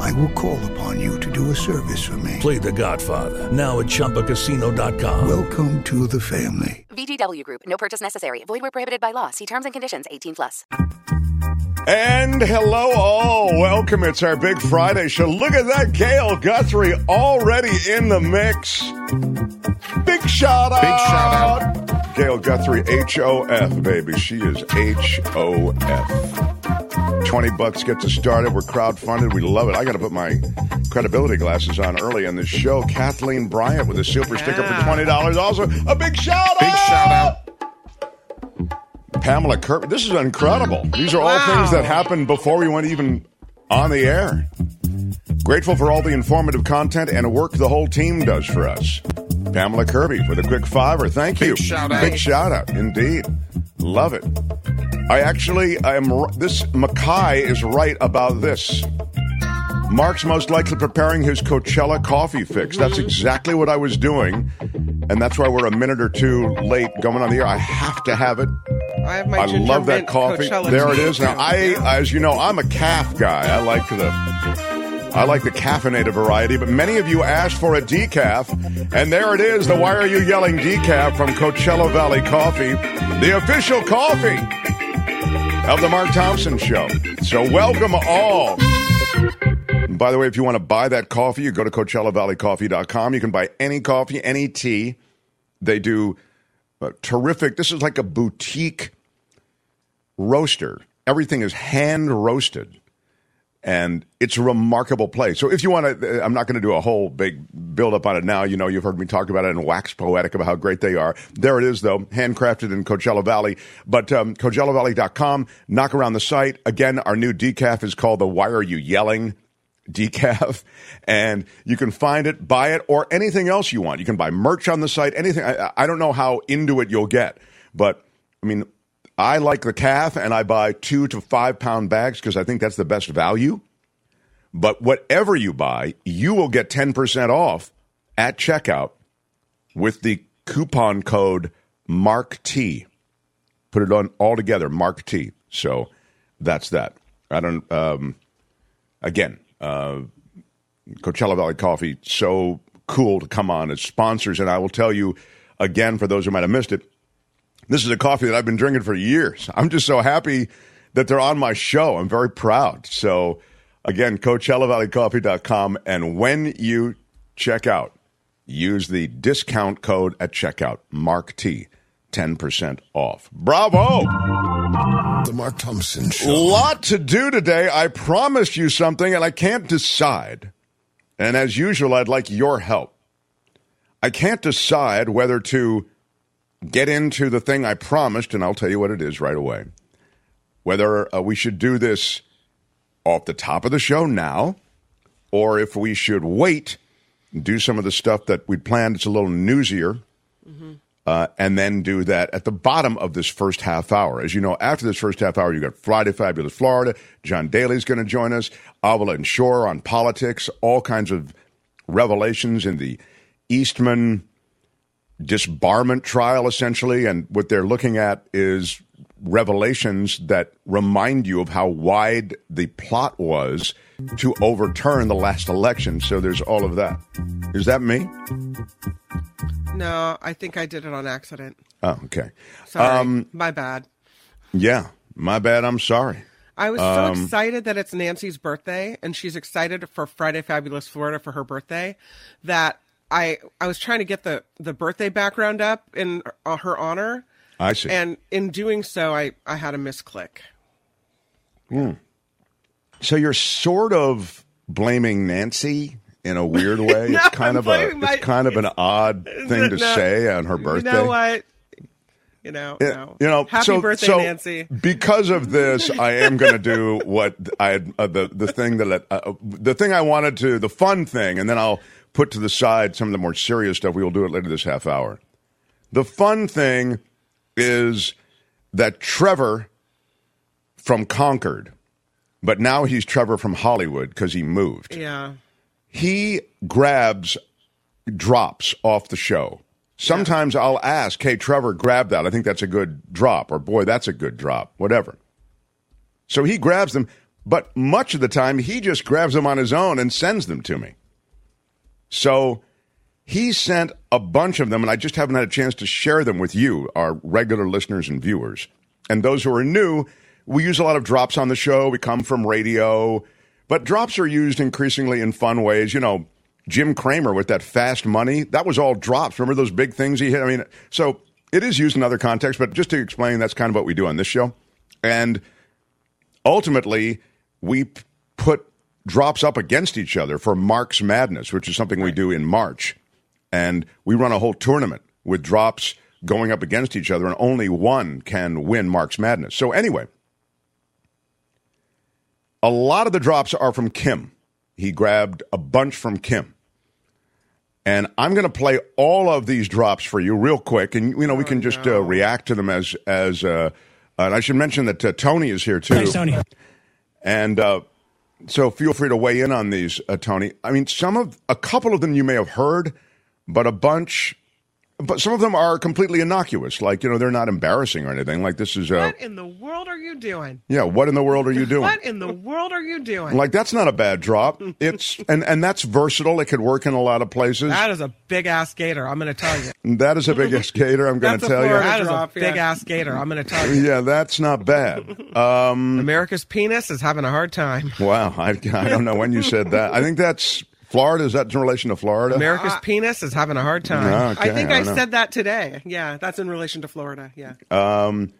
I will call upon you to do a service for me. Play The Godfather now at ChumbaCasino.com. Welcome to the family. VGW Group. No purchase necessary. Void where prohibited by law. See terms and conditions. 18 plus. And hello, all. Welcome. It's our big Friday show. Look at that. Gail Guthrie already in the mix. Big shout out. Big shout out. Gail Guthrie, H O F, baby. She is H O F. 20 bucks gets us started. We're crowdfunded. We love it. I got to put my credibility glasses on early on this show. Kathleen Bryant with a super sticker for $20. Also, a big shout out. Big shout out. Pamela Kirby. This is incredible. These are all things that happened before we went even on the air. Grateful for all the informative content and work the whole team does for us. Pamela Kirby with a quick fiver. Thank you. Big shout out. Big shout out. Indeed. Love it. I actually, I am, this, Mackay is right about this. Mark's most likely preparing his Coachella coffee fix. That's exactly what I was doing. And that's why we're a minute or two late going on the air. I have to have it. I have my I love that coffee. Coachella There it is. Now. I, as you know, I'm a calf guy. I like the, I like the caffeinated variety. But many of you asked for a decaf, and there it is. The Why Are You Yelling decaf from Coachella Valley Coffee, the official coffee of the Mark Thompson Show. So welcome all. By the way, if you want to buy that coffee, you go to CoachellaValleyCoffee.com. You can buy any coffee, any tea. They do uh, terrific. This is like a boutique roaster. Everything is hand roasted, and it's a remarkable place. So if you want to, I'm not going to do a whole big build up on it now. You know, you've heard me talk about it and wax poetic about how great they are. There it is, though, handcrafted in Coachella Valley. But um, CoachellaValley.com. Knock around the site again. Our new decaf is called the Why Are You Yelling? decaf and you can find it buy it or anything else you want you can buy merch on the site anything i, I don't know how into it you'll get but i mean i like the calf and i buy two to five pound bags because i think that's the best value. But whatever you buy you will get 10% off at checkout with the coupon code mark t. Put it on all together mark t. So that's that. I don't um again, uh, Coachella Valley Coffee, so cool to come on as sponsors. And I will tell you again, for those who might have missed it, this is a coffee that I've been drinking for years. I'm just so happy that they're on my show. I'm very proud. So, again, CoachellaValleyCoffee.com. And when you check out, use the discount code at checkout, Mark T, 10% off. Bravo! The Mark Thompson Show. A Lot to do today. I promised you something and I can't decide. And as usual, I'd like your help. I can't decide whether to get into the thing I promised, and I'll tell you what it is right away. Whether uh, we should do this off the top of the show now, or if we should wait and do some of the stuff that we planned. It's a little newsier uh, and then do that at the bottom of this first half hour. As you know, after this first half hour, you got Friday Fabulous Florida. John Daly's going to join us. Avila and Shore on politics, all kinds of revelations in the Eastman disbarment trial, essentially. And what they're looking at is revelations that remind you of how wide the plot was to overturn the last election. So there's all of that. Is that me? No, I think I did it on accident. Oh, okay. Sorry. Um, My bad. Yeah, my bad. I'm sorry. I was so um, excited that it's Nancy's birthday and she's excited for Friday Fabulous Florida for her birthday that I I was trying to get the the birthday background up in uh, her honor, I see. and in doing so, I I had a misclick. so you're sort of blaming Nancy in a weird way. No, it's kind I'm of a my- it's kind of an odd thing to No. say on her birthday. You know what? You know, no. You know, happy so, birthday, so Nancy. Because of this, I am going to do what I uh, the the thing that uh, the thing I wanted to the fun thing, and then I'll put to the side some of the more serious stuff. We will do it later this half hour. The fun thing is that Trevor from Concord, but now he's Trevor from Hollywood because he moved Yeah. he grabs drops off the show. Sometimes I'll ask, "Hey, Trevor, grab that. I think that's a good drop," or "Boy, that's a good drop." Whatever. So he grabs them, but much of the time he just grabs them on his own and sends them to me. So he sent a bunch of them, and I just haven't had a chance to share them with you, our regular listeners and viewers. And those who are new, we use a lot of drops on the show. We come from radio, but drops are used increasingly in fun ways. You know, Jim Cramer with that fast money, that was all drops. Remember those big things he hit? I mean, so it is used in other contexts, but just to explain, that's kind of what we do on this show. And ultimately, we put drops up against each other for Mark's Madness, which is something we do in March. And we run a whole tournament with drops going up against each other, and only one can win Mark's Madness. So, anyway, a lot of the drops are from Kim. He grabbed a bunch from Kim. And I'm going to play all of these drops for you real quick, and you know we can just uh, react to them as as. Uh, and I should mention that uh, Tony is here too. Thanks, Tony. And uh, so feel free to weigh in on these, uh, Tony. I mean, some of a couple of them you may have heard, but a bunch, but some of them are completely innocuous. Like you know, they're not embarrassing or anything. Like this is, uh, What in the world are you doing? yeah. What in the world are you doing? What in the world are you doing? Like that's not a bad drop. It's and and that's versatile. It could work in a lot of places. that is a big ass gator. I'm going to tell you. That is a big skater. I'm going to tell you. Florida That is a big yeah. ass gator. I'm going to tell you. Yeah, that's not bad. Um, America's penis is having a hard time. wow, I, I don't know when you said that. I think that's Florida. Is that in relation to Florida? America's penis is having a hard time. Okay, I think I I, said that today. Yeah, that's in relation to Florida. Yeah. Um,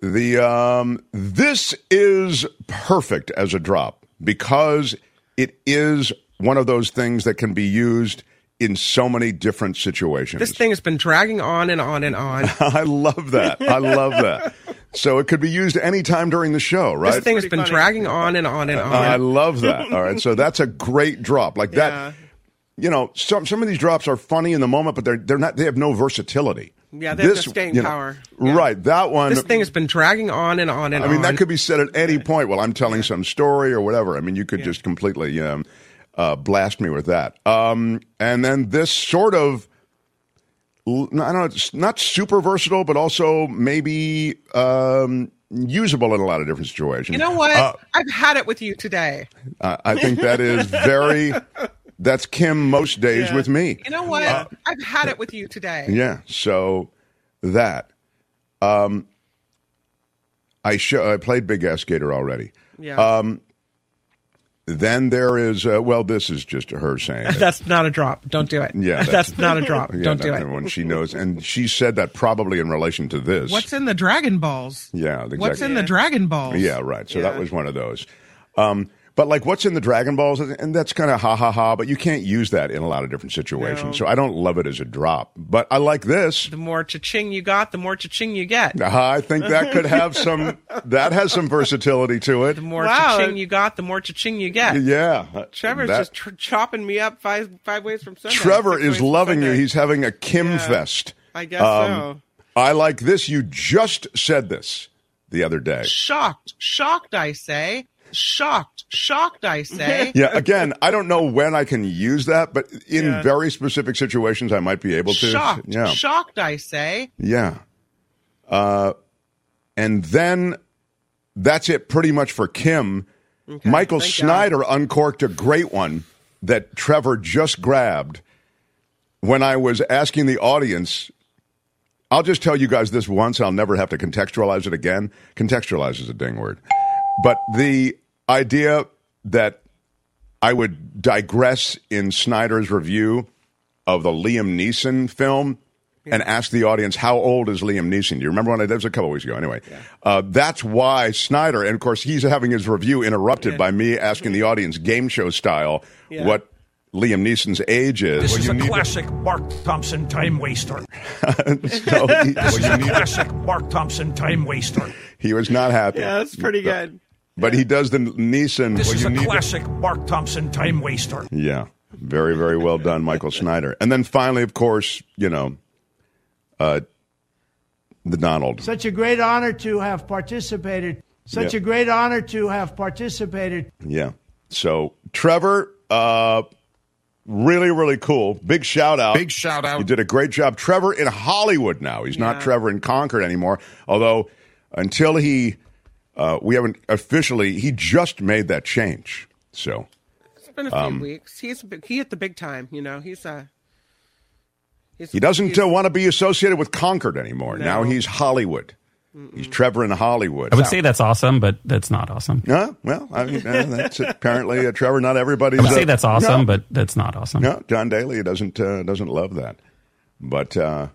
the um, this is perfect as a drop because it is one of those things that can be used in so many different situations. This thing has been dragging on and on and on. I love that. I love that. So it could be used anytime during the show, right? This thing has been dragging on and on and on. I love that. All right, so that's a great drop. Like Yeah. that. You know, some some of these drops are funny in the moment, but they're they're not. They have no versatility. Yeah, they have no staying you know, power. Right, that one. this thing has been dragging on and on and I mean, on. that could be said at any point while I'm telling some story or whatever. I mean, you could just completely um, uh, blast me with that. Um, and then this sort of, l- I don't know, it's not super versatile, but also maybe um, usable in a lot of different situations. You know what? Uh, I've had it with you today. I I think that is very. That's Kim most days with me. You know what? I've had it with you today. Yeah. So that. Um, I show, I played Big Ass Gator already. Yeah. Um, then there is uh, well, this is just her saying. it. That's not a drop. Don't do it. Yeah, that's, not a drop. Yeah, Don't do it. When she knows, and she said that probably in relation to this. What's in the Dragon Balls? yeah, exactly. What's in the Dragon Balls? Yeah, right. So that was one of those. Um, but like, what's in the Dragon Balls, and that's kind of ha ha ha. But you can't use that in a lot of different situations. No. So I don't love it as a drop. But I like this. The more cha-ching you got, the more cha-ching you get. Uh, I think that could have some. That has some versatility to it. The more Wow. cha-ching you got, the more cha-ching you get. Yeah, Trevor's That- just tr- chopping me up five five ways from Sunday. Trevor is loving you. He's having a Kim Yeah. fest. I guess so. I like this. You just said this the other day. Shocked, shocked. I say, shocked, shocked. I say. Yeah, again, I don't know when I can use that, but in Yeah. very specific situations, I might be able to. Shocked, Yeah, shocked. I say. yeah. Uh, and then that's it, pretty much for Kim. Michael thank Snyder uncorked a great one that Trevor just grabbed when I was asking the audience. I'll just tell you guys this once. I'll never have to contextualize it again. Contextualize is a ding word. But the idea that I would digress in Snyder's review of the Liam Neeson film and ask the audience, how old is Liam Neeson? Do you remember when I did? It was a couple weeks ago. Anyway, uh, that's why Snyder, and of course, he's having his review interrupted by me asking the audience, game show style, Yeah. what Liam Neeson's age is. This Well, is a need to- classic Mark Thompson time waster. so he, This well, is a need to- classic Mark Thompson time waster. he was not happy. Yeah, that's pretty good. But he does the Neeson. This well, is you a need to- classic Mark Thompson time waster. Yeah. Very, very well done, Michael Snyder. And then finally, of course, you know, uh, the Donald. Such a great honor to have participated. Such Yeah. a great honor to have participated. Yeah. So, Trevor, uh, really, really cool. Big shout out. Big shout out. You did a great job. Trevor in Hollywood now. He's not Trevor in Concord anymore. Although, until he, uh, we haven't officially, he just made that change. So, It's been a few Um, weeks. He's he hit the big time. You know, he's uh, he's, he doesn't uh, want to be associated with Concord anymore. Now he's Hollywood. He's Trevor in Hollywood. I would say that's awesome, but that's not awesome. Yeah, well, I mean, uh, that's apparently uh, Trevor. Not everybody's. I would uh, say that's awesome, no. but that's not awesome. No, John Daly doesn't uh, doesn't love that. But uh,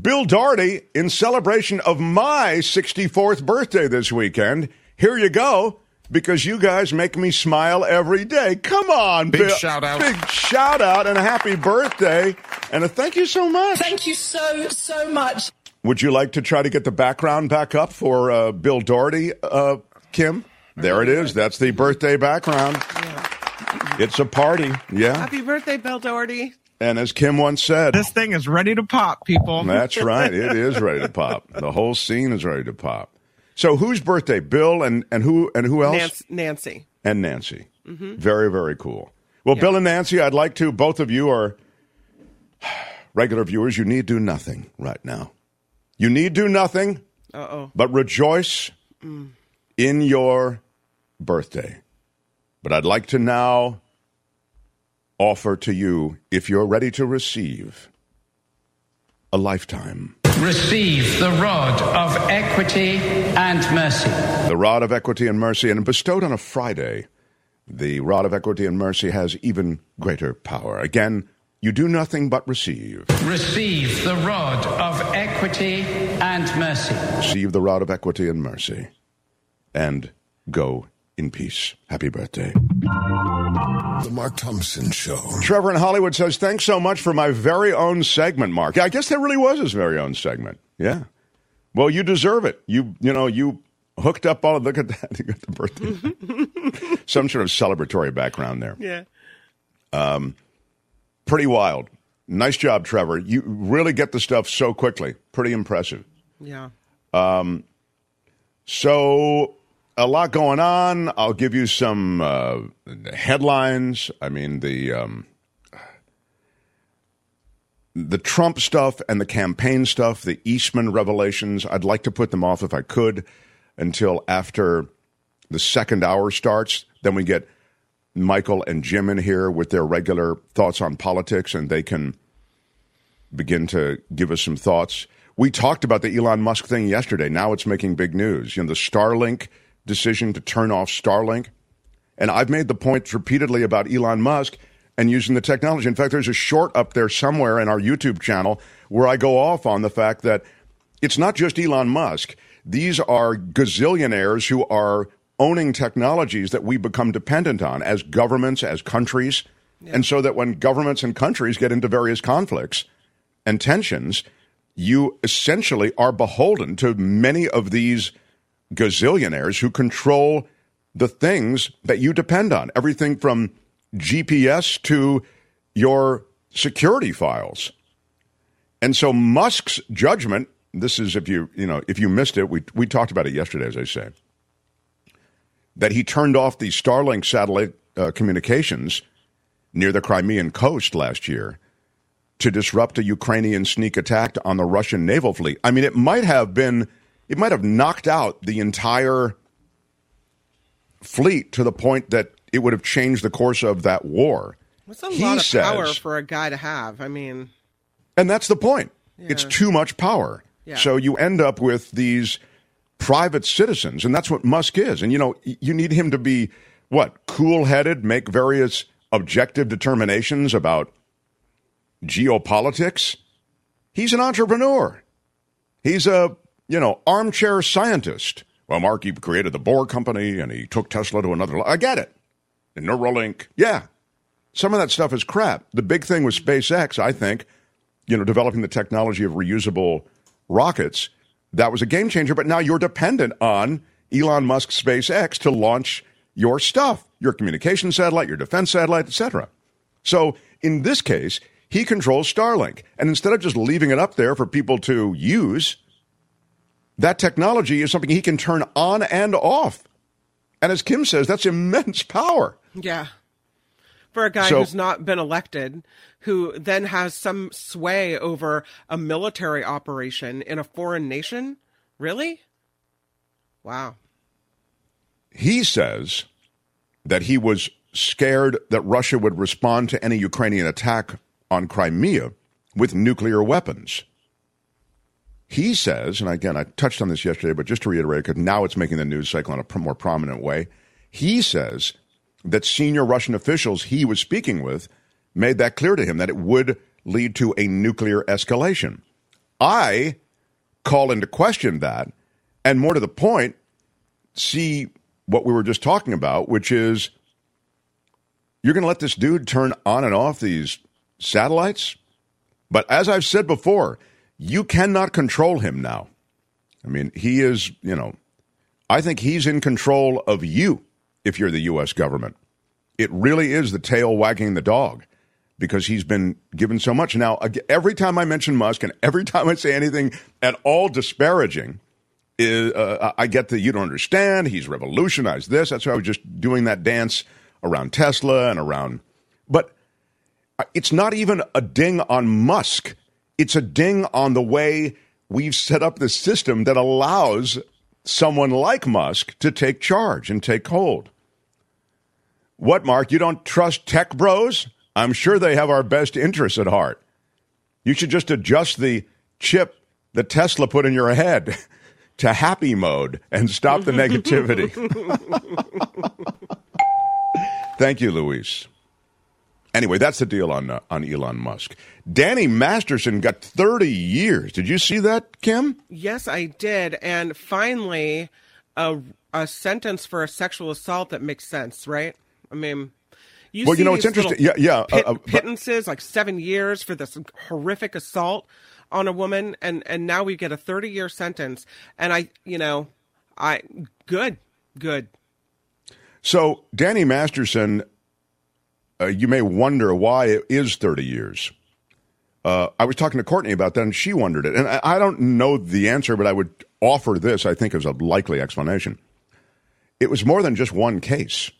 Bill Doherty, in celebration of my 64th birthday this weekend, here you go. Because you guys make me smile every day. Come on, Big Bill. shout out. Big shout out and a happy birthday. And a thank you so much. Thank you so, so much. Would you like to try to get the background back up for uh, Bill Doherty, uh, Kim? There it is. That's the birthday background. It's a party. Yeah. Happy birthday, Bill Doherty. And as Kim once said, This thing is ready to pop, people. That's right. It is ready to pop. The whole scene is ready to pop. So whose birthday? Bill and, and who and who else? Nancy. Nancy. And Nancy. Mhm. Very, very cool. Well, Bill and Nancy, I'd like to, both of you are regular viewers, you need do nothing right now. You need do nothing Uh oh. but rejoice in your birthday. But I'd like to now offer to you, if you're ready to receive, a lifetime. Receive the rod of equity and mercy. The rod of equity and mercy, and bestowed on a Friday, the rod of equity and mercy has even greater power. Again, you do nothing but receive. Receive the rod of equity and mercy. Receive the rod of equity and mercy, and go in peace. Happy birthday. The Mark Thompson Show. Trevor in Hollywood says, Thanks so much for my very own segment, Mark. I guess that really was his very own segment. Yeah. Well, you deserve it. You you know, you hooked up all look at that. You got the birthday. Some sort of celebratory background there. Yeah. Um pretty wild. Nice job, Trevor. You really get the stuff so quickly. Pretty impressive. Yeah. Um, so a lot going on. I'll give you some uh, headlines. I mean the um, the Trump stuff and the campaign stuff, the Eastman revelations. I'd like to put them off if I could until after the second hour starts. Then we get Michael and Jim in here with their regular thoughts on politics, and they can begin to give us some thoughts. We talked about the Elon Musk thing yesterday. Now it's making big news. You know, the Starlink decision to turn off Starlink. And I've made the point repeatedly about Elon Musk and using the technology. In fact, there's a short up there somewhere in our YouTube channel where I go off on the fact that it's not just Elon Musk. These are gazillionaires who are owning technologies that we become dependent on as governments, as countries. And so that when governments and countries get into various conflicts and tensions, you essentially are beholden to many of these gazillionaires who control the things that you depend on. Everything from GPS to your security files. And so Musk's judgment, this is if you, you know, if you missed it, we we talked about it yesterday as I say. That he turned off the Starlink satellite uh, communications near the Crimean coast last year to disrupt a Ukrainian sneak attack on the Russian naval fleet. I mean, it might have been, it might have knocked out the entire fleet to the point that it would have changed the course of that war. That's a He lot of says- power for a guy to have. I mean, And that's the point. It's too much power. Yeah. So you end up with these private citizens, and that's what Musk is. And you know, you need him to be what cool headed, make various objective determinations about geopolitics. He's an entrepreneur. He's a, you know, armchair scientist. Well, Mark, he created the Boring company and he took Tesla to another. I get it. And Neuralink. Yeah. Some of that stuff is crap. The big thing with SpaceX, I think, you know, developing the technology of reusable rockets, that was a game changer. But now you're dependent on Elon Musk's SpaceX to launch your stuff, your communication satellite, your defense satellite, etc. So in this case, he controls Starlink. And instead of just leaving it up there for people to use, that technology is something he can turn on and off. And as Kim says, that's immense power. Yeah. For a guy So- who's not been elected, who then has some sway over a military operation in a foreign nation? Really? Wow. He says that he was scared that Russia would respond to any Ukrainian attack on Crimea with nuclear weapons. He says, and again, I touched on this yesterday, but just to reiterate, because now it's making the news cycle in a more prominent way. He says that senior Russian officials he was speaking with made that clear to him that it would lead to a nuclear escalation. I call into question that, and more to the point, see what we were just talking about, which is you're going to let this dude turn on and off these satellites? But as I've said before, you cannot control him now. I mean, he is, you know, I think he's in control of you if you're the U.S. government. It really is the tail wagging the dog because he's been given so much. Now, every time I mention Musk and every time I say anything at all disparaging, is, uh, I get that you don't understand. He's revolutionized this. That's why I was just doing that dance around Tesla and around. But it's not even a ding on Musk. It's a ding on the way we've set up the system that allows someone like Musk to take charge and take hold. What, Mark? You don't trust tech bros? I'm sure they have our best interests at heart. You should just adjust the chip that Tesla put in your head to happy mode and stop the negativity. Thank you, Luis. Anyway, that's the deal on uh, on Elon Musk. Danny Masterson got 30 years. Did you see that, Kim? Yes, I did. And finally, a, a sentence for a sexual assault that makes sense, right? I mean, you Well, see you know, it's interesting. Yeah, yeah, Pit, uh, uh, pittances, like seven years for this horrific assault on a woman, and and now we get a 30 year sentence. And I, you know, I good, good. So, Danny Masterson, uh, you may wonder why it is 30 years. Uh, I was talking to Courtney about that, and she wondered it. And I, I don't know the answer, but I would offer this, I think, as a likely explanation. It was more than just one case,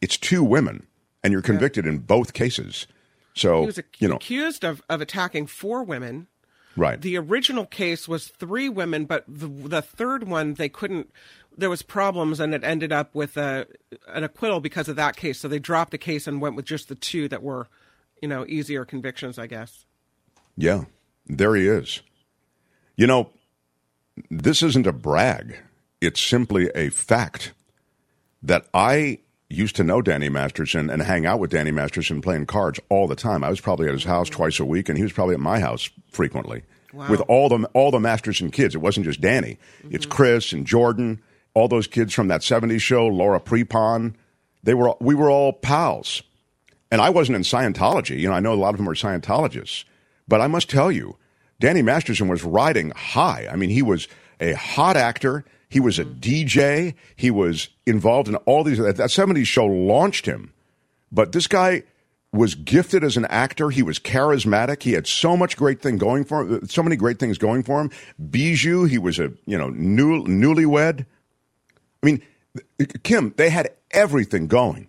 it's two women, and you're convicted in both cases. So, he was ac- you know, accused of, of attacking four women. right. The original case was three women, but the the third one they couldn't. There was problems, and it ended up with a an acquittal because of that case. So they dropped the case and went with just the two that were, you know, easier convictions, I guess. Yeah, there he is. You know, this isn't a brag. It's simply a fact that I used to know Danny Masterson and hang out with Danny Masterson playing cards all the time. I was probably at his house twice a week, and he was probably at my house frequently Wow. with all the all the Masterson kids. It wasn't just Danny; it's mm-hmm. Chris and Jordan, all those kids from that '70s show, Laura Prepon. They were we were all pals. And I wasn't in Scientology. You know, I know a lot of them are Scientologists. But I must tell you, Danny Masterson was riding high. I mean, he was a hot actor. He was a DJ. He was involved in all these. That 70s show launched him. But this guy was gifted as an actor. He was charismatic. He had so much great thing going for him. So many great things going for him. Bijou. He was a you know new, newlywed. I mean, Kim. They had everything going,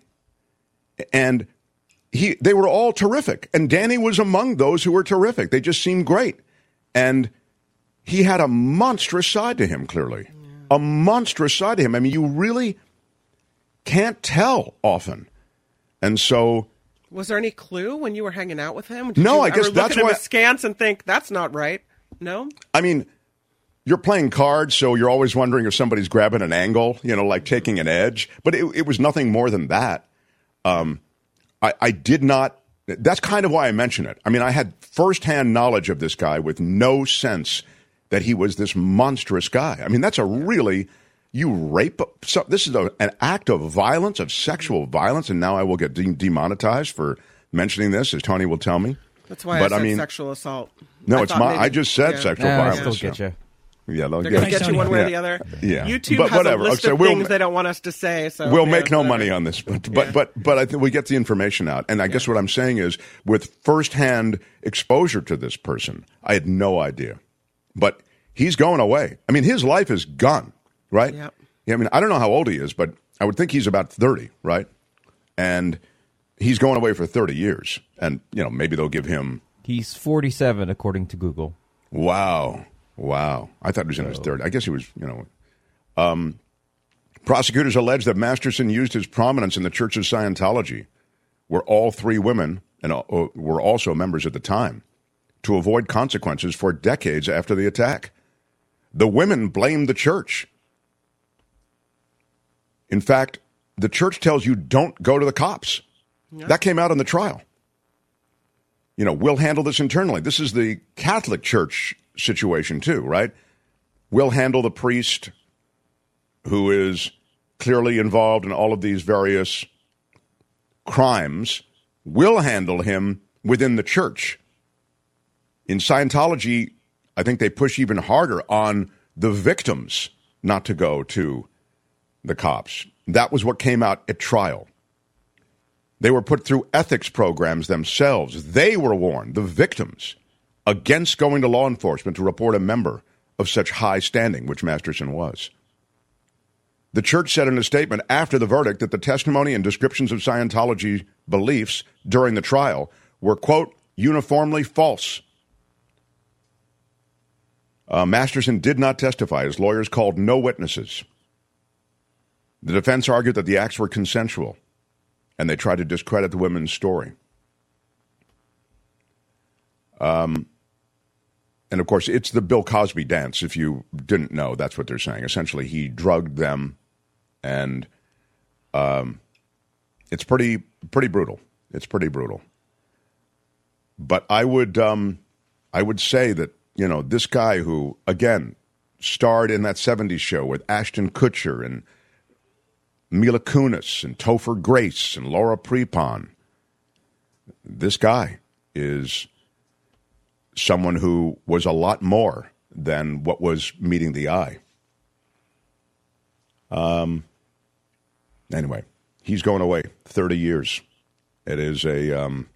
and he they were all terrific and danny was among those who were terrific they just seemed great and he had a monstrous side to him clearly a monstrous side to him i mean you really can't tell often and so Was there any clue when you were hanging out with him? Did No, I guess that's look at him why- askance and think that's not right. No. i mean you're playing cards so you're always wondering if somebody's grabbing an angle you know like taking an edge but it, it was nothing more than that um, I, I did not That's kind of why I mention it. I mean, I had firsthand knowledge of this guy with no sense that he was this monstrous guy. I mean, that's a really you rape. So this is a, an act of violence, of sexual violence, and now I will get de- demonetized for mentioning this, as Tony will tell me. That's why But I I said meal sexual assault. No, I it's thought my. maybe- I just said yeah. sexual Yeah, violence. still get so- you. Yeah, they'll They're get going to get you one way or the other. Yeah, YouTube but has whatever. a list Okay, of we'll- things they don't want us to say. So we'll yeah, make no whatever. money on this, but but but, but I think we get the information out, and I guess what I'm saying is, with firsthand exposure to this person, I had no idea, but he's going away. I mean, his life is gone, right? Yep. Yeah, I mean, I don't know how old he is, but I would think he's about thirty, right? And he's going away for thirty years, and you know maybe they'll give him. He's 47 according to Google. Wow, wow! I thought he was in his third. I guess he was, you know. Um, prosecutors allege that Masterson used his prominence in the Church of Scientology, where all three women and uh, were also members at the time, to avoid consequences for decades after the attack. The women blamed the church. In fact, the church tells you don't go to the cops. That came out in the trial you know, we'll handle this internally. This is the Catholic Church situation, too, right? We'll handle the priest who is clearly involved in all of these various crimes. We'll handle him within the church. In Scientology, I think they push even harder on the victims not to go to the cops. That was what came out at trial. They were put through ethics programs themselves. They were warned, the victims, against going to law enforcement to report a member of such high standing, which Masterson was. The church said in a statement after the verdict that the testimony and descriptions of Scientology beliefs during the trial were, quote, uniformly false. Uh, Masterson did not testify. His lawyers called no witnesses. The defense argued that the acts were consensual and they tried to discredit the women's story. Um, and of course, it's the Bill Cosby dance. If you didn't know, that's what they're saying. Essentially, he drugged them, and um, it's pretty pretty brutal. It's pretty brutal. But I would um, I would say that you know this guy who again starred in that '70s show with Ashton Kutcher and Mila Kunis and Topher Grace and Laura Prepon. This guy is someone who was a lot more than what was meeting the eye. Um. Anyway, he's going away. Thirty years. It is a. Um,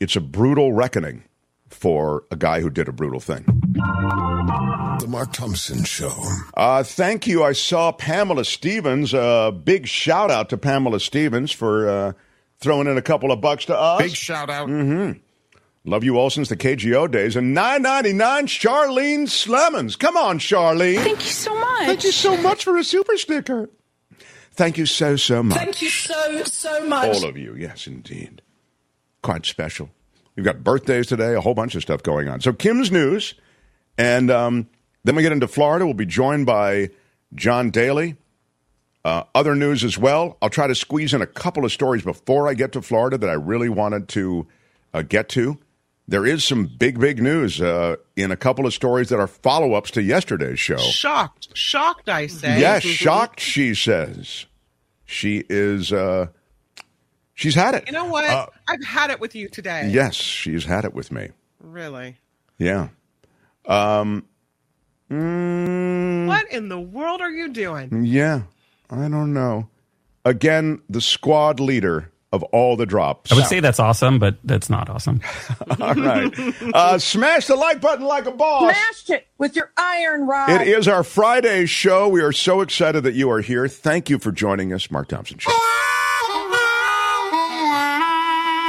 it's a brutal reckoning for a guy who did a brutal thing. The Mark Thompson Show. Uh, thank you. I saw Pamela Stevens. A uh, big shout out to Pamela Stevens for uh, throwing in a couple of bucks to us. Big shout out. Mm-hmm. Love you all since the KGO days. And nine ninety nine, Charlene Slemons. Come on, Charlene. Thank you so much. Thank you so much for a super sticker. Thank you so so much. Thank you so, so much. All of you, yes, indeed. Quite special. We've got birthdays today, a whole bunch of stuff going on. So, Kim's news, and um, then we get into Florida. We'll be joined by John Daly. Uh, other news as well. I'll try to squeeze in a couple of stories before I get to Florida that I really wanted to uh, get to. There is some big, big news uh, in a couple of stories that are follow ups to yesterday's show. Shocked, shocked, I say. Yes, shocked, she says. She is, uh, she's had it. You know what? Uh, I've had it with you today. yes, she's had it with me. Really? Yeah. Um, mm, What in the world are you doing? yeah, I don't know. Again, the squad leader of all the drops. I would say that's awesome, but that's not awesome. all right. Uh, smash the like button like a boss. Smashed it with your iron rod. It is our Friday show. We are so excited that you are here. Thank you for joining us, Mark Thompson Show.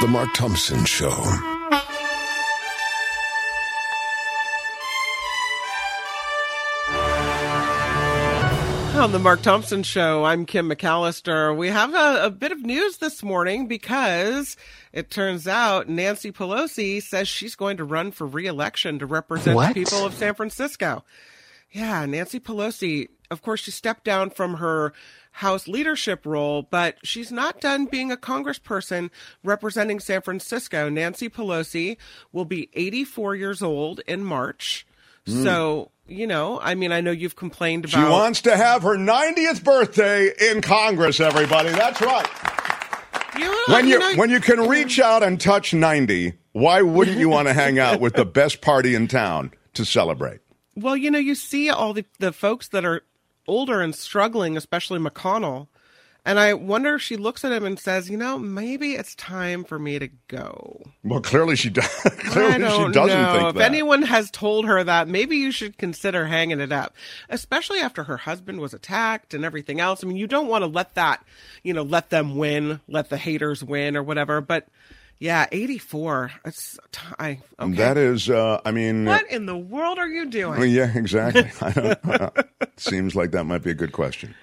The Mark Thompson Show. On the Mark Thompson Show, I'm Kim McAllister. We have a, a, bit of news this morning because it turns out Nancy Pelosi says she's going to run for reelection to represent What? the people of San Francisco. Yeah, Nancy Pelosi, of course, she stepped down from her House leadership role, but she's not done being a congressperson representing San Francisco. Nancy Pelosi will be 84 years old in March. Mm. So, you know, I mean, I know you've complained She about. wants to have her 90th birthday in Congress, everybody. That's right. You, When you, know, when you can reach out and touch 90, why wouldn't you want to hang out with the best party in town to celebrate? Well, you know, you see all the, the folks that are older and struggling, especially McConnell. And I wonder if she looks at him and says, you know, maybe it's time for me to go. Well, clearly she does. clearly I don't she doesn't know. think if that. anyone has told her that, maybe you should consider hanging it up, especially after her husband was attacked and everything else. I mean, you don't want to let that, you know, let them win, let the haters win or whatever. But yeah, 84. It's, I, okay. That is, uh, I mean, what in the world are you doing? well, yeah, exactly. Uh, seems like that might be a good question.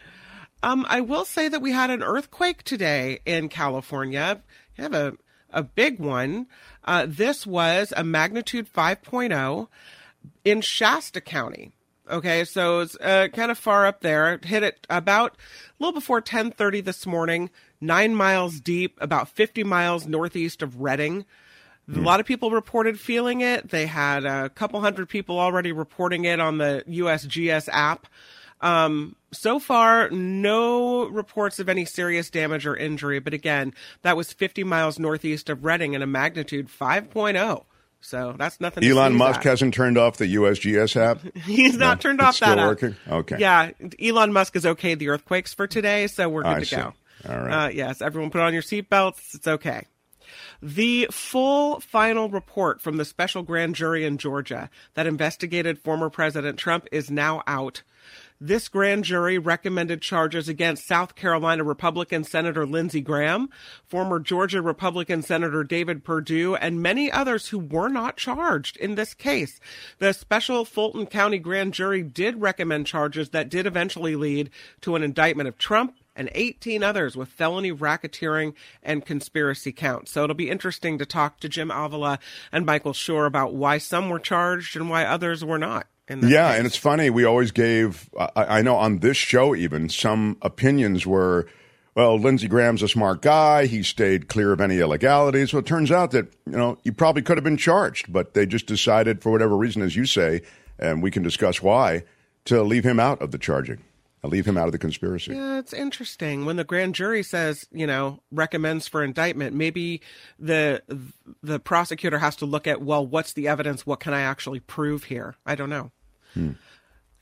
Um, I will say that we had an earthquake today in California. We have a, a big one. Uh, this was a magnitude 5.0 in Shasta County. Okay, so it's uh, kind of far up there. It hit it about a little before 10:30 this morning, nine miles deep, about 50 miles northeast of Redding. A lot of people reported feeling it. They had a couple hundred people already reporting it on the USGS app. Um, so far, no reports of any serious damage or injury. But again, that was 50 miles northeast of Redding and a magnitude 5.0. So that's nothing. to Elon Musk at. hasn't turned off the USGS app. He's not No, turned off that still app. working? Okay. Yeah, Elon Musk has okayed the earthquakes for today, so we're good I to see. go. All right. Uh, yes, everyone put on your seatbelts. It's okay. The full final report from the special grand jury in Georgia that investigated former President Trump is now out. This grand jury recommended charges against South Carolina Republican Senator Lindsey Graham, former Georgia Republican Senator David Perdue, and many others who were not charged in this case. The special Fulton County grand jury did recommend charges that did eventually lead to an indictment of Trump and 18 others with felony racketeering and conspiracy counts. So it'll be interesting to talk to Jim Avila and Michael Shore about why some were charged and why others were not. Yeah, case. and it's funny. We always gave, I, I know on this show even, some opinions were, well, Lindsey Graham's a smart guy. He stayed clear of any illegalities. Well, it turns out that, you know, he probably could have been charged, but they just decided, for whatever reason, as you say, and we can discuss why, to leave him out of the charging, leave him out of the conspiracy. Yeah, it's interesting when the grand jury says, you know, recommends for indictment. Maybe the the prosecutor has to look at, well, what's the evidence? What can I actually prove here? I don't know. Hmm.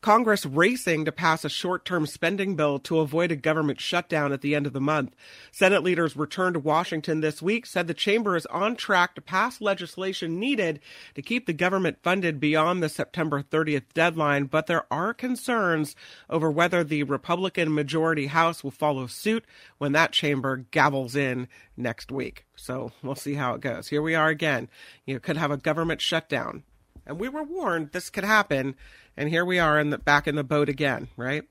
Congress racing to pass a short term spending bill to avoid a government shutdown at the end of the month. Senate leaders returned to Washington this week, said the chamber is on track to pass legislation needed to keep the government funded beyond the September 30th deadline, but there are concerns over whether the Republican majority House will follow suit when that chamber gavels in next week. So we'll see how it goes. Here we are again. You could have a government shutdown. And we were warned this could happen, and here we are in the back in the boat again, right?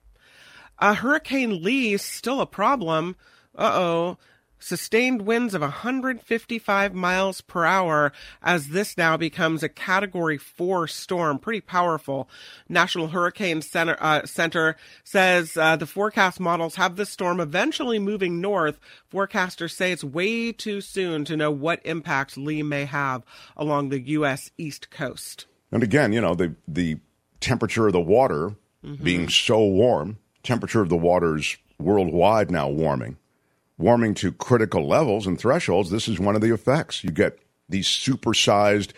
Uh, Hurricane Lee still a problem. Uh oh. Sustained winds of 155 miles per hour as this now becomes a Category 4 storm. Pretty powerful. National Hurricane Center, uh, Center says uh, the forecast models have the storm eventually moving north. Forecasters say it's way too soon to know what impact Lee may have along the U.S. East Coast. And again, you know, the, the temperature of the water being so warm, temperature of the waters worldwide now warming, warming to critical levels and thresholds. This is one of the effects. You get these supersized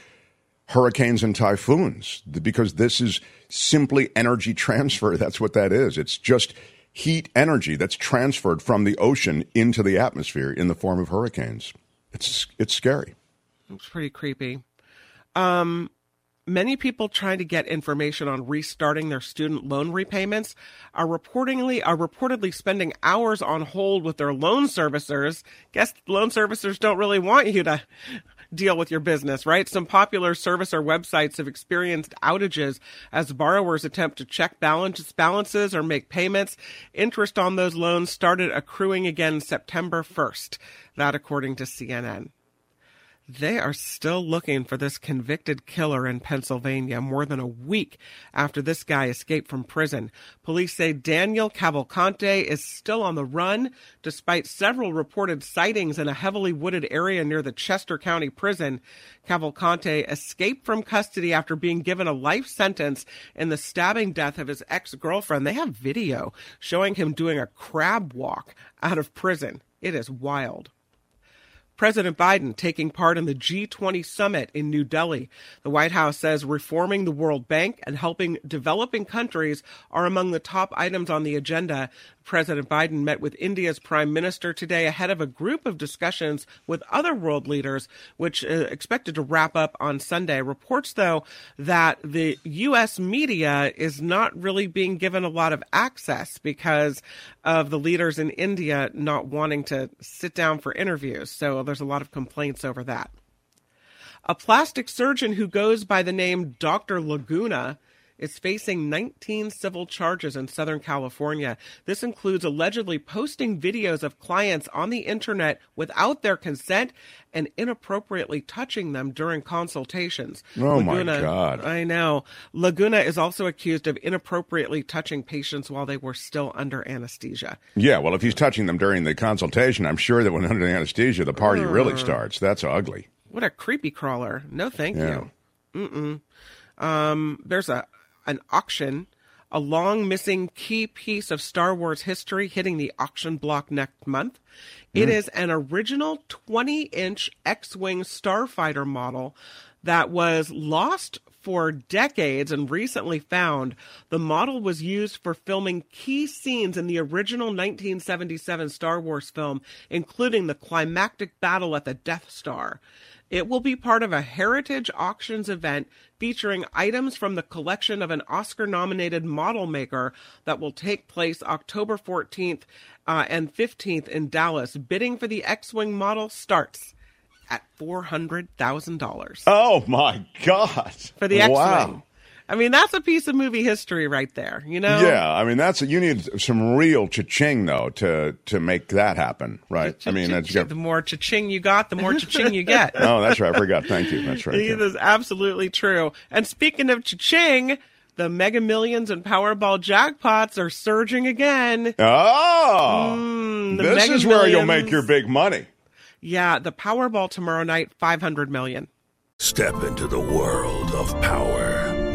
hurricanes and typhoons because this is simply energy transfer. That's what that is. It's just heat energy that's transferred from the ocean into the atmosphere in the form of hurricanes. It's it's scary. It's pretty creepy. Um, many people trying to get information on restarting their student loan repayments are reportedly are reportedly spending hours on hold with their loan servicers. Guess loan servicers don't really want you to deal with your business, right? Some popular servicer websites have experienced outages as borrowers attempt to check balance, balances or make payments. Interest on those loans started accruing again September 1st. That according to CNN. They are still looking for this convicted killer in Pennsylvania more than a week after this guy escaped from prison. Police say Daniel Cavalcante is still on the run despite several reported sightings in a heavily wooded area near the Chester County prison. Cavalcante escaped from custody after being given a life sentence in the stabbing death of his ex-girlfriend. They have video showing him doing a crab walk out of prison. It is wild. President Biden taking part in the G20 summit in New Delhi. The White House says reforming the World Bank and helping developing countries are among the top items on the agenda. President Biden met with India's prime minister today ahead of a group of discussions with other world leaders, which uh, expected to wrap up on Sunday. Reports, though, that the U.S. media is not really being given a lot of access because of the leaders in India not wanting to sit down for interviews. So there's a lot of complaints over that. A plastic surgeon who goes by the name Dr. Laguna is facing 19 civil charges in Southern California. This includes allegedly posting videos of clients on the internet without their consent and inappropriately touching them during consultations. Oh my God. I know. Laguna is also accused of inappropriately touching patients while they were still under anesthesia. Yeah, well, if he's touching them during the consultation, I'm sure that when under anesthesia, the party really Uh. starts. That's ugly. What a creepy crawler. No, thank Yeah. you. Mm-mm. Um, there's a an auction, a long missing key piece of Star Wars history hitting the auction block next month. It Mm. is an original 20 inch X Wing starfighter model that was lost for decades and recently found. The model was used for filming key scenes in the original 1977 Star Wars film, including the climactic battle at the Death Star. It will be part of a Heritage Auctions event featuring items from the collection of an Oscar nominated model maker that will take place October 14th uh, and 15th in Dallas. Bidding for the X Wing model starts at $400,000 Oh my God! for the X Wing. Wow. I mean, that's a piece of movie history right there, you know? Yeah, I mean that's you need some real cha-ching though to to make that happen, right? I mean that's the more cha-ching you got, the more cha-ching you get. Oh, that's right. I forgot. Thank you. That's right. It is absolutely true. And speaking of cha-ching, the Mega Millions and Powerball jackpots are surging again. Oh, Mm, this Mega is where you'll make your big money. Yeah, the Powerball tomorrow night, 500 million. Step into the world of power,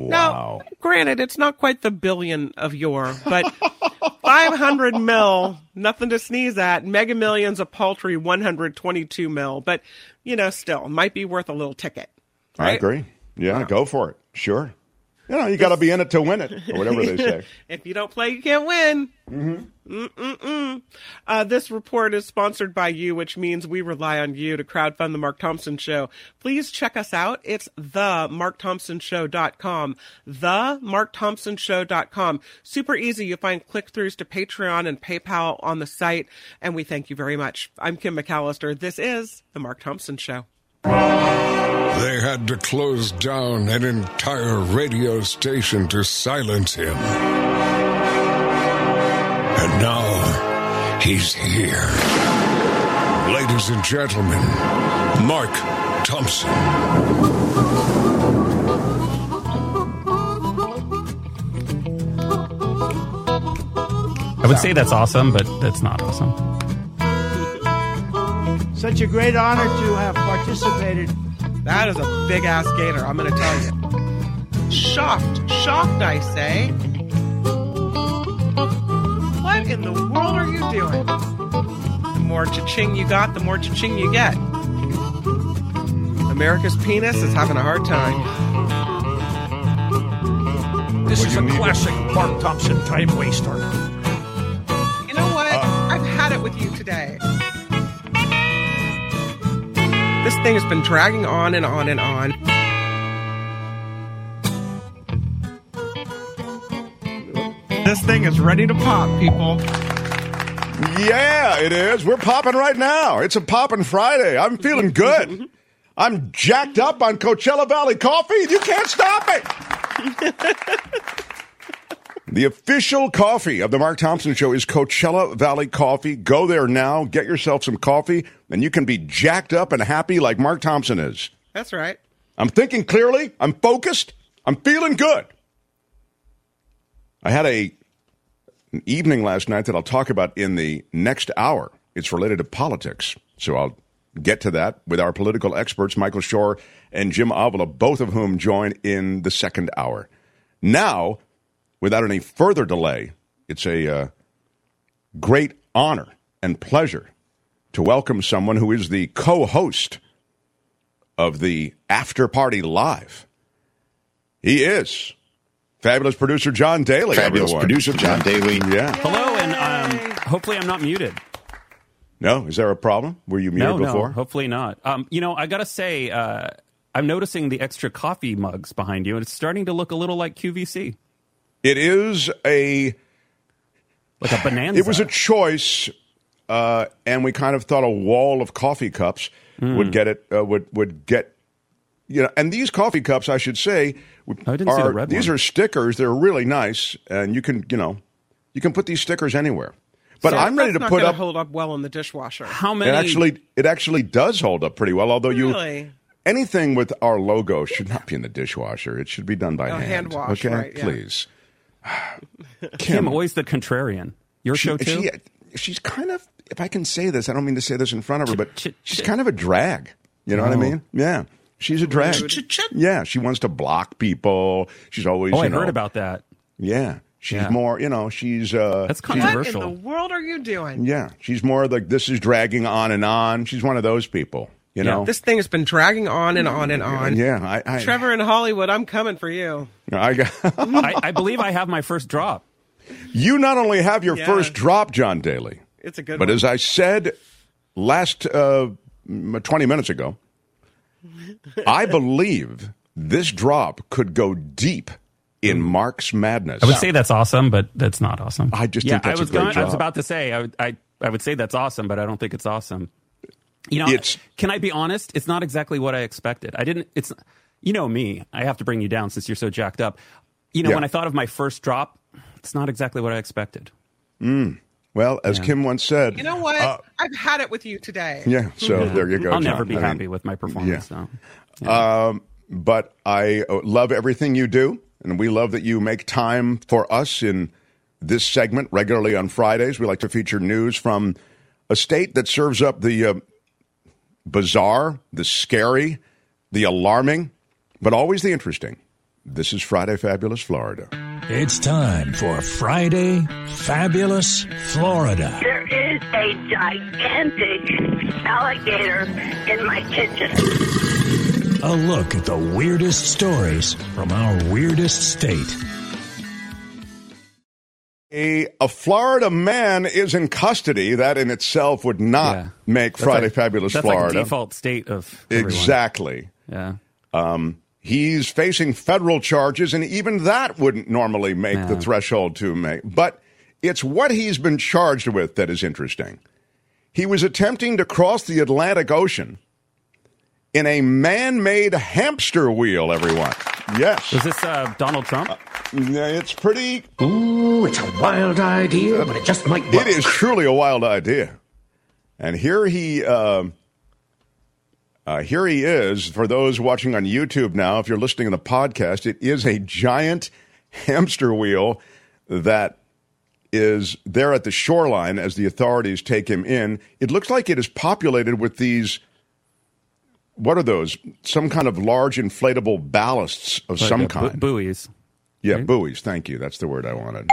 Now, granted, it's not quite the billion of yore, but 500 mil, nothing to sneeze at. Mega Millions, a paltry 122 mil, but, you know, still, might be worth a little ticket. I agree. Yeah, go for it. Sure. You know, you got to be in it to win it, or whatever they say. if you don't play, you can't win. Mm-mm-mm. Uh, this report is sponsored by you, which means we rely on you to crowdfund the Mark Thompson Show. Please check us out. It's the markthompsonshow.com. The markthompsonshow.com. Super easy. You find click-throughs to Patreon and PayPal on the site, and we thank you very much. I'm Kim McAllister. This is the Mark Thompson Show. They had to close down an entire radio station to silence him. And now he's here. Ladies and gentlemen, Mark Thompson. I would say that's awesome, but that's not awesome. Such a great honor to have participated. That is a big ass gator, I'm going to tell you. Shocked. Shocked, I say. What in the world are you doing? The more cha-ching you got, the more cha-ching you get. America's penis is having a hard time. This is a classic Mark Thompson time waster. You know what? I've had it with you today. This thing has been dragging on and on and on. This thing is ready to pop, people. Yeah, it is. We're popping right now. It's a popping Friday. I'm feeling good. I'm jacked up on Coachella Valley coffee. You can't stop it. the official coffee of the Mark Thompson Show is Coachella Valley Coffee. Go there now, get yourself some coffee, and you can be jacked up and happy like Mark Thompson is. That's right. I'm thinking clearly. I'm focused. I'm feeling good. I had a an evening last night that I'll talk about in the next hour. It's related to politics, so I'll get to that with our political experts, Michael Shure and Jim Avila, both of whom join in the second hour. Now, without any further delay, it's a uh, great honor and pleasure to welcome someone who is the co-host of the After Party Live. He is fabulous producer John Daly. Fabulous everyone. producer John Daly. Yeah. Hello, and um, hopefully I'm not muted. No, is there a problem? Were you muted no, before? no, hopefully not. Um, you know, I gotta say, uh, I'm noticing the extra coffee mugs behind you, and it's starting to look a little like QVC, It is a like a bonanza. It was a choice, uh, and we kind of thought a wall of coffee cups Hmm. would get it. Uh, would would get you know. And these coffee cups, I should say, I didn't see are, the red these one. are stickers. They're really nice, and you can you know you can put these stickers anywhere. But So I'm ready to not put up. hold up well in the dishwasher. How many? It many? actually it actually does hold up pretty well. Although you anything with our logo should not be in the dishwasher. It should be done by Oh, hand. hand wash, okay, right, yeah. please. Kim, always the contrarian. Your she, show too. she- she's kind of, if I can say this, I don't mean to say this in front of her, but she's kind of a drag. You know what I Oh. mean? Yeah. She's a drag. Yeah, she wants to block people. She's always. oh, I know, heard about that. Yeah, she's Yeah. more. You know, she's. uh That's she's- What in the world are you doing? Yeah, she's more like this is dragging on and on. She's one of those people. You know. This thing has been dragging on and on and on. Yeah, I. I Trevor in Hollywood, I'm coming for you. I got. I, I believe I have my first drop. you not only have your Yeah. first drop, John Daly, It's a good but one. as I said last uh, 20 minutes ago, I believe this drop could go deep in Mark's madness. I would say that's awesome, but that's not awesome. I just yeah, think that's I was a great going, I was about to say I, I I would say that's awesome, but I don't think it's awesome. You know, It's- can I be honest? It's not exactly what I expected. I didn't. It's you know me. I have to bring you down since you're so jacked up. You know, Yeah. when I thought of my first drop, it's not exactly what I expected. Mm. Well, as Yeah. Kim once said, You know what? uh, I've had it with you today. yeah. So Yeah. there you go. I'll John. never be I mean, happy with my performance. yeah. So. Um, but I uh, love everything you do, and we love that you make time for us in this segment regularly on Fridays. We like to feature news from a state that serves up the uh, bizarre, the scary, the alarming, but always the interesting. This is Friday Fabulous Florida. It's time for Friday Fabulous Florida. There is a gigantic alligator in my kitchen. A look at the weirdest stories from our weirdest state. A, a Florida man is in custody. That in itself would not Yeah. make That's Friday like- Fabulous that's Florida. like the default state of everyone. Exactly. Yeah. Um, he's facing federal charges, and even that wouldn't normally make the threshold to make. But it's what he's been charged with that is interesting. He was attempting to cross the Atlantic Ocean in a man made hamster wheel, everyone. Yes. Is this uh, Donald Trump? Yeah, it's pretty. Ooh, it's a wild idea, but it just might work. It is truly a wild idea. And here he, um uh, here he is. For those watching on YouTube now, if you're listening to the podcast, it is a giant hamster wheel that is there at the shoreline as the authorities take him in. It looks like it is populated with these. What are those? Some kind of large inflatable ballasts of Like, some uh, bu- kind. buoys. yeah, right? buoys. Thank you. That's the word I wanted.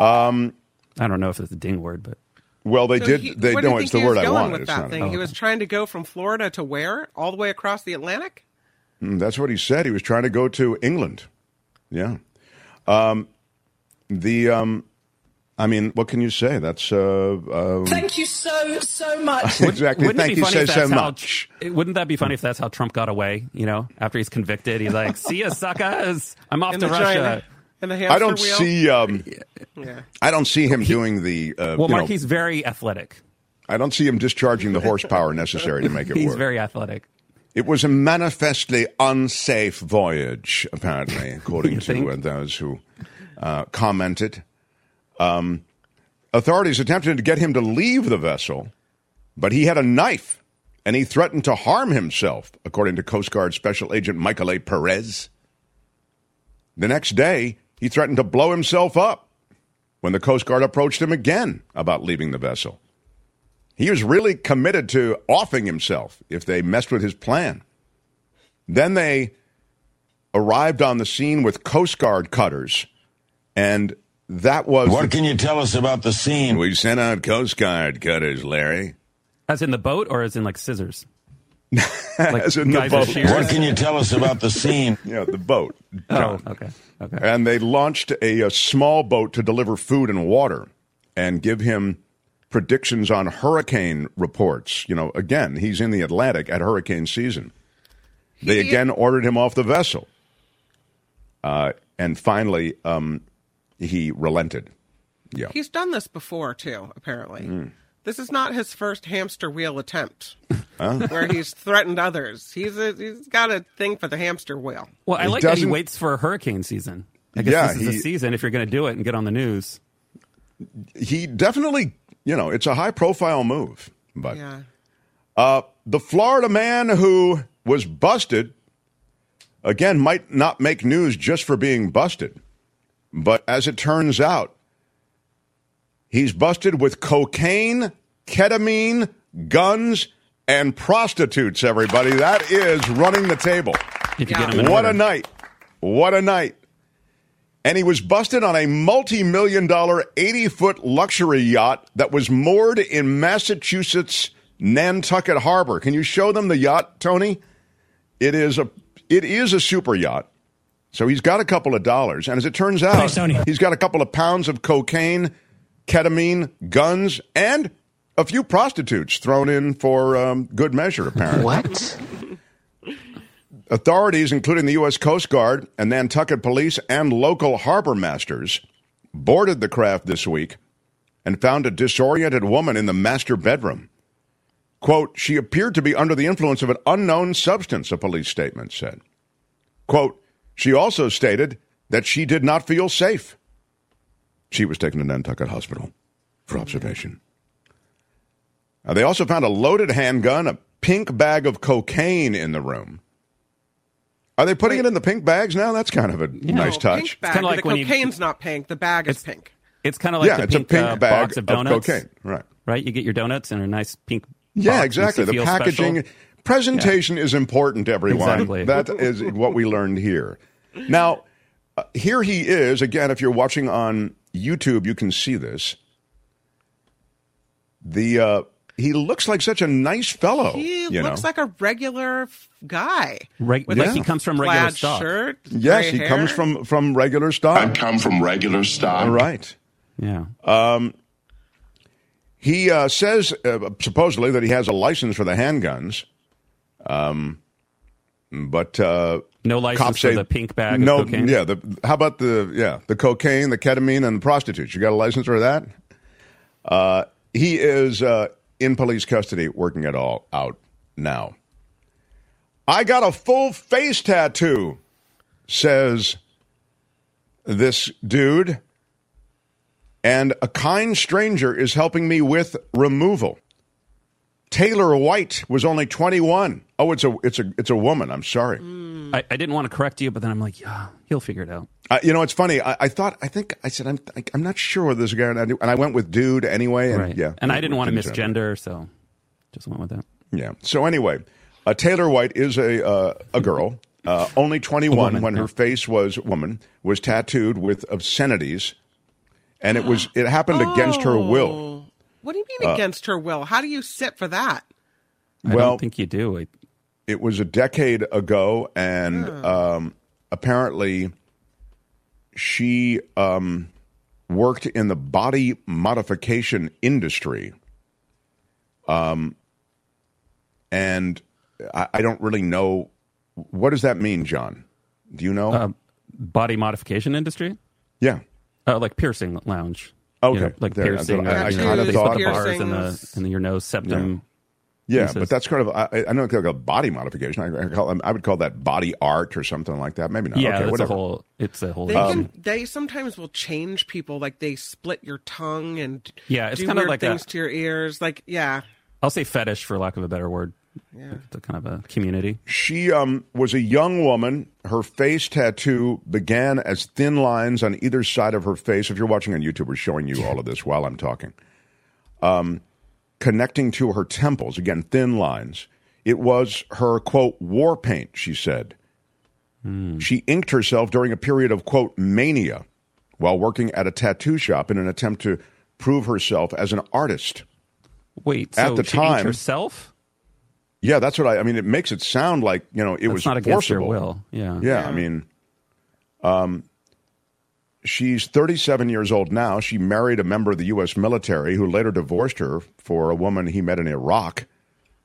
Um, I don't know if it's a ding word, but well, they So did. he- they do you know it's the word I wanted. With It's that not- thing, he was trying to go from Florida to where? All the way across the Atlantic. Mm, That's what he said. He was trying to go to England. Yeah. Um, the um, I mean, what can you say? That's uh, um, Thank you so, so much. exactly. Wouldn't it Thank be you funny so if so that's how- Wouldn't that be funny if that's how Trump got away? You know, after he's convicted, he's like, "See ya, suckers! I'm off In to the Russia." giant- in the I don't wheel. see. Um, Yeah. I don't see him doing the. Uh, well, you Mark, know, he's very athletic. I don't see him discharging the horsepower necessary to make it He's work. very athletic. It was a manifestly unsafe voyage, apparently, according to think? uh, those who uh, commented. Um, authorities attempted to get him to leave the vessel, but he had a knife and he threatened to harm himself, according to Coast Guard Special Agent Michael A. Perez. The next day, he threatened to blow himself up when the Coast Guard approached him again about leaving the vessel. He was really committed to offing himself if they messed with his plan. Then they arrived on the scene with Coast Guard cutters, and that was. What can you tell us about the scene? We sent out Coast Guard cutters, Larry. As in the boat, or as in like scissors? As in the boat. What can you tell us about the scene? Yeah, the boat. Oh, okay, okay. And they launched a, a small boat to deliver food and water and give him predictions on hurricane reports. You know, again, he's in the Atlantic at hurricane season. They again ordered him off the vessel. Uh, and finally, um, he relented. Yeah. He's done this before too. Apparently, Mm. this is not his first hamster wheel attempt, Huh? where he's threatened others. He's a, he's got a thing for the hamster wheel. Well, I He like that he waits for a hurricane season. I guess Yeah, this is the season if you're going to do it and get on the news. He definitely, you know, it's a high profile move. But Yeah. Uh, the Florida man who was busted, again, might not make news just for being busted. But as it turns out, he's busted with cocaine, ketamine, guns, and prostitutes, everybody. That is running the table. If you get him What order. a night. What a night. And he was busted on a multi million dollar 80 foot luxury yacht that was moored in Massachusetts Nantucket Harbor. Can you show them the yacht, Tony? It is a it is a super yacht. So he's got a couple of dollars. And as it turns out, Thanks, he's got a couple of pounds of cocaine, ketamine, guns, and a few prostitutes thrown in for um, good measure, apparently. What? Authorities, including the U.S. Coast Guard and Nantucket Police and local harbor masters, boarded the craft this week and found a disoriented woman in the master bedroom. Quote, she appeared to be under the influence of an unknown substance, a police statement said. Quote, she also stated that she did not feel safe. She was taken to Nantucket Hospital for observation. Now, they also found a loaded handgun, a pink bag of cocaine in the room. Are they putting it in the pink bags now? That's kind of a nice touch. Pink bag. kinda like the when you- cocaine's not pink. The bag is pink. It's kind of like yeah, the it's pink, a pink uh, bag box of donuts. cocaine. Right. Right? You get your donuts in a nice pink Yeah, box, exactly. The packaging, special. presentation is important, everyone. Exactly. That is what we learned here. Now, uh, here he is again. If you're watching on YouTube, you can see this. The uh, he looks like such a nice fellow. He you looks know? like a regular f- guy. Reg- With like he comes from regular plaid stock. Shirt, yes, he hair. comes from from regular stock. I come from regular stock. All right. Yeah. Um, he uh, says uh, supposedly that he has a license for the handguns. Um, but uh, No license for the pink bag of no? Yeah. The, how about the yeah the cocaine, the ketamine, and the prostitutes? You got a license for that? Uh, he is uh, in police custody, working it all out now. I got a full face tattoo, says this dude, and a kind stranger is helping me with removal. Taylor White was only 21. Oh, it's a it's a it's a woman. I'm sorry. I, I didn't want to correct you, but then I'm like, yeah, he'll figure it out. Uh, you know, it's funny. I, I thought I think I said I'm I, I'm not sure whether this guy or not, and I went with dude anyway. And right. yeah, And I didn't want to misgender, so just went with that. Yeah. So anyway, uh, Taylor White is a uh, a girl, uh, only 21 woman, when yeah. her face was woman was tattooed with obscenities, and it was it happened against her will. What do you mean Uh, against her will? How do you sit for that? I well, don't think you do. I, it was a decade ago, and um, apparently she um, worked in the body modification industry. Um, and I, I don't really know what does that mean, John. Do you know? uh, body modification industry? yeah. Oh, like piercing lounge. Okay. You know, like There, piercing. what I- I know, kinda they thought- put the bars in the in your nose septum. Yeah, pieces. but that's kind of I, I know it's like a body modification. I, I, call, I would call that body art or something like that. Maybe not. yeah, okay, whatever. a whole. It's a whole. They Um, can. They sometimes will change people. Like they split your tongue and Yeah, it's kinda weird like a- things to your ears. Like yeah, I'll say fetish for lack of a better word. Yeah. The kind of a community. She um, was a young woman. Her face tattoo began as thin lines on either side of her face. If you're watching on YouTube, we're showing you all of this while I'm talking. Um, connecting to her temples, again, thin lines. It was her, quote, war paint, she said. She inked herself during a period of, quote, mania while working at a tattoo shop in an attempt to prove herself as an artist. Wait, At so the time- herself. Yeah, that's what I, I mean. It makes it sound like, you know, it That's was not against her forcible. will. Yeah. Yeah, I mean, um, she's 37 years old now. She married a member of the U.S. military who later divorced her for a woman he met in Iraq,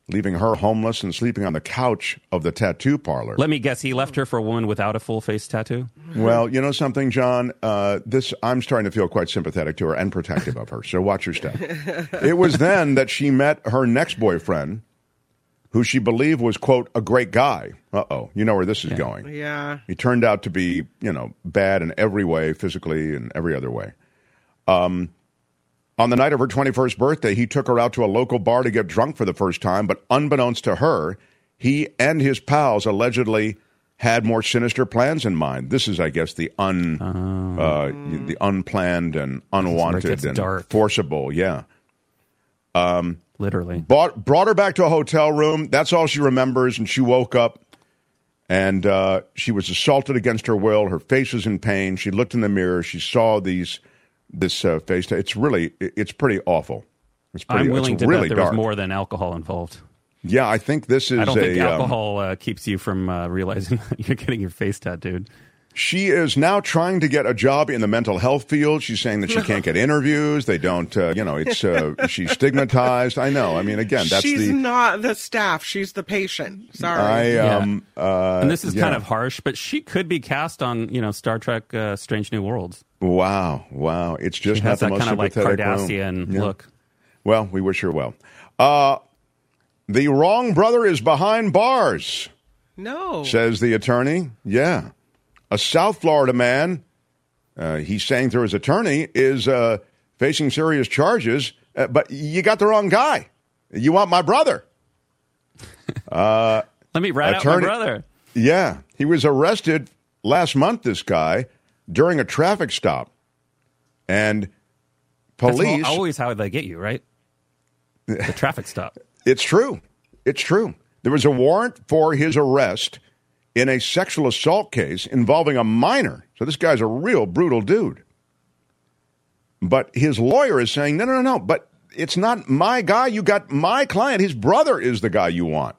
leaving her homeless and sleeping on the couch of the tattoo parlor. Let me guess. He left her for a woman without a full face tattoo. Well, you know something, John. Uh, this I'm starting to feel quite sympathetic to her and protective of her. So watch your step. it was then that she met her next boyfriend, who she believed was quote a great guy. Uh oh, you know where this is going. yeah. He turned out to be, you know, bad in every way, physically and every other way. Um, on the night of her 21st birthday, he took her out to a local bar to get drunk for the first time, but unbeknownst to her, he and his pals allegedly had more sinister plans in mind. This is, I guess, the un, uh, the unplanned and unwanted gets and dark. forcible. Yeah. Um, Literally. brought, brought her back to a hotel room. That's all she remembers. And she woke up and uh, she was assaulted against her will. Her face was in pain. She looked in the mirror. She saw these this uh, face. It's really it's pretty awful. It's pretty. I'm willing to really bet there dark. was more than alcohol involved. Yeah, I think this is I don't a. think um, alcohol uh, keeps you from uh, realizing that you're getting your face tattooed. She is now trying to get a job in the mental health field. She's saying that she can't get interviews. They don't, uh, you know, it's uh, she's stigmatized. I know. I mean, again, that's she's the. not the staff. She's the patient. Sorry. I Yeah. um. Uh, and this is yeah. kind of harsh, but she could be cast on, you know, Star Trek: uh, Strange New Worlds. Wow, wow! It's just She not has the that most kind of like sympathetic room. Cardassian Yeah. look. Well, we wish her well. Uh, the wrong brother is behind bars, no. says the attorney. Yeah, a South Florida man. Uh, he's saying through his attorney is uh, facing serious charges, uh, but you got the wrong guy. You want my brother? Uh, Let me rat out my brother. yeah, he was arrested last month. This guy during a traffic stop, and police. al- always how they get you, right? The traffic stop. It's true. It's true. There was a warrant for his arrest in a sexual assault case involving a minor. So this guy's a real brutal dude. But his lawyer is saying, no, no, no, no. But it's not my guy. You got my client. His brother is the guy you want.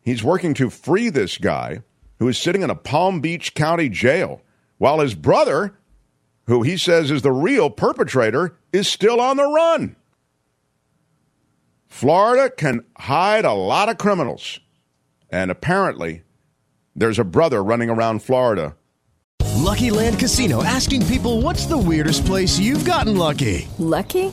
He's working to free this guy who is sitting in a Palm Beach County jail while his brother, who he says is the real perpetrator, is still on the run. Florida can hide a lot of criminals. And apparently, there's a brother running around Florida. Lucky Land Casino asking people what's the weirdest place you've gotten lucky? Lucky?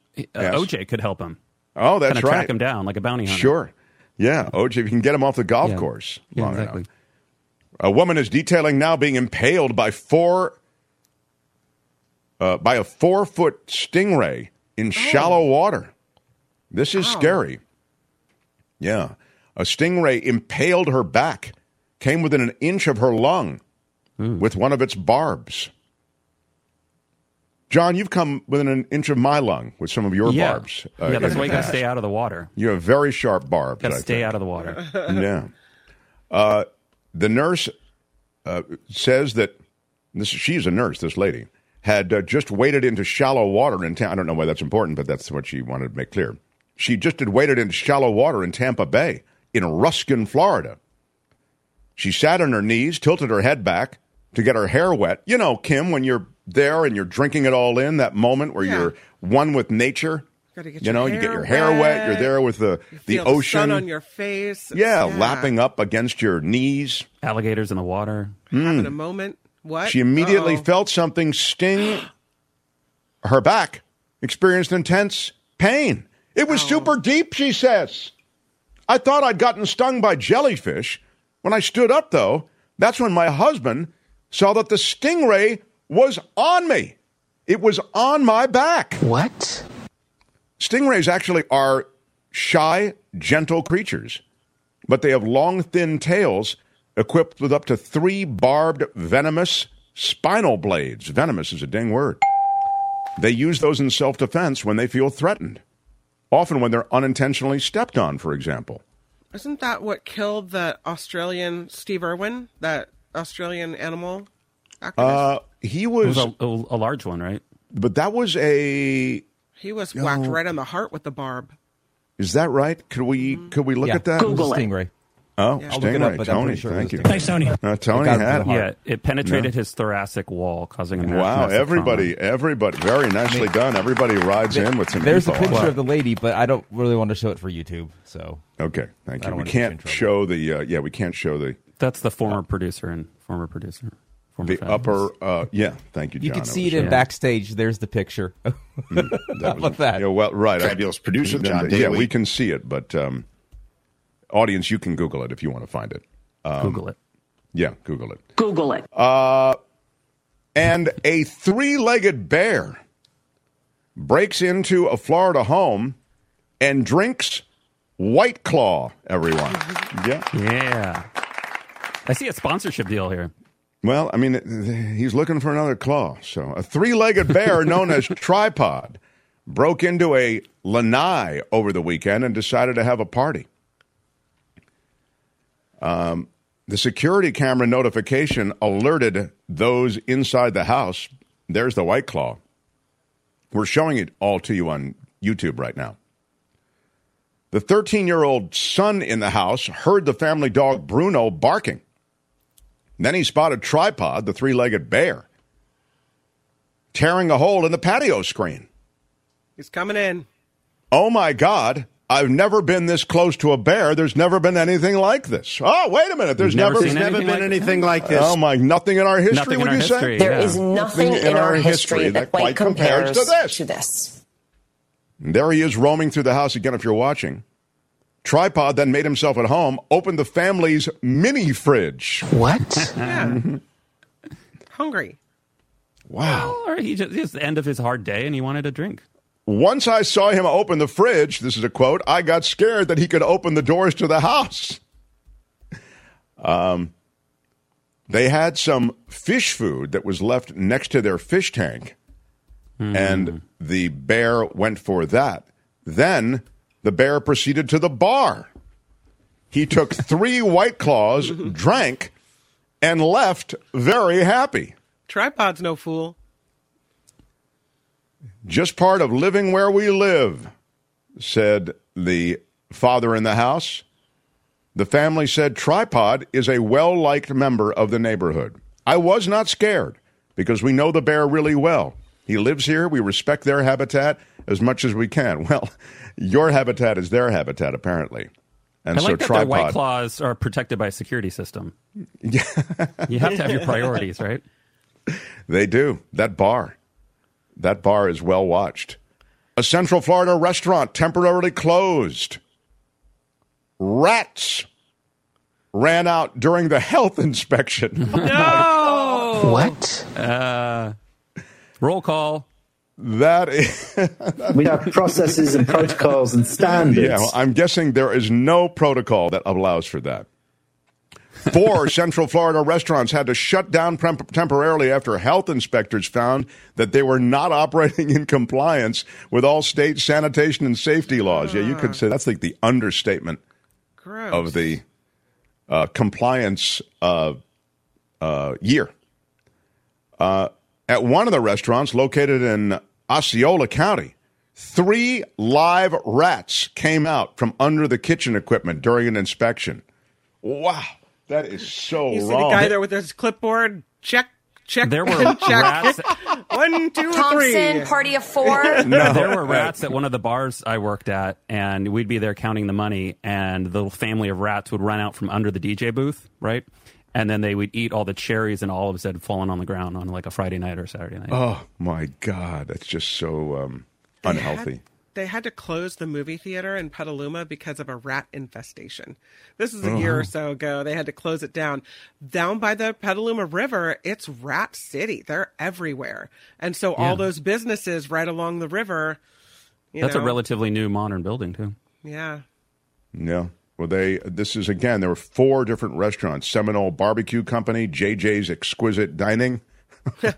Uh, Yes. OJ could help him. Oh, that's Kinda right. Track him down like a bounty hunter. Sure. Yeah, OJ, if you can get him off the golf Yeah. course. Yeah, long exactly. enough. A woman is detailing now being impaled by four uh, by a four foot stingray in shallow water. This is scary. Yeah, a stingray impaled her back, came within an inch of her lung with one of its barbs. John, you've come within an inch of my lung with some of your yeah. barbs. uh, yeah, that's why you got to stay out of the water. You have very sharp barbs. Got to stay think. out of the water. yeah. Uh, the nurse uh, says that this she's a nurse. This lady had uh, just waded into shallow water in Tampa. I don't know why that's important, but that's what she wanted to make clear. She just had waded into shallow water in Tampa Bay in Ruskin, Florida. She sat on her knees, tilted her head back to get her hair wet. You know, Kim, when you're there and you're drinking it all in, that moment where Yeah. you're one with nature. Gotta you know, you get your hair wet. You're there with the the Feel ocean sun on your face. It's- yeah, lapping up against your knees. Alligators in the water. Having hmm. a moment. What? She immediately Uh-oh. felt something sting her back, experienced intense pain. It was super deep, she says. I thought I'd gotten stung by jellyfish. When I stood up, though, that's when my husband saw that the stingray was on me. It was on my back. What? Stingrays actually are shy, gentle creatures, but they have long, thin tails equipped with up to three barbed, venomous spinal blades. Venomous is a dang word. They use those in self defense when they feel threatened, often when they're unintentionally stepped on, for example. Isn't that what killed the Australian Steve Irwin? That Australian animal activist? Uh, he It was, was a, a, a large one, right? but that was a. he was whacked right on the heart with the barb. Is that right? Could we could we look Yeah. at that? Google it. Stingray. Oh, Yeah. I'll look it Stingray. up, Tony, sure thank you. Thanks, Tony. Uh, Tony got it had to the it. heart. Yeah, it penetrated his thoracic wall, causing a Wow, everybody, trauma. everybody, very nicely done. Everybody rides in with some. There's a info. picture of the lady, but I don't really want to show it for YouTube. So Okay, thank you. We wanna get you in can't show the. Uh, yeah, we can't show the That's the former producer and former producer. Former the fabulous. upper. Uh, yeah, thank you. you can see was- it in Yeah. backstage. There's the picture. that How was- about that? Yeah, well, right. I- Fabulous producer, John Daly. Yeah, we can see it, but um, audience, you can Google it if you want to find it. Um, Google it. Yeah, Google it. Google it. Uh, and a three-legged bear breaks into a Florida home and drinks White Claw. Everyone, yeah. Yeah. I see a sponsorship deal here. Well, I mean, he's looking for another claw. So, a three legged bear known as Tripod broke into a lanai over the weekend and decided to have a party. Um, the security camera notification alerted those inside the house. There's the White Claw. We're showing it all to you on YouTube right now. The 13 year old son in the house heard the family dog Bruno barking. Then he spotted Tripod, the three legged bear, tearing a hole in the patio screen. He's coming in. Oh my God, I've never been this close to a bear. There's never been anything like this. Oh, wait a minute. There's You've never never, There's never anything been like- anything like this. Oh my, nothing in our history, Nothing in would our you history. say? There Yeah. is nothing in our history that quite compares to this. to this. There he is roaming through the house again if you're watching. Tripod then made himself at home, opened the family's mini fridge. What? Yeah. Hungry. Wow. Or he just, it's the end of his hard day and he wanted a drink. Once I saw him open the fridge, this is a quote, I got scared that he could open the doors to the house. Um, they had some fish food that was left next to their fish tank, and the bear went for that. Then the bear proceeded to the bar. He took three White Claws, drank, and left very happy. Tripod's no fool. Just part of living where we live, said the father in the house. The family said Tripod is a well liked member of the neighborhood. I was not scared because we know the bear really well. He lives here, we respect their habitat, as much as we can. Well, your habitat is their habitat, apparently. And I so like that their white claws are protected by a security system. you have to have your priorities, right? They do. That bar. That bar is well watched. A Central Florida restaurant temporarily closed. Rats ran out during the health inspection. No. What? Uh, roll call. That is. We have processes and protocols and standards. Yeah, well, I'm guessing there is no protocol that allows for that. Four Central Florida restaurants had to shut down prem- temporarily after health inspectors found that they were not operating in compliance with all state sanitation and safety laws. Yeah, you could say that's like the understatement Gross. of the uh, compliance uh, uh, year. Uh, at one of the restaurants located in Osceola County, three live rats came out from under the kitchen equipment during an inspection. Wow, that is so You see wrong. the guy there with his clipboard? Check, check, There were check. rats. One, two, Thompson, three. party of four. No. There were rats at one of the bars I worked at, and we'd be there counting the money, and the little family of rats would run out from under the DJ booth, right? And then they would eat all the cherries and olives that had fallen on the ground on like a Friday night or Saturday night. Oh my God, that's just so um, unhealthy. They had to close the movie theater in Petaluma because of a rat infestation. This is a year or so ago. They had to close it down. Down by the Petaluma River, it's rat city. They're everywhere. And so Yeah. all those businesses right along the river, you That's know, a relatively new modern building too. Yeah. Yeah. Well, they. This is again. There were four different restaurants: Seminole Barbecue Company, JJ's Exquisite Dining.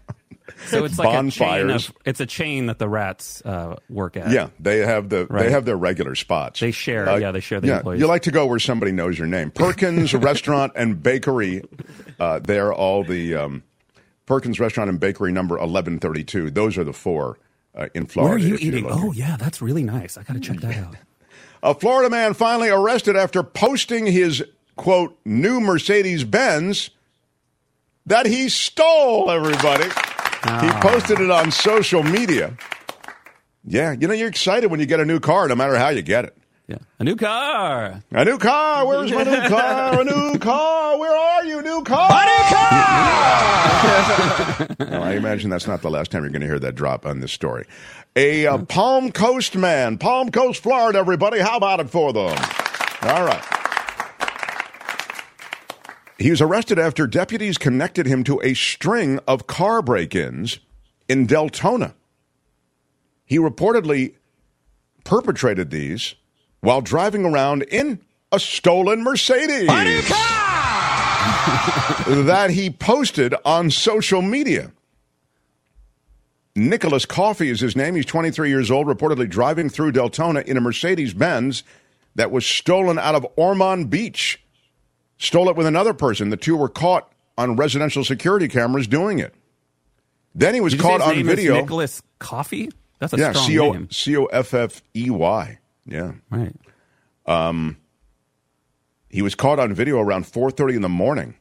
So it's like a chain Bonfires. of, it's a chain that the rats uh, work at. Yeah, they have the Right. they have their regular spots. They share. yeah, they share the yeah, employees. you like to go where somebody knows your name. Perkins Restaurant and Bakery. Uh, they're all the um, Perkins Restaurant and Bakery number eleven thirty two. Those are the four uh, in Florida. Where are you eating? Oh, yeah, that's really nice. I got to check that out. A Florida man finally arrested after posting his quote new Mercedes Benz that he stole. Everybody, he ah. posted it on social media. Yeah, you know you're excited when you get a new car, no matter how you get it. Yeah, a new car. A new car. Where's my new car? A new car. Where are you? New car. A new car. I imagine that's not the last time you're going to hear that drop on this story. A uh, Palm Coast man, Palm Coast, Florida. Everybody, how about it for them? All right. He was arrested after deputies connected him to a string of car break-ins in Deltona. He reportedly perpetrated these while driving around in a stolen Mercedes that he posted on social media. Nicholas Coffey is his name. He's 23 years old, reportedly driving through Deltona in a Mercedes Benz that was stolen out of Ormond Beach. Stole it with another person. The two were caught on residential security cameras doing it. Then he was Did you say caught on video. Nicholas Coffee. That's a yeah, strong C O name. C O F F E Y. Yeah. Right. Um, he was caught on video around 4:30 in the morning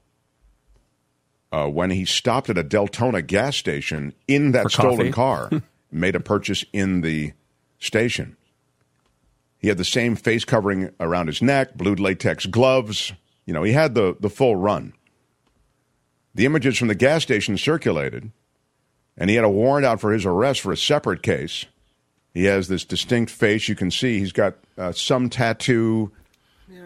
uh, when he stopped at a Deltona gas station in that For stolen coffee? car, made a purchase in the station. He had the same face covering around his neck, blue latex gloves. You know, he had the the full run. The images from the gas station circulated, and he had a warrant out for his arrest for a separate case. He has this distinct face. You can see he's got uh, some tattoo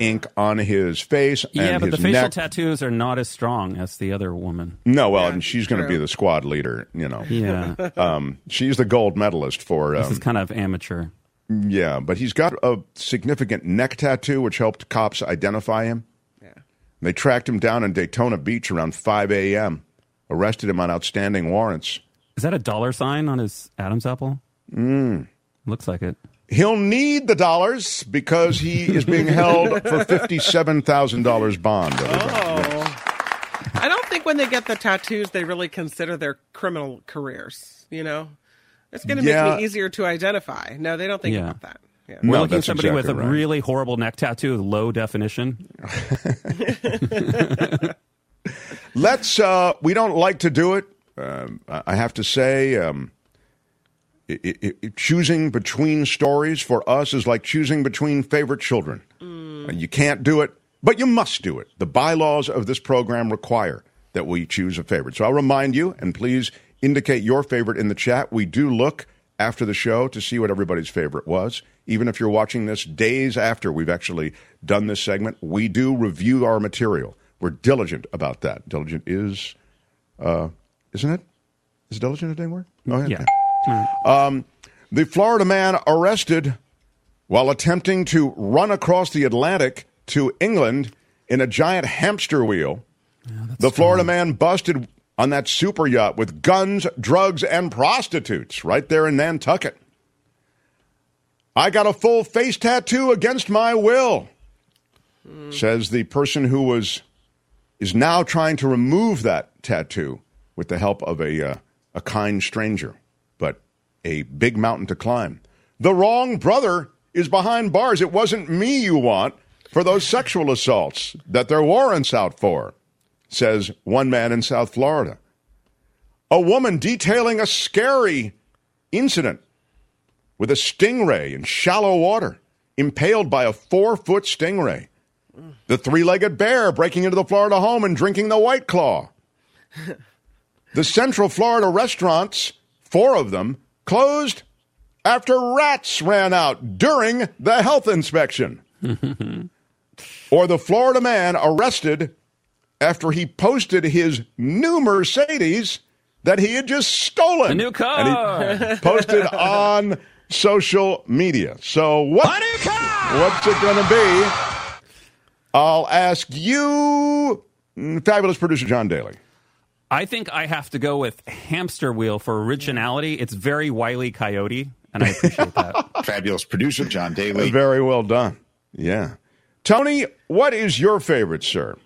ink on his face Yeah, and but his the facial neck. tattoos are not as strong as the other woman. no, well, and she's going to be the squad leader. You know, Yeah. um, she's the gold medalist for. Um, This is kind of amateur. yeah, but he's got a significant neck tattoo, which helped cops identify him. Yeah, they tracked him down in Daytona Beach around 5 a.m. Arrested him on outstanding warrants. Is that a dollar sign on his Adam's apple? Mm. Looks like it. He'll need the dollars because he is being held for fifty-seven thousand dollars bond. Oh. I don't think when they get the tattoos, they really consider their criminal careers. You know, it's going to make Yeah. me easier to identify. No, they don't think Yeah. about that. Yeah. We're No, looking at that's somebody with a right. really horrible neck tattoo with low definition. Let's. Uh, we don't like to do it. Um, I I have to say, um, i i i- choosing between stories for us is like choosing between favorite children. Mm. You can't do it, but you must do it. The bylaws of this program require that we choose a favorite. So I'll remind you, and please indicate your favorite in the chat. We do look after the show to see what everybody's favorite was. Even if you're watching this days after we've actually done this segment, we do review our material. We're diligent about that. Diligent is, uh, isn't it? Is diligent a dang word? Oh, Yeah. Um, the Florida man arrested while attempting to run across the Atlantic to England in a giant hamster wheel. the Florida man busted on that super yacht with guns, drugs, and prostitutes right there in Nantucket. I got a full face tattoo against my will, says the person who was is now trying to remove that tattoo with the help of a uh, a kind stranger, a big mountain to climb. The wrong brother is behind bars. It wasn't me you want for those sexual assaults that there are warrants out for, says one man in South Florida. A woman detailing a scary incident with a stingray in shallow water, impaled by a four foot stingray. The three legged bear breaking into the Florida home and drinking the White Claw. The Central Florida restaurants, four of them, closed after rats ran out during the health inspection. or the Florida man arrested after he posted his new Mercedes that he had just stolen. A new car. And he posted on social media. So what? What's it going to be? I'll ask you, fabulous producer John Daly. I think I have to go with hamster wheel for originality. It's very wily coyote, and I appreciate that. Fabulous producer John Daly. Very well done. Yeah. Tony, what is your favorite, sir?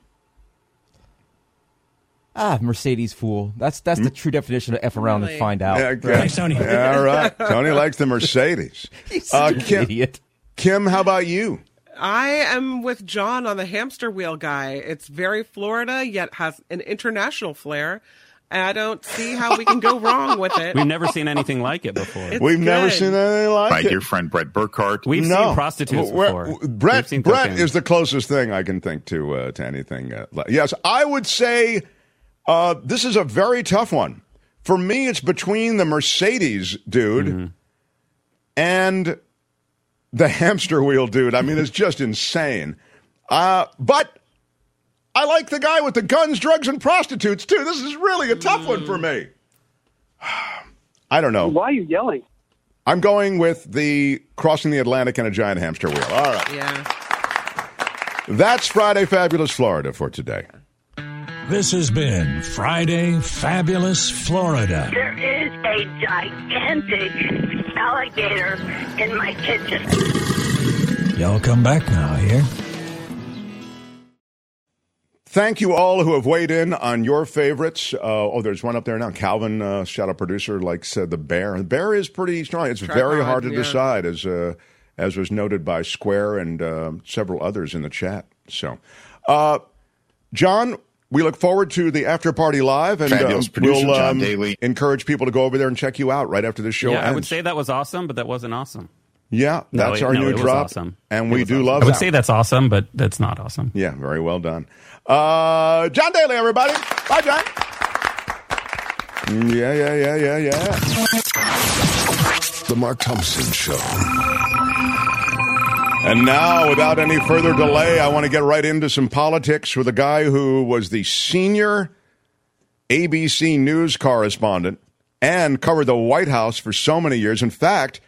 Ah, Mercedes fool. That's that's the true definition of f around and find out. Yeah, okay. All right. Tony likes the Mercedes. He's Uh, an Kim, idiot. Kim, how about you? I am with John on the hamster wheel guy. It's very Florida, yet has an international flair. I don't see how we can go wrong with it. We've never seen anything like it before. It's We've never seen anything like it. My it. dear friend Brett Burkhardt. We've no. seen prostitutes We're- before. Brett, We've seen Brett cocaine. is the closest thing I can think to uh, to anything. Uh, like- yes, I would say uh, this is a very tough one. For me, it's between the Mercedes dude Mm-hmm. and the hamster wheel dude. I mean, it's just insane. Uh, but I like the guy with the guns, drugs, and prostitutes too. This is really a tough one for me. I don't know. Why are you yelling? I'm going with the crossing the Atlantic in a giant hamster wheel. All right. Yeah. That's Friday Fabulous Florida for today. This has been Friday Fabulous Florida. There is a gigantic alligator in my kitchen. Y'all come back now here. Thank you all who have weighed in on your favorites. Uh, oh, there's one up there now. Calvin, uh, shout out producer, like said the bear. The bear is pretty strong. It's very hard to yeah. decide, as uh, as was noted by Square and uh, several others in the chat. So, uh, John, we look forward to the after party live, and Fabulous um, we'll um, encourage people to go over there and check you out right after the show yeah, I would say that was awesome, but that wasn't awesome. yeah, No, that's it- our no, new it was drop, awesome. and It we was do awesome. love. I would that. say that's awesome, but that's not awesome. Yeah, very well done. Uh, John Daly, everybody. Bye, John. Yeah, yeah, yeah, yeah, yeah. The Mark Thompson Show. And now, without any further delay, I want to get right into some politics with a guy who was the senior ABC News correspondent and covered the White House for so many years. In fact,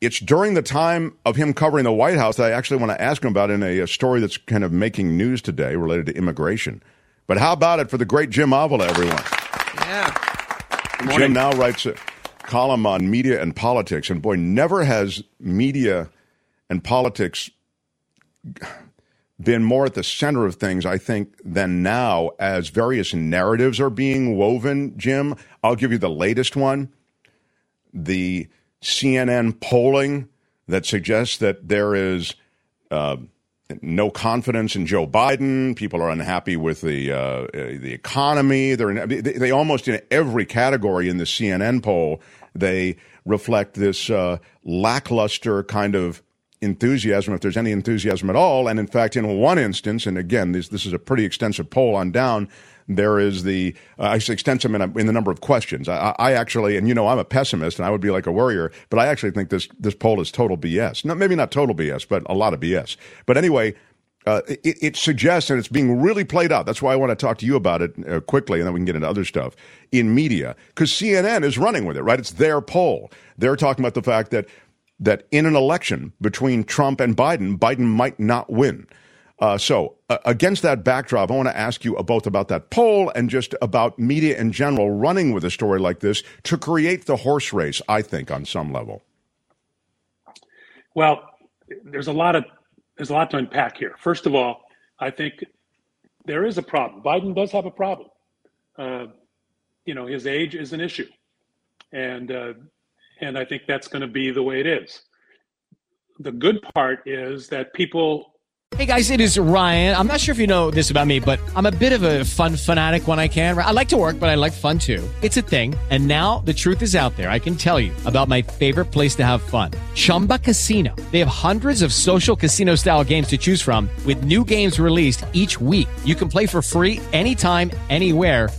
it's during the time of him covering the White House that I actually want to ask him about in a, a story that's kind of making news today related to immigration. But how about it for the great Jim Avila, everyone? Yeah. Jim now writes a column on media and politics, and boy, never has media and politics been more at the center of things, I think, than now as various narratives are being woven. Jim, I'll give you the latest one the CNN polling that suggests that there is uh, no confidence in Joe Biden. People are unhappy with the uh, the economy. They're in, they, they almost in every category in the CNN poll they reflect this uh, lackluster kind of enthusiasm, if there's any enthusiasm at all. And in fact, in one instance, and again, this this is a pretty extensive poll on down. There is the uh, I say extensive in, a, in the number of questions. I, I actually, and you know, I'm a pessimist, and I would be like a worrier, but I actually think this this poll is total BS. No, maybe not total BS, but a lot of BS. But anyway, uh, it, it, suggests, and it's being really played out. That's why I want to talk to you about it uh, quickly, and then we can get into other stuff in media, because CNN is running with it, right? It's their poll. They're talking about the fact that that in an election between Trump and Biden, Biden might not win. Uh, so, uh, against that backdrop, I want to ask you both about that poll and just about media in general running with a story like this to create the horse race, I think, on some level. Well, there's a lot of there's a lot to unpack here. First of all, I think there is a problem. Biden does have a problem. Uh, you know, his age is an issue, and uh, and I think that's going to be the way it is. The good part is that people Hey guys, it is Ryan. I'm not sure if you know this about me, but I'm a bit of a fun fanatic when I can. I like to work, but I like fun too. It's a thing. And now the truth is out there. I can tell you about my favorite place to have fun Chumba Casino. They have hundreds of social casino style games to choose from, with new games released each week. You can play for free anytime, anywhere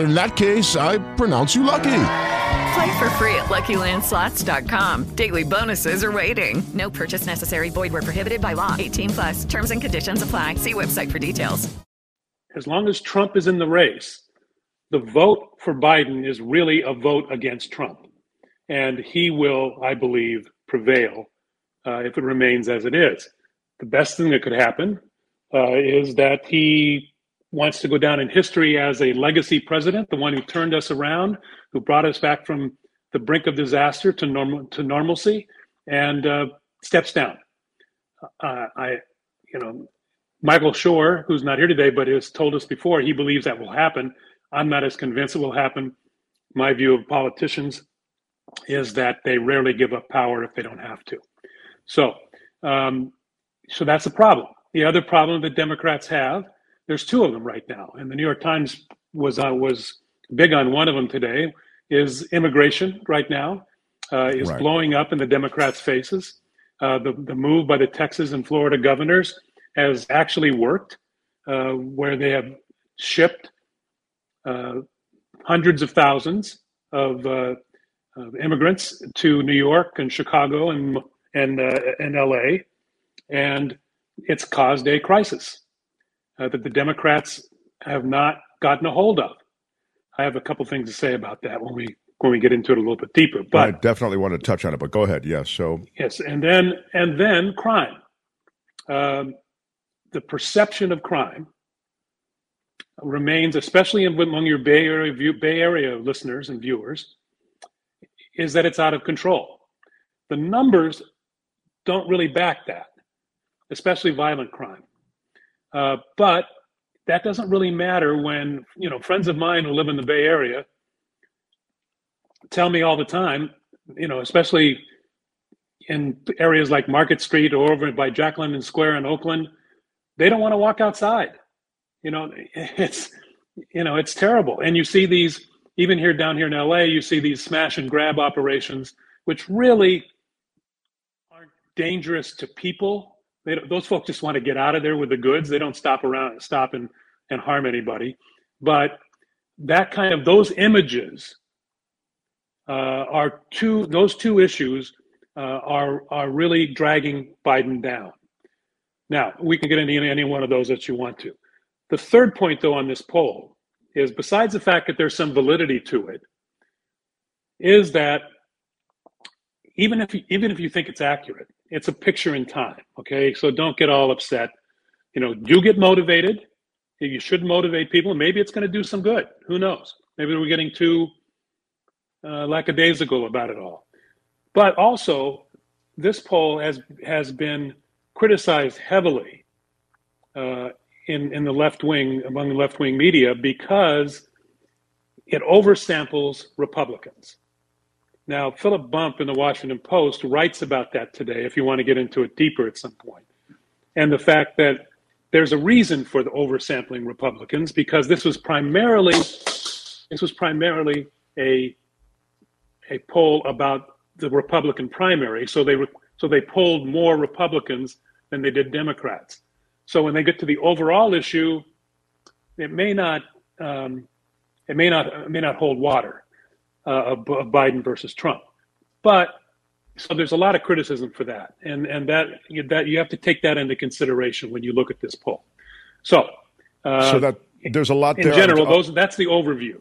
in that case, I pronounce you lucky. Play for free at LuckyLandSlots.com. Daily bonuses are waiting. No purchase necessary. Void were prohibited by law. 18 plus. Terms and conditions apply. See website for details. As long as Trump is in the race, the vote for Biden is really a vote against Trump, and he will, I believe, prevail uh, if it remains as it is. The best thing that could happen uh, is that he wants to go down in history as a legacy president, the one who turned us around, who brought us back from the brink of disaster to normal to normalcy, and uh, steps down. Uh, I, you know, Michael Shure, who's not here today, but has told us before he believes that will happen. I'm not as convinced it will happen. My view of politicians is that they rarely give up power if they don't have to. So, um, so that's a problem. The other problem that Democrats have there's two of them right now, and the New York Times was uh, was big on one of them today. Is immigration right now uh, is right. blowing up in the Democrats' faces. Uh, the the move by the Texas and Florida governors has actually worked, uh, where they have shipped uh, hundreds of thousands of, uh, of, immigrants to New York and Chicago and and and L.A. and it's caused a crisis uh, that the Democrats have not gotten a hold of. I have a couple things to say about that when we when we get into it a little bit deeper. But I definitely want to touch on it. But go ahead. Yes. So yes, and then and then crime. Um, the perception of crime remains, especially among your Bay Area view, Bay Area listeners and viewers, is that it's out of control. The numbers don't really back that, especially violent crime. Uh, but that doesn't really matter when you know friends of mine who live in the Bay Area tell me all the time, you know, especially in areas like Market Street or over by Jack London Square in Oakland, they don't want to walk outside. You know, it's you know it's terrible, and you see these even here down here in LA, you see these smash and grab operations, which really aren't dangerous to people they, those folks just want to get out of there with the goods. They don't stop around, stop and, and harm anybody. But that kind of those images uh, are two. Those two issues uh, are are really dragging Biden down. Now we can get into any one of those that you want to. The third point, though, on this poll is besides the fact that there's some validity to it, is that even if you, even if you think it's accurate, it's a picture in time. Okay, so don't get all upset you know, do get motivated. You should motivate people. Maybe it's going to do some good. Who knows? Maybe we're getting too uh, lackadaisical about it all. But also, this poll has has been criticized heavily uh, in in the left wing among the left wing media because it oversamples Republicans. Now, Philip Bump in the Washington Post writes about that today. If you want to get into it deeper at some point, and the fact that there's a reason for the oversampling Republicans because this was primarily this was primarily a a poll about the Republican primary. So they so they polled more Republicans than they did Democrats. So when they get to the overall issue, it may not um, it may not it may not hold water uh, of, Biden versus Trump, but so there's a lot of criticism for that, and and that that you have to take that into consideration when you look at this poll. So, uh, so that there's a lot in there. general. Those that's the overview.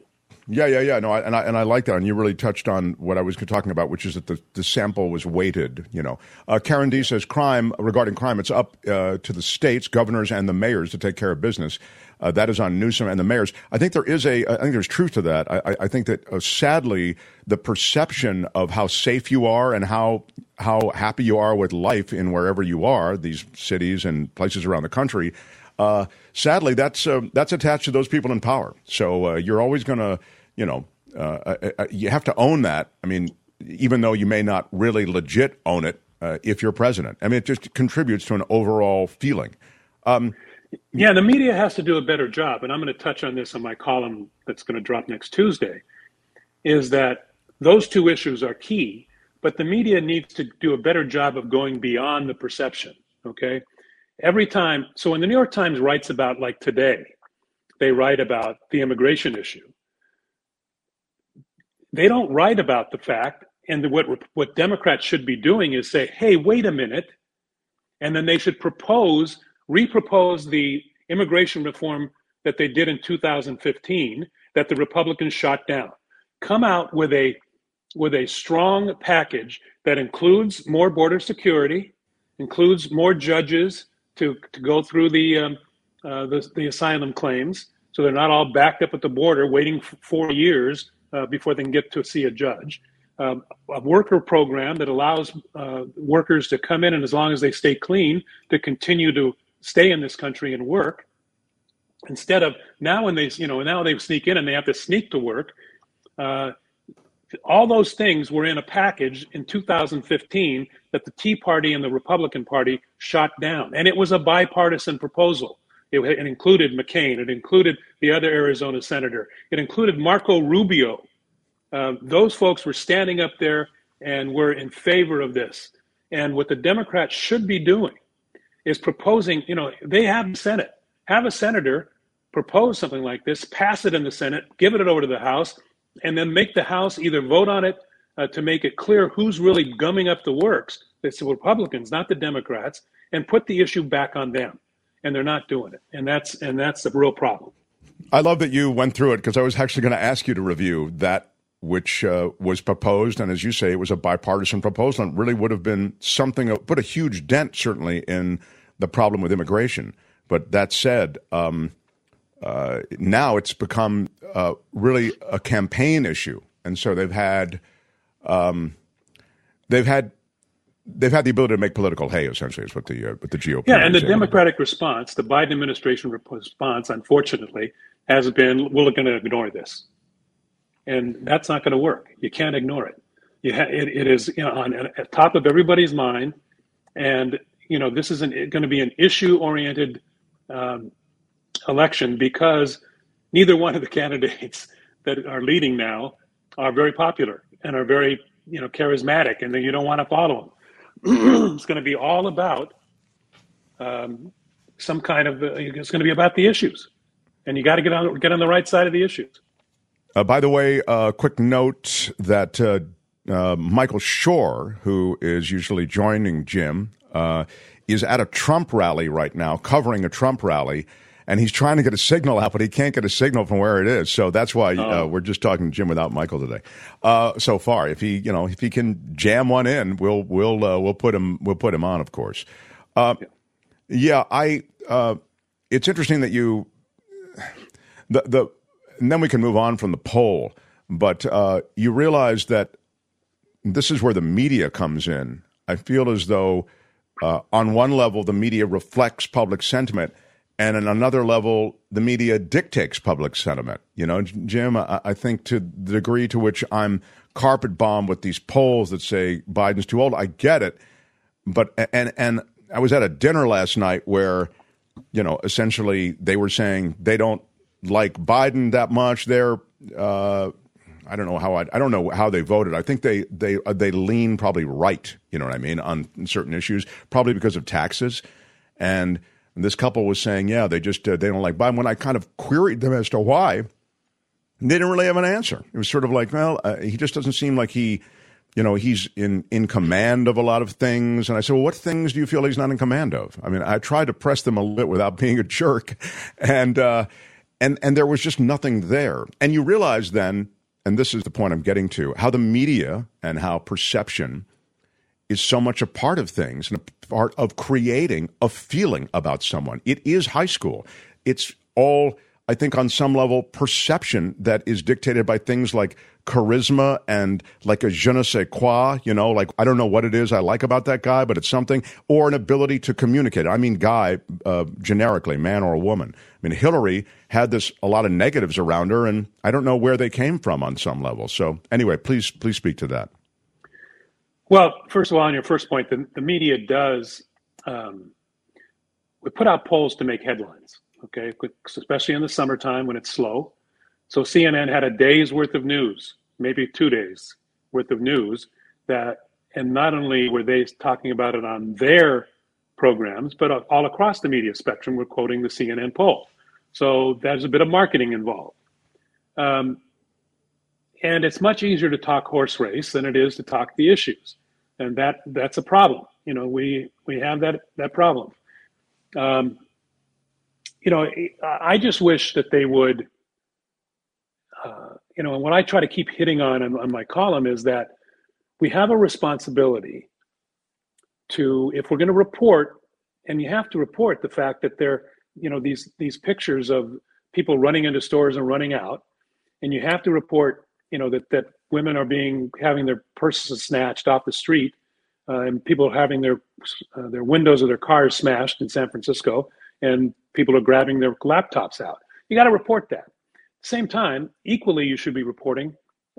Yeah, yeah, yeah. No, I, and I and I like that. And you really touched on what I was talking about, which is that the, the sample was weighted. You know, uh, Karen D says crime regarding crime, it's up uh, to the states, governors, and the mayors to take care of business. Uh, that is on Newsom and the mayors. I think there is a. I think there's truth to that. I, I think that uh, sadly, the perception of how safe you are and how how happy you are with life in wherever you are, these cities and places around the country. Uh, sadly, that's uh, that's attached to those people in power. So you're always going to you know, uh, uh, uh, you have to own that. I mean, even though you may not really legit own it uh, if you're president. I mean, it just contributes to an overall feeling. Um, yeah, the media has to do a better job, and I'm going to touch on this in my column that's going to drop next Tuesday. Is that those two issues are key, but the media needs to do a better job of going beyond the perception. Okay, every time. So when the New York Times writes about like today, they write about the immigration issue they don't write about the fact and what what Democrats should be doing is say, "Hey, wait a minute," and then they should propose, repropose the immigration reform that they did in 2015 that the Republicans shot down. Come out with a with a strong package that includes more border security, includes more judges to to go through the um, uh, the, the asylum claims, so they're not all backed up at the border waiting four years uh, before they can get to see a judge. Um, a worker program that allows uh, workers to come in and as long as they stay clean to continue to stay in this country and work instead of now when they you know now they sneak in and they have to sneak to work uh, all those things were in a package in 2015 that the tea party and the republican party shot down and it was a bipartisan proposal it, it included McCain. It included the other Arizona senator. It included Marco Rubio. Uh, those folks were standing up there and were in favor of this. And what the Democrats should be doing is proposing, you know, they have the Senate, have a senator propose something like this, pass it in the Senate, give it over to the House, and then make the House either vote on it uh, to make it clear who's really gumming up the works. It's the Republicans, not the Democrats, and put the issue back on them and they're not doing it, and that's and that's the real problem. I love that you went through it because I was actually going to ask you to review that which uh, was proposed, and as you say, it was a bipartisan proposal, and really would have been something put a huge dent certainly in the problem with immigration. But that said, um, uh, now it's become uh, really a campaign issue, and so they've had um, they've had they've had the ability to make political hay. Essentially, is what the uh, what the GOP. Yeah, and the Democratic response, the Biden administration response, unfortunately, has been we're going to ignore this, and that's not going to work. You can't ignore it. You ha- it, it is you know, on at top of everybody's mind, and you know this is going to be an issue oriented um, election because neither one of the candidates that are leading now are very popular and are very you know charismatic, and then you don't want to follow them. it's going to be all about um, some kind of. Uh, it's going to be about the issues, and you got to get on get on the right side of the issues. Uh, by the way, a uh, quick note that uh, uh, Michael Shure, who is usually joining Jim, uh, is at a Trump rally right now, covering a Trump rally and he's trying to get a signal out, but he can't get a signal from where it is. So that's why uh, oh. we're just talking to Jim without Michael today. Uh, so far, if he, you know, if he can jam one in, we'll we'll uh, we'll put him we'll put him on, of course. Uh, yeah, I uh, it's interesting that you the the and then we can move on from the poll, but uh, you realize that this is where the media comes in. I feel as though uh, on one level the media reflects public sentiment, and on another level the media dictates public sentiment. You know, Jim, I, I think to the degree to which I'm carpet bombed with these polls that say Biden's too old, I get it, but and and I was at a dinner last night where you know, essentially they were saying they don't like Biden that much. They're uh, I don't know how I, I don't know how they voted. I think they they uh, they lean probably right. You know what I mean on certain issues, probably because of taxes. And this couple was saying, yeah, they just uh, they don't like Biden. When I kind of queried them as to why, they didn't really have an answer. It was sort of like, well, uh, he just doesn't seem like he you know, he's in, in command of a lot of things. And I said, well, what things do you feel he's not in command of? I mean, I tried to press them a little bit without being a jerk. And, uh, and, and there was just nothing there. And you realize then, and this is the point I'm getting to, how the media and how perception is so much a part of things and a part of creating a feeling about someone. It is high school. It's all, I think, on some level, perception that is dictated by things like charisma and like a je ne sais quoi, you know, like I don't know what it is I like about that guy, but it's something, or an ability to communicate. I mean, guy, uh, generically, man or a woman. I mean, Hillary had this, a lot of negatives around her, and I don't know where they came from on some level. So, anyway, please, please speak to that. Well, first of all, on your first point, the, the media does, um, we put out polls to make headlines, okay, especially in the summertime when it's slow so CNN had a day's worth of news, maybe two days worth of news that, and not only were they talking about it on their programs, but all across the media spectrum were quoting the CNN poll. So there's a bit of marketing involved. Um, and it's much easier to talk horse race than it is to talk the issues. And that that's a problem. You know, we we have that that problem. Um, you know, I just wish that they would uh, you know, and what I try to keep hitting on, on on my column is that we have a responsibility to, if we're going to report, and you have to report the fact that there, you know, these these pictures of people running into stores and running out, and you have to report, you know, that that women are being having their purses snatched off the street, uh, and people are having their uh, their windows of their cars smashed in San Francisco, and people are grabbing their laptops out. You got to report that. Same time, equally, you should be reporting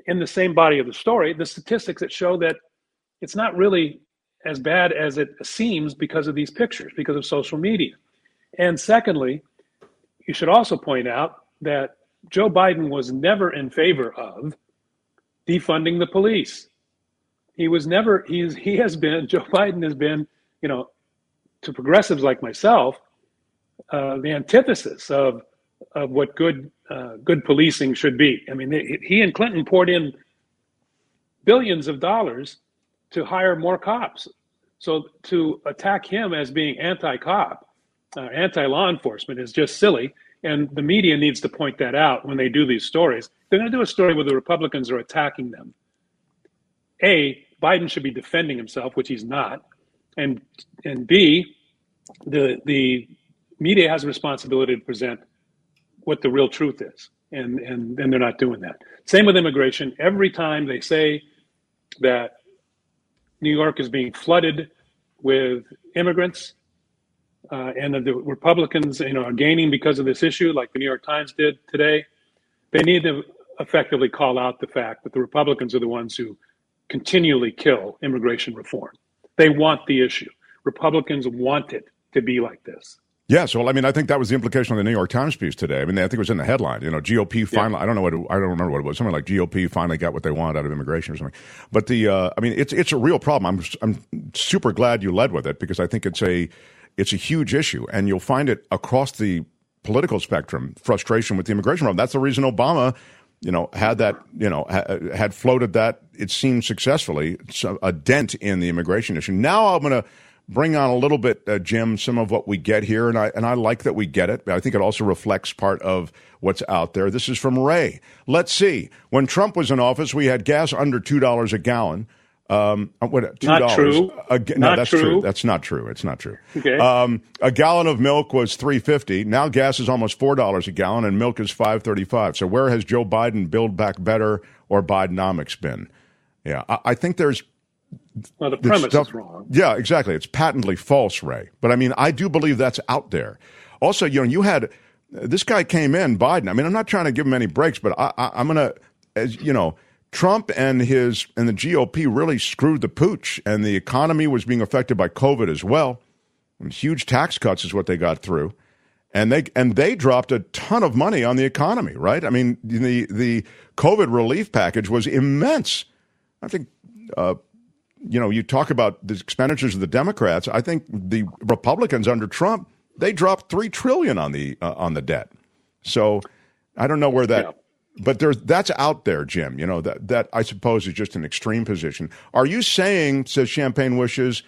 in the same body of the story the statistics that show that it's not really as bad as it seems because of these pictures, because of social media. And secondly, you should also point out that Joe Biden was never in favor of defunding the police. He was never, he's, he has been, Joe Biden has been, you know, to progressives like myself, uh, the antithesis of of what good uh, good policing should be. I mean, he and Clinton poured in billions of dollars to hire more cops. So to attack him as being anti-cop, uh, anti-law enforcement is just silly. And the media needs to point that out when they do these stories. They're going to do a story where the Republicans are attacking them. A, Biden should be defending himself, which he's not, and and B, the the media has a responsibility to present what the real truth is. And, and, and they're not doing that. Same with immigration. Every time they say that New York is being flooded with immigrants, uh, and that the Republicans, you know, are gaining because of this issue, like the New York Times did today. They need to effectively call out the fact that the Republicans are the ones who continually kill immigration reform. They want the issue. Republicans want it to be like this. Yes, so I mean, I think that was the implication of the New York Times piece today. I mean, I think it was in the headline. You know, GOP finally. Yeah. I don't know what it, I don't remember what it was. Something like GOP finally got what they wanted out of immigration or something. But the, uh, I mean, it's it's a real problem. I'm I'm super glad you led with it because I think it's a it's a huge issue, and you'll find it across the political spectrum. Frustration with the immigration problem. That's the reason Obama you know, had that, you know, had floated that, it seemed successfully, a dent in the immigration issue. Now I'm going to bring on a little bit, uh, Jim, some of what we get here, and I and I like that we get it. But I think it also reflects part of what's out there. This is from Ray. Let's see. When Trump was in office, we had gas under two dollars a gallon. Um, what, $2. Not true. A, no, Not that's true. That's not true. It's not true. Okay. Um, a gallon of milk was three fifty. Now gas is almost four dollars a gallon, and milk is five thirty five. So where has Joe Biden build back better or Bidenomics been? Yeah, I, I think there's Well, the premise stuff- is wrong. Yeah, exactly. It's patently false, Ray. But I mean, I do believe that's out there. Also, you know, you had this guy came in, Biden. I mean, I'm not trying to give him any breaks, but I, I, I'm going to, as you know, Trump and his and the GOP really screwed the pooch, and the economy was being affected by COVID as well. And huge tax cuts is what they got through, and they and they dropped a ton of money on the economy. Right? I mean, the the COVID relief package was immense. I think uh, you know, you talk about the expenditures of the Democrats. I think the Republicans under Trump they dropped three trillion on the uh, on the debt. So I don't know where that, but there's that's out there, Jim. You know that that I suppose is just an extreme position. Are you saying, says Champagne Wishes,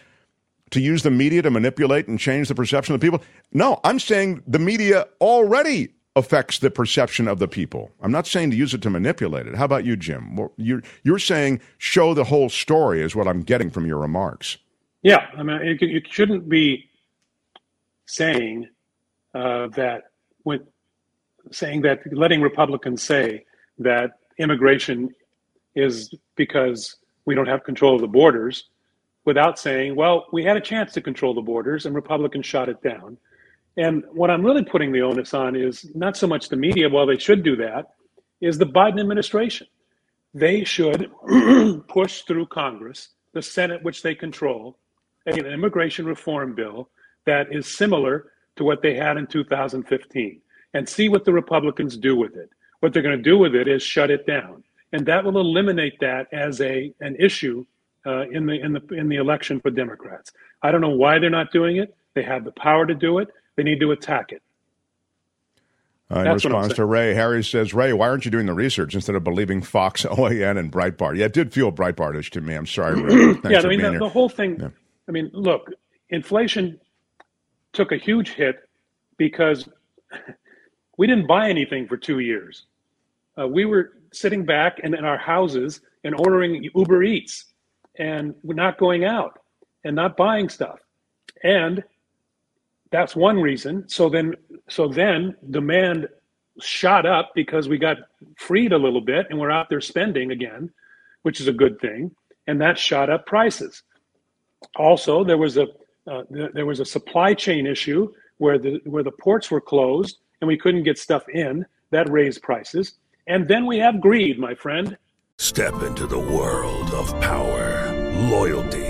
to use the media to manipulate and change the perception of the people? No, I'm saying the media already affects the perception of the people. I'm not saying to use it to manipulate it. How about you, Jim? You're you're saying show the whole story is what I'm getting from your remarks. Yeah, I mean, it, it shouldn't be saying uh, that when saying that letting Republicans say that immigration is because we don't have control of the borders, without saying, well, we had a chance to control the borders and Republicans shot it down. And what I'm really putting the onus on is not so much the media, while they should do that, is the Biden administration. They should push through Congress, the Senate, which they control, an immigration reform bill that is similar to what they had in 2015 and see what the Republicans do with it. What they're going to do with it is shut it down. And that will eliminate that as a an issue uh, in the in the in the election for Democrats. I don't know why they're not doing it. They have the power to do it. They need to attack it. Uh, in That's response to Ray, Harry says, Ray, why aren't you doing the research instead of believing Fox, OAN, and Breitbart? Yeah, it did feel Breitbartish to me. I'm sorry, Ray. Yeah, I mean the, the whole thing. Yeah. I mean, look, inflation took a huge hit because we didn't buy anything for two years. Uh, we were sitting back in, in our houses and ordering Uber Eats, and not going out and not buying stuff, and that's one reason. So then, so then demand shot up because we got freed a little bit and we're out there spending again, which is a good thing, and that shot up prices. Also, there was a uh, th- there was a supply chain issue where the where the ports were closed and we couldn't get stuff in. That raised prices, and then we have greed, my friend. Step into the world of power, loyalty,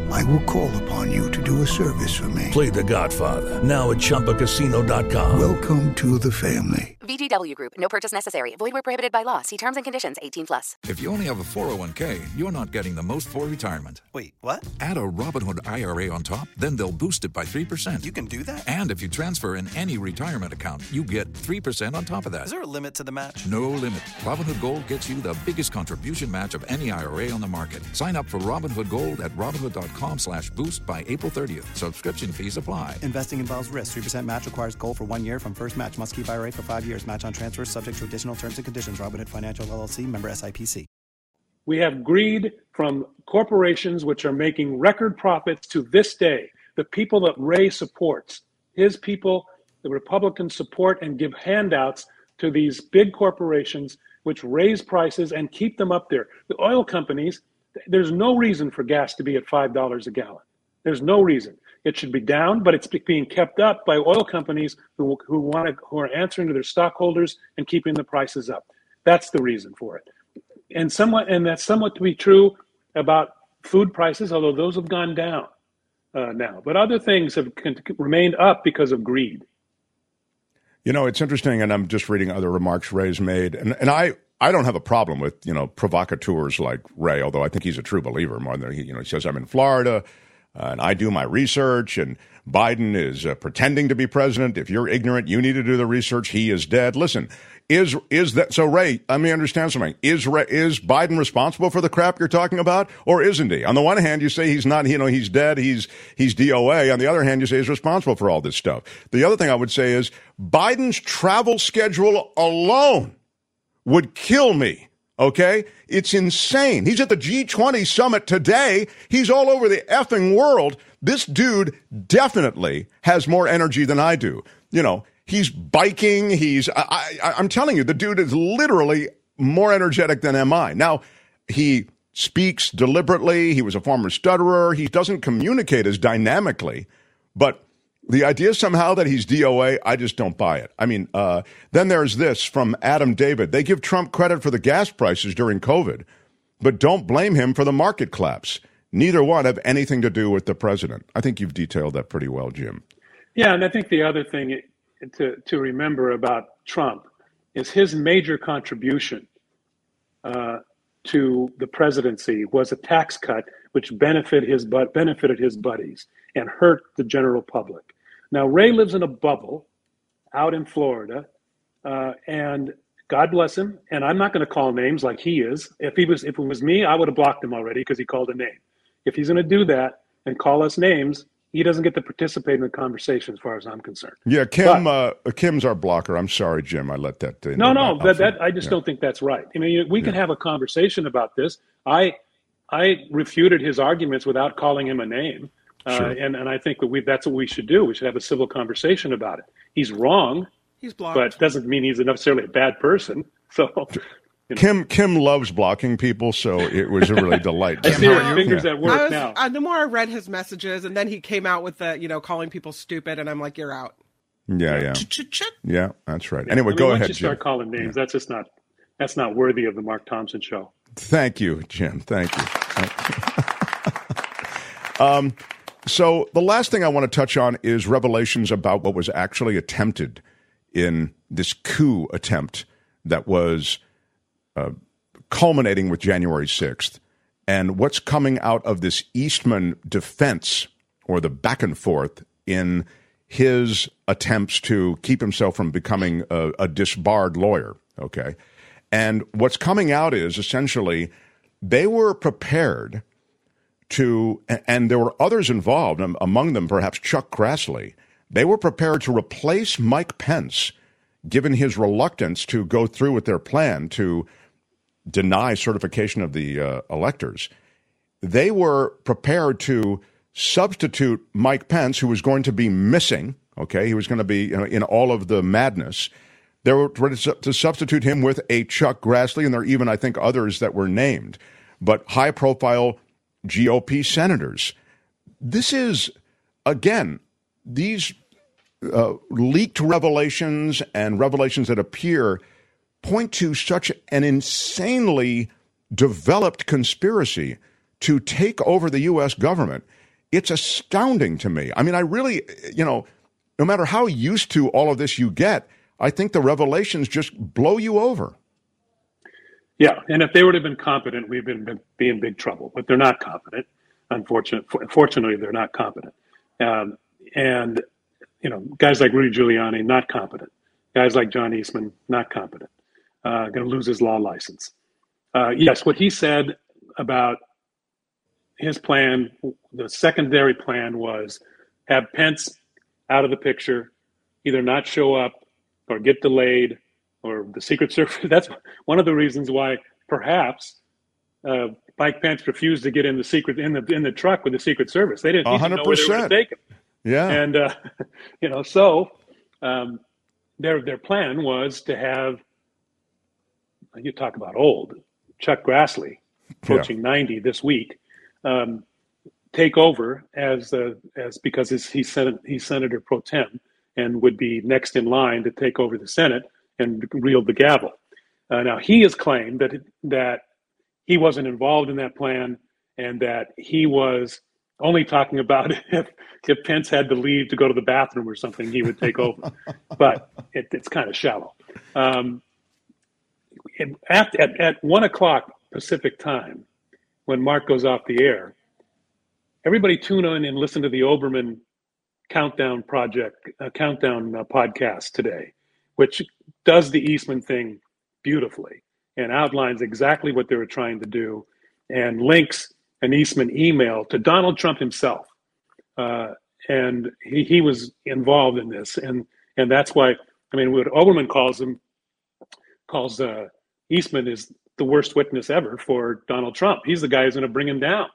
I will call upon you to do a service for me. Play The Godfather now at ChumbaCasino.com. Welcome to the family. VGW Group. No purchase necessary. Void where prohibited by law. See terms and conditions. 18 plus. If you only have a 401k, you're not getting the most for retirement. Wait, what? Add a Robinhood IRA on top, then they'll boost it by 3%. You can do that? And if you transfer in any retirement account, you get 3% on top of that. Is there a limit to the match? No limit. Robinhood Gold gets you the biggest contribution match of any IRA on the market. Sign up for Robinhood Gold at Robinhood.com slash boost by April 30th. Subscription fees apply. Investing involves risk. 3% match requires gold for one year from first match. Must keep IRA for five years. Match on transfers subject to additional terms and conditions. Robinhood Financial LLC member SIPC. We have greed from corporations which are making record profits to this day. The people that Ray supports, his people, the Republicans support and give handouts to these big corporations which raise prices and keep them up there. The oil companies, there's no reason for gas to be at $5 a gallon. There's no reason. It should be down, but it's being kept up by oil companies who, who want to, who are answering to their stockholders and keeping the prices up. That's the reason for it. And somewhat, and that's somewhat to be true about food prices, although those have gone down uh, now. But other things have remained up because of greed. You know, it's interesting, and I'm just reading other remarks Ray's made, and, and I, I don't have a problem with you know provocateurs like Ray, although I think he's a true believer more than he, you know, he says I'm in Florida, uh, and I do my research, and Biden is uh, pretending to be president. If you're ignorant, you need to do the research. He is dead. Listen, Is is that so, Ray? Let me understand something. Is is Biden responsible for the crap you're talking about, or isn't he? On the one hand, you say he's not. You know, he's dead. He's he's DOA. On the other hand, you say he's responsible for all this stuff. The other thing I would say is Biden's travel schedule alone would kill me. Okay, it's insane. He's at the G20 summit today. He's all over the effing world. This dude definitely has more energy than I do. You know, He's biking. He's, I, I, I'm telling you, the dude is literally more energetic than am I. Now, he speaks deliberately. He was a former stutterer. He doesn't communicate as dynamically. But the idea somehow that he's DOA, I just don't buy it. I mean, uh, then there's this from Adam David. They give Trump credit for the gas prices during COVID, but don't blame him for the market collapse. Neither one have anything to do with the president. I think you've detailed that pretty well, Jim. Yeah, and I think the other thing to, to remember about Trump is his major contribution uh, to the presidency was a tax cut which benefit his but benefited his buddies and hurt the general public. Now Ray lives in a bubble out in Florida, uh, and God bless him. And I'm not going to call names like he is. If he was, if it was me, I would have blocked him already because he called a name. If he's going to do that and call us names, he doesn't get to participate in the conversation as far as I'm concerned. Yeah, Kim. But, uh, Kim's our blocker. I'm sorry, Jim. I let that. Uh, no, no, that, that I just yeah. don't think that's right. I mean, we can yeah. have a conversation about this. I I refuted his arguments without calling him a name, uh, and and I think that we that's what we should do. We should have a civil conversation about it. He's wrong. He's blocked, but doesn't mean he's necessarily a bad person. So Kim Kim loves blocking people, so it was a really delight. I see her fingers yeah. at work was, now. Uh, the more I read his messages, and then he came out with the you know calling people stupid, and I'm like, you're out. Yeah, yeah, yeah. That's right. Anyway, I mean, go once ahead. you start Jim. calling names, yeah. that's just not that's not worthy of the Mark Thompson show. Thank you, Jim. Thank you. um, so the last thing I want to touch on is revelations about what was actually attempted in this coup attempt that was uh, culminating with January 6th. And what's coming out of this Eastman defense or the back and forth in his attempts to keep himself from becoming a, a disbarred lawyer. Okay. And what's coming out is essentially they were prepared to, and there were others involved, among them perhaps Chuck Grassley. They were prepared to replace Mike Pence, given his reluctance to go through with their plan to deny certification of the uh, electors, they were prepared to substitute Mike Pence, who was going to be missing. Okay, he was going to be you know, in all of the madness. They were ready to substitute him with a Chuck Grassley, and there are even, I think, others that were named, but high profile GOP senators. This is, again, these uh, leaked revelations and revelations that appear point to such an insanely developed conspiracy to take over the U.S. government. It's astounding to me. I mean, I really, you know, no matter how used to all of this you get, I think the revelations just blow you over. Yeah, and if they would have been competent, we've been be in big trouble. But they're not competent. Unfortunately, fortunately, they're not competent. Um, and you know, guys like Rudy Giuliani, not competent. Guys like John Eastman, not competent uh, going to lose his law license. Uh, yes, what he said about his plan, the secondary plan was have Pence out of the picture, either not show up or get delayed, or the Secret Service. That's one of the reasons why perhaps uh, Mike Pence refused to get in the secret in the in the truck with the Secret Service. They didn't, he didn't know they were going take him. Yeah, and uh, you know, so um, their their plan was to have you talk about old, Chuck Grassley, approaching yeah. 90 this week, um, take over as uh, as because he's Senate, he's Senator pro tem and would be next in line to take over the Senate and wield the gavel. Uh, now he has claimed that that he wasn't involved in that plan and that he was only talking about if if Pence had to leave to go to the bathroom or something, he would take over. but it, it's kind of shallow. Um, at, at, at one o'clock Pacific time, when Mark goes off the air, everybody tune in and listen to the Olbermann Countdown Project, uh, Countdown uh, podcast today, which does the Eastman thing beautifully and outlines exactly what they were trying to do and links an Eastman email to Donald Trump himself. Uh, and he, he was involved in this. And, and that's why, I mean, what Olbermann calls him, calls uh, Eastman is the worst witness ever for Donald Trump. He's the guy who's going to bring him down.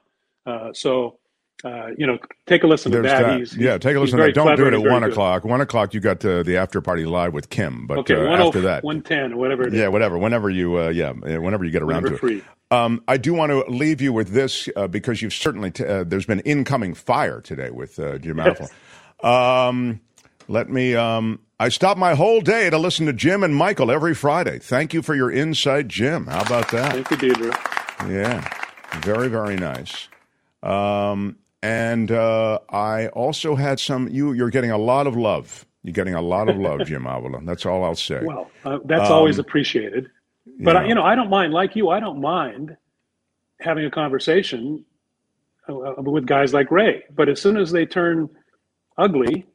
Uh, so, uh, you know, take a listen There's to that. that. He's, yeah, take a listen to that. Don't do it at one good. o'clock. One o'clock, you got uh, the after party live with Kim. But Okay, uh, after that, 110 or whatever it is. yeah, whatever. Whenever you, uh, yeah, uh, whenever you get around Whenever to it. free. Um, I do want to leave you with this uh, because you've certainly t- uh, there's been incoming fire today with uh, Jim Yes. Apple. Um, let me. Um, I stop my whole day to listen to Jim and Michael every Friday. Thank you for your insight, Jim. How about that? Thank you, Deidre. Yeah, very very nice. Um, and uh, I also had some. You you're getting a lot of love. You're getting a lot of love, Jim Avila. That's all I'll say. Well, uh, that's Um, always appreciated. But yeah. I, you know, I don't mind. Like you, I don't mind having a conversation uh, with guys like Ray. But as soon as they turn ugly,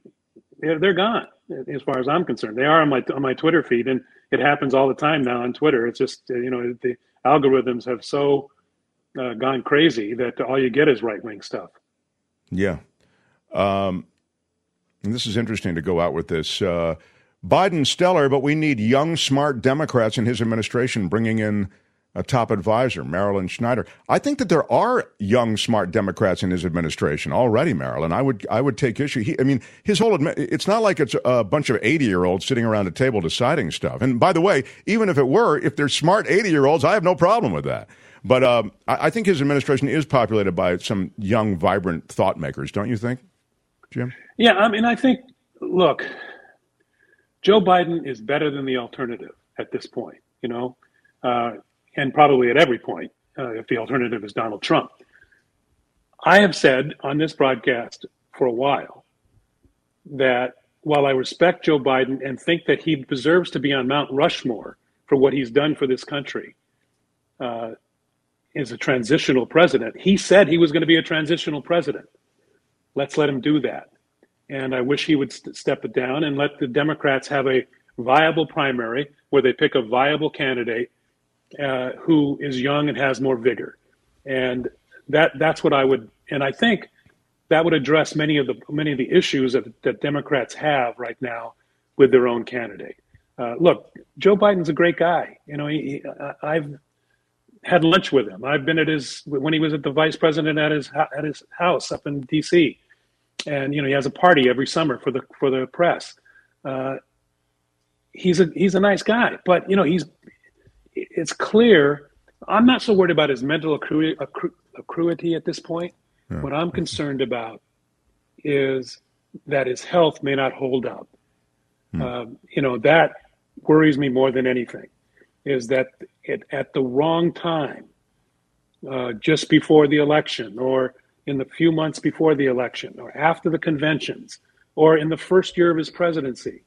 they're, they're gone. As far as I'm concerned, they are on my on my Twitter feed, and it happens all the time now on Twitter. It's just uh, you know the algorithms have so uh, gone crazy that all you get is right wing stuff. Yeah. Um, and this is interesting to go out with this. Uh, Biden stellar, but we need young, smart Democrats in his administration bringing in a top advisor, Marilyn Schneider. I think that there are young, smart Democrats in his administration already, Marilyn. I would, I would take issue. He, I mean, his whole, admi- it's not like it's a bunch of 80 year olds sitting around a table deciding stuff. And by the way, even if it were, if they're smart 80 year olds, I have no problem with that. But um, I, I think his administration is populated by some young, vibrant thought makers, don't you think, Jim? Yeah, I mean, I think, look, Joe Biden is better than the alternative at this point, you know, uh, and probably at every point uh, if the alternative is Donald Trump. I have said on this broadcast for a while that while I respect Joe Biden and think that he deserves to be on Mount Rushmore for what he's done for this country uh, as a transitional president, he said he was going to be a transitional president. Let's let him do that. And I wish he would st- step it down and let the Democrats have a viable primary where they pick a viable candidate uh, who is young and has more vigor. And that that's what I would. And I think that would address many of the many of the issues that, that Democrats have right now with their own candidate. Uh, look, Joe Biden's a great guy. You know, he, he, I've had lunch with him. I've been at his when he was at the vice president at his at his house up in D.C. And you know, he has a party every summer for the for the press. Uh, he's a he's a nice guy, but you know, he's it's clear. I'm not so worried about his mental accru- accru- accruity at this point. What I'm concerned about is that his health may not hold up. Um, you know, that worries me more than anything. Is that it, at the wrong time, uh, just before the election, or in the few months before the election, or after the conventions, or in the first year of his presidency,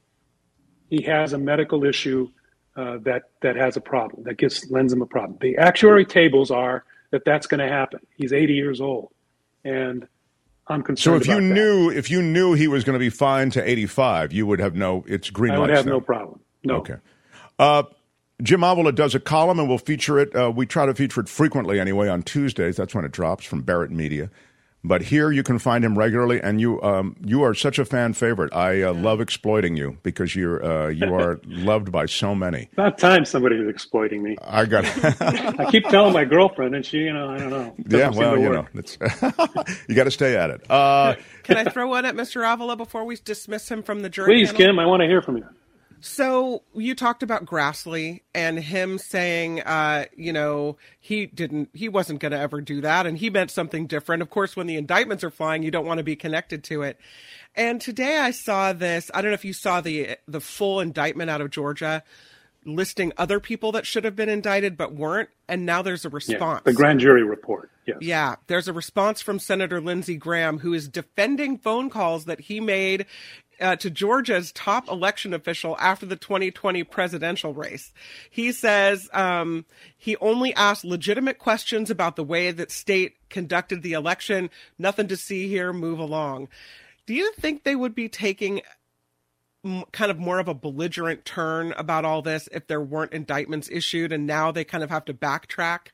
he has a medical issue uh, that that has a problem that gives lends him a problem. The actuary tables are that that's going to happen. He's 80 years old, and I'm concerned. So if you about that. knew if you knew he was going to be fine to 85, you would have no it's green I would have no problem. No. Okay. Uh, Jim Avila does a column, and we'll feature it. Uh, we try to feature it frequently anyway on Tuesdays. That's when it drops from Barrett Media. But here you can find him regularly, and you um, you are such a fan favorite. I uh, love exploiting you because you're uh, you are loved by so many. About time somebody was exploiting me. I got I keep telling my girlfriend, and she, you know, I don't know. Yeah. Well, you work. know, it's you got to stay at it. Uh, Can I throw one at Mr. Avila before we dismiss him from the jury? Please, panel? Kim, I want to hear from you. So you talked about Grassley and him saying, uh, you know, he didn't, he wasn't going to ever do that, and he meant something different. Of course, when the indictments are flying, you don't want to be connected to it. And today I saw this. I don't know if you saw the the full indictment out of Georgia, listing other people that should have been indicted but weren't, and now there's a Yeah, response. the grand jury report. Yes. Yeah, there's a response from Senator Lindsey Graham, who is defending phone calls that he made uh, to Georgia's top election official after the 2020 presidential race. He says um, he only asked legitimate questions about the way that state conducted the election. Nothing to see here. Move along. Do you think they would be taking kind of more of a belligerent turn about all this if there weren't indictments issued and now they kind of have to backtrack?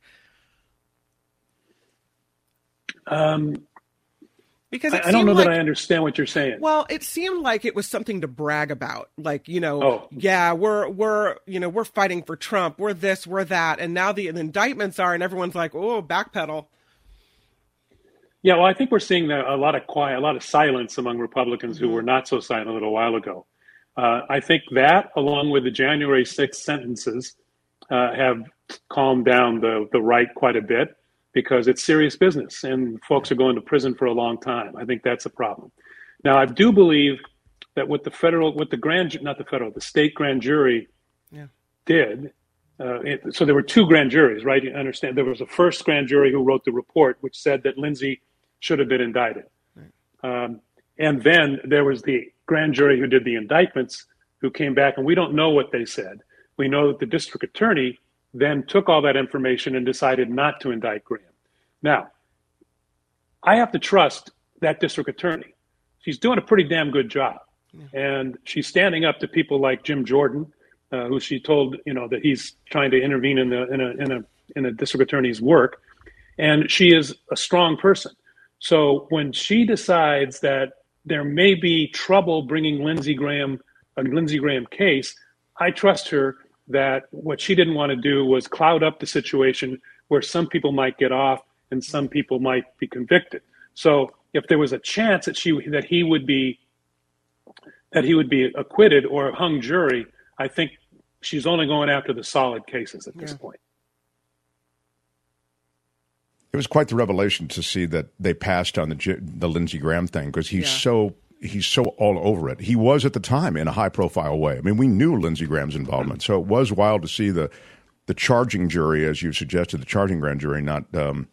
Um, Because I, don't know like, that I understand what you're saying. Well, it seemed like it was something to brag about. Like, you know, Oh. yeah, we're we're you know, we're fighting for Trump, we're this, we're that, and now the, the indictments are and everyone's like, "Oh, backpedal." Yeah, well, I think we're seeing a lot of quiet, a lot of silence among Republicans who were not so silent a little while ago. Uh, I think that, along with the January 6th sentences, uh, have calmed down the, the right quite a bit because it's serious business and folks are going to prison for a long time. I think that's a problem. Now, I do believe that what the federal, what the grand, not the federal, the state grand jury Yeah. did. Uh, it, so there were two grand juries, right? You understand? There was a first grand jury who wrote the report, which said that Lindsay should have been indicted. Um, and then there was the grand jury who did the indictments, who came back, and we don't know what they said. We know that the district attorney then took all that information and decided not to indict Graham. Now, I have to trust that district attorney. She's doing a pretty damn good job. And she's standing up to people like Jim Jordan, uh, who she told, you know, that he's trying to intervene in the in a in a in a district attorney's work. And she is a strong person. So when she decides that there may be trouble bringing Lindsey Graham a Lindsey Graham case, I trust her that what she didn't want to do was cloud up the situation where some people might get off and some people might be convicted. So if there was a chance that she that he would be that he would be acquitted or hung jury, I think she's only going after the solid cases at this Yeah. point. It was quite the revelation to see that they passed on the the Lindsey Graham thing because he's Yeah. so he's so all over it. He was at the time in a high profile way. I mean, we knew Lindsey Graham's involvement, so it was wild to see the the charging jury, as you suggested, the charging grand jury, not um,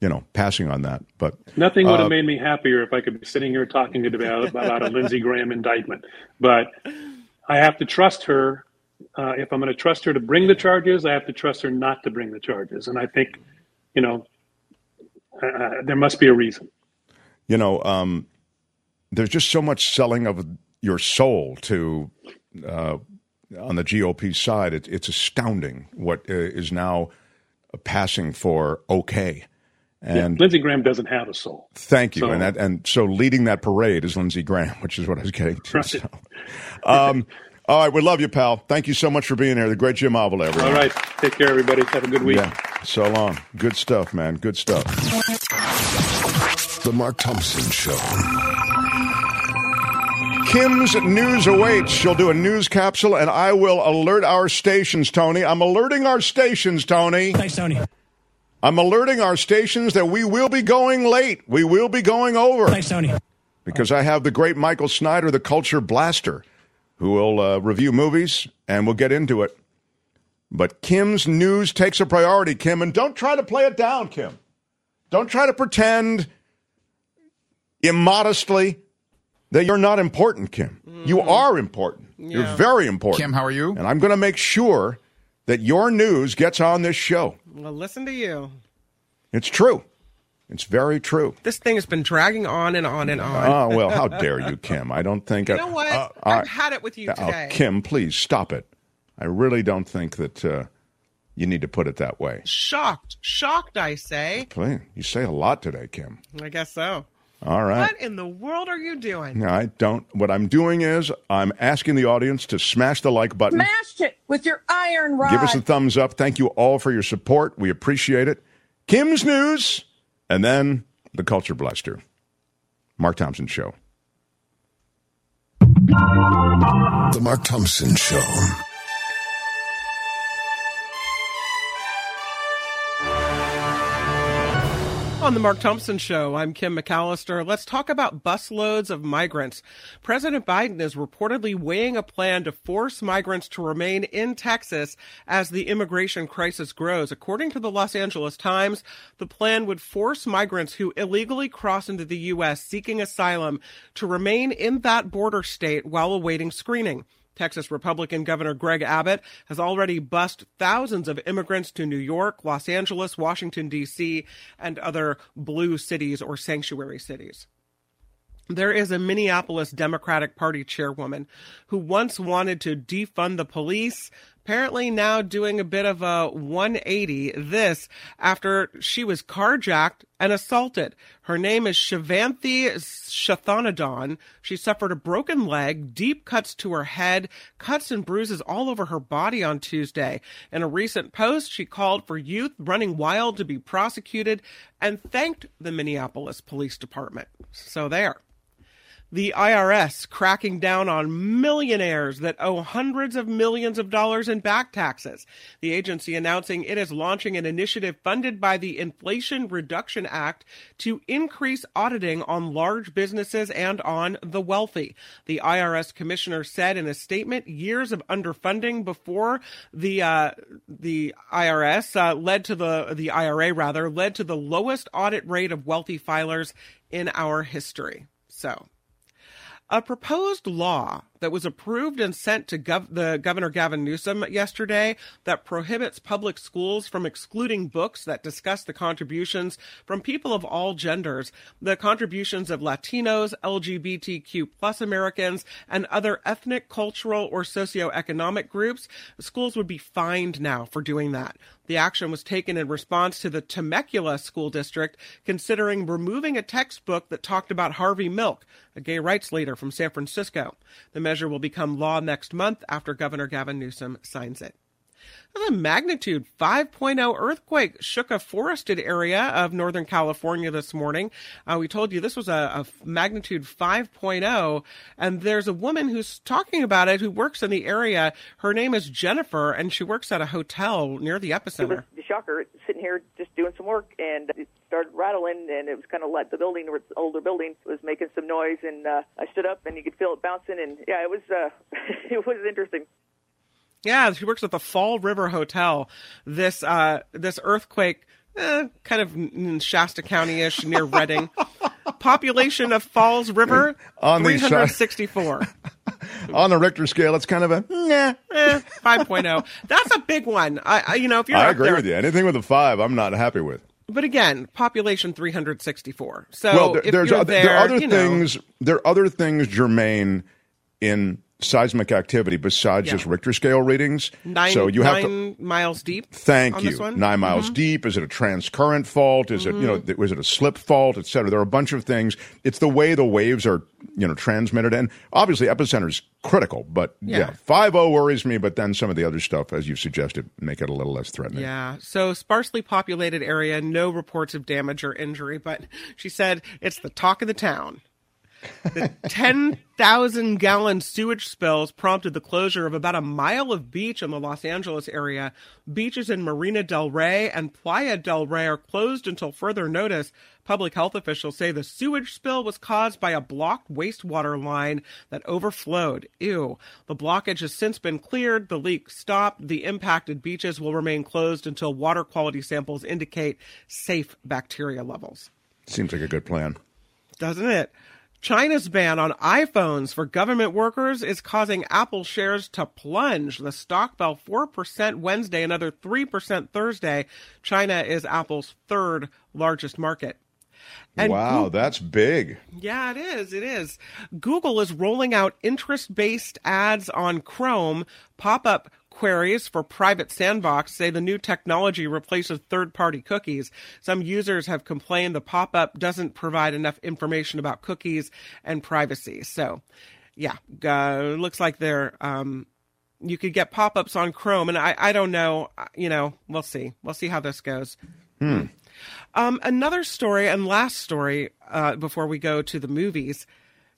you know passing on that. But Nothing would have uh, made me happier if I could be sitting here talking about, about a Lindsey Graham indictment. But I have to trust her. Uh, if I'm going to trust her to bring the charges, I have to trust her not to bring the charges. And I think, you know, uh, there must be a reason. you know, um, there's just so much selling of your soul to uh, on the GOP side. It, it's astounding what uh, is now passing for okay. And yeah, Lindsey Graham doesn't have a soul. Thank you, So- and that and so leading that parade is Lindsey Graham, which is what I was getting to. Right. So. Um, all right, we love you, pal. Thank you so much for being here. The great Jim Avila, everyone. All right. Take care, everybody. Have a good week. Yeah, so long. Good stuff, man. Good stuff. The Mark Thompson Show. Kim's news awaits. She'll do a news capsule, and I will alert our stations, Tony. I'm alerting our stations, Tony. Thanks, Tony. I'm alerting our stations that we will be going late. We will be going over. Thanks, Tony. Because I have the great Michael Snyder, the culture blaster, who will uh, review movies, and we'll get into it. But Kim's news takes a priority, Kim, and don't try to play it down, Kim. Don't try to pretend immodestly that you're not important, Kim. You are important. You're very important. Kim, how are you? And I'm going to make sure that your news gets on this show. Well, listen to you. It's true. It's very true. This thing has been dragging on and on and on. Oh, well, how dare you, Kim? I don't think. You know what? Uh, I've I- had it with you Oh, today. Kim, please stop it. I really don't think that uh, you need to put it that way. Shocked. Shocked, I say. Please, you say a lot today, Kim. I guess so. All right. What in the world are you doing? I don't. What I'm doing is I'm asking the audience to smash the like button. Smash it with your iron rod. Give us a thumbs up. Thank you all for your support. We appreciate it. Kim's News, and then the Culture Blaster. Mark Thompson Show. The Mark Thompson Show. On the Mark Thompson Show, I'm Kim McAllister. Let's talk about busloads of migrants. President Biden is reportedly weighing a plan to force migrants to remain in Texas as the immigration crisis grows. According to the Los Angeles Times, the plan would force migrants who illegally cross into the U.S. seeking asylum to remain in that border state while awaiting screening. Texas Republican Governor Greg Abbott has already bussed thousands of immigrants to New York, Los Angeles, Washington, D.C., and other blue cities or sanctuary cities. There is a Minneapolis Democratic Party chairwoman who once wanted to defund the police, apparently now doing a bit of a 180. This after she was carjacked and assaulted. Her name is Shivanthi Sathanandan. She suffered a broken leg, deep cuts to her head, cuts and bruises all over her body on Tuesday. In a recent post, she called for youth running wild to be prosecuted and thanked the Minneapolis Police Department. So there the IRS cracking down on millionaires that owe hundreds of millions of dollars in back taxes. The agency announcing it is launching an initiative funded by the Inflation Reduction Act to increase auditing on large businesses and on the wealthy. The IRS commissioner said in a statement years of underfunding before the uh, the IRS uh, led to the the IRA rather led to the lowest audit rate of wealthy filers in our history. So a proposed law that was approved and sent to gov- the Governor Gavin Newsom yesterday that prohibits public schools from excluding books that discuss the contributions from people of all genders, the contributions of Latinos, LGBTQ plus Americans, and other ethnic, cultural, or socioeconomic groups. Schools would be fined now for doing that. The action was taken in response to the Temecula School District considering removing a textbook that talked about Harvey Milk, a gay rights leader from San Francisco. The measure will become law next month after Governor Gavin Newsom signs it. A magnitude 5.0 earthquake shook a forested area of Northern California this morning. Uh, we told you this was a, a, magnitude 5.0, and there's a woman who's talking about it who works in the area. Her name is Jennifer, and she works at a hotel near the epicenter. It was the shocker, sitting here just doing some work, and it started rattling, and it was kind of like the building, or the older building, was making some noise, and uh, I stood up, and you could feel it bouncing, and yeah, it was uh, it was interesting. Yeah, she works at the Fall River Hotel. This uh, this earthquake, eh, kind of in Shasta County ish near Redding. Population of Falls River, On three hundred sixty-four. On the Richter scale, it's kind of a Nah, eh, 5.0. That's a big one. I, I you know, if you're I agree there- with you. Anything with a five, I'm not happy with. But again, population 364. So well, there, if there's there, there are other you know, things. There are other things germane in seismic activity besides Yeah. just Richter scale readings. nine, so you have to miles deep. Thank on you. This one? Nine miles Mhm. deep. Is it a transcurrent fault? Is it you know Mm-hmm. th- was it a slip fault, et cetera? There are a bunch of things. It's the way the waves are you know transmitted, and obviously epicenter is critical. But yeah, Yeah. five zero worries me. But then some of the other stuff, as you suggested, make it a little less threatening. Yeah. So sparsely populated area, no reports of damage or injury, but she said it's the talk of the town. The 10,000 gallon sewage spills prompted the closure of about a mile of beach in the Los Angeles area. Beaches in Marina del Rey and Playa del Rey are closed until further notice. Public health officials say the sewage spill was caused by a blocked wastewater line that overflowed. Ew. The blockage has since been cleared. The leak stopped. The impacted beaches will remain closed until water quality samples indicate safe bacteria levels Seems like a good plan. doesn't it? China's ban on iPhones for government workers is causing Apple shares to plunge. The stock fell 4% Wednesday, another 3% Thursday. China is Apple's third largest market. And wow, that's big. yeah, it is. It is. Google is rolling out interest based ads on Chrome. Pop up queries for Privacy Sandbox say the new technology replaces third party cookies. Some users have complained the pop up doesn't provide enough information about cookies and privacy. So, yeah, uh, looks like they're. Um, you could get pop ups on Chrome, and I, I don't know. uh, You know, we'll see. We'll see how this goes. Hmm. Um, another story and last story uh, before we go to the movies.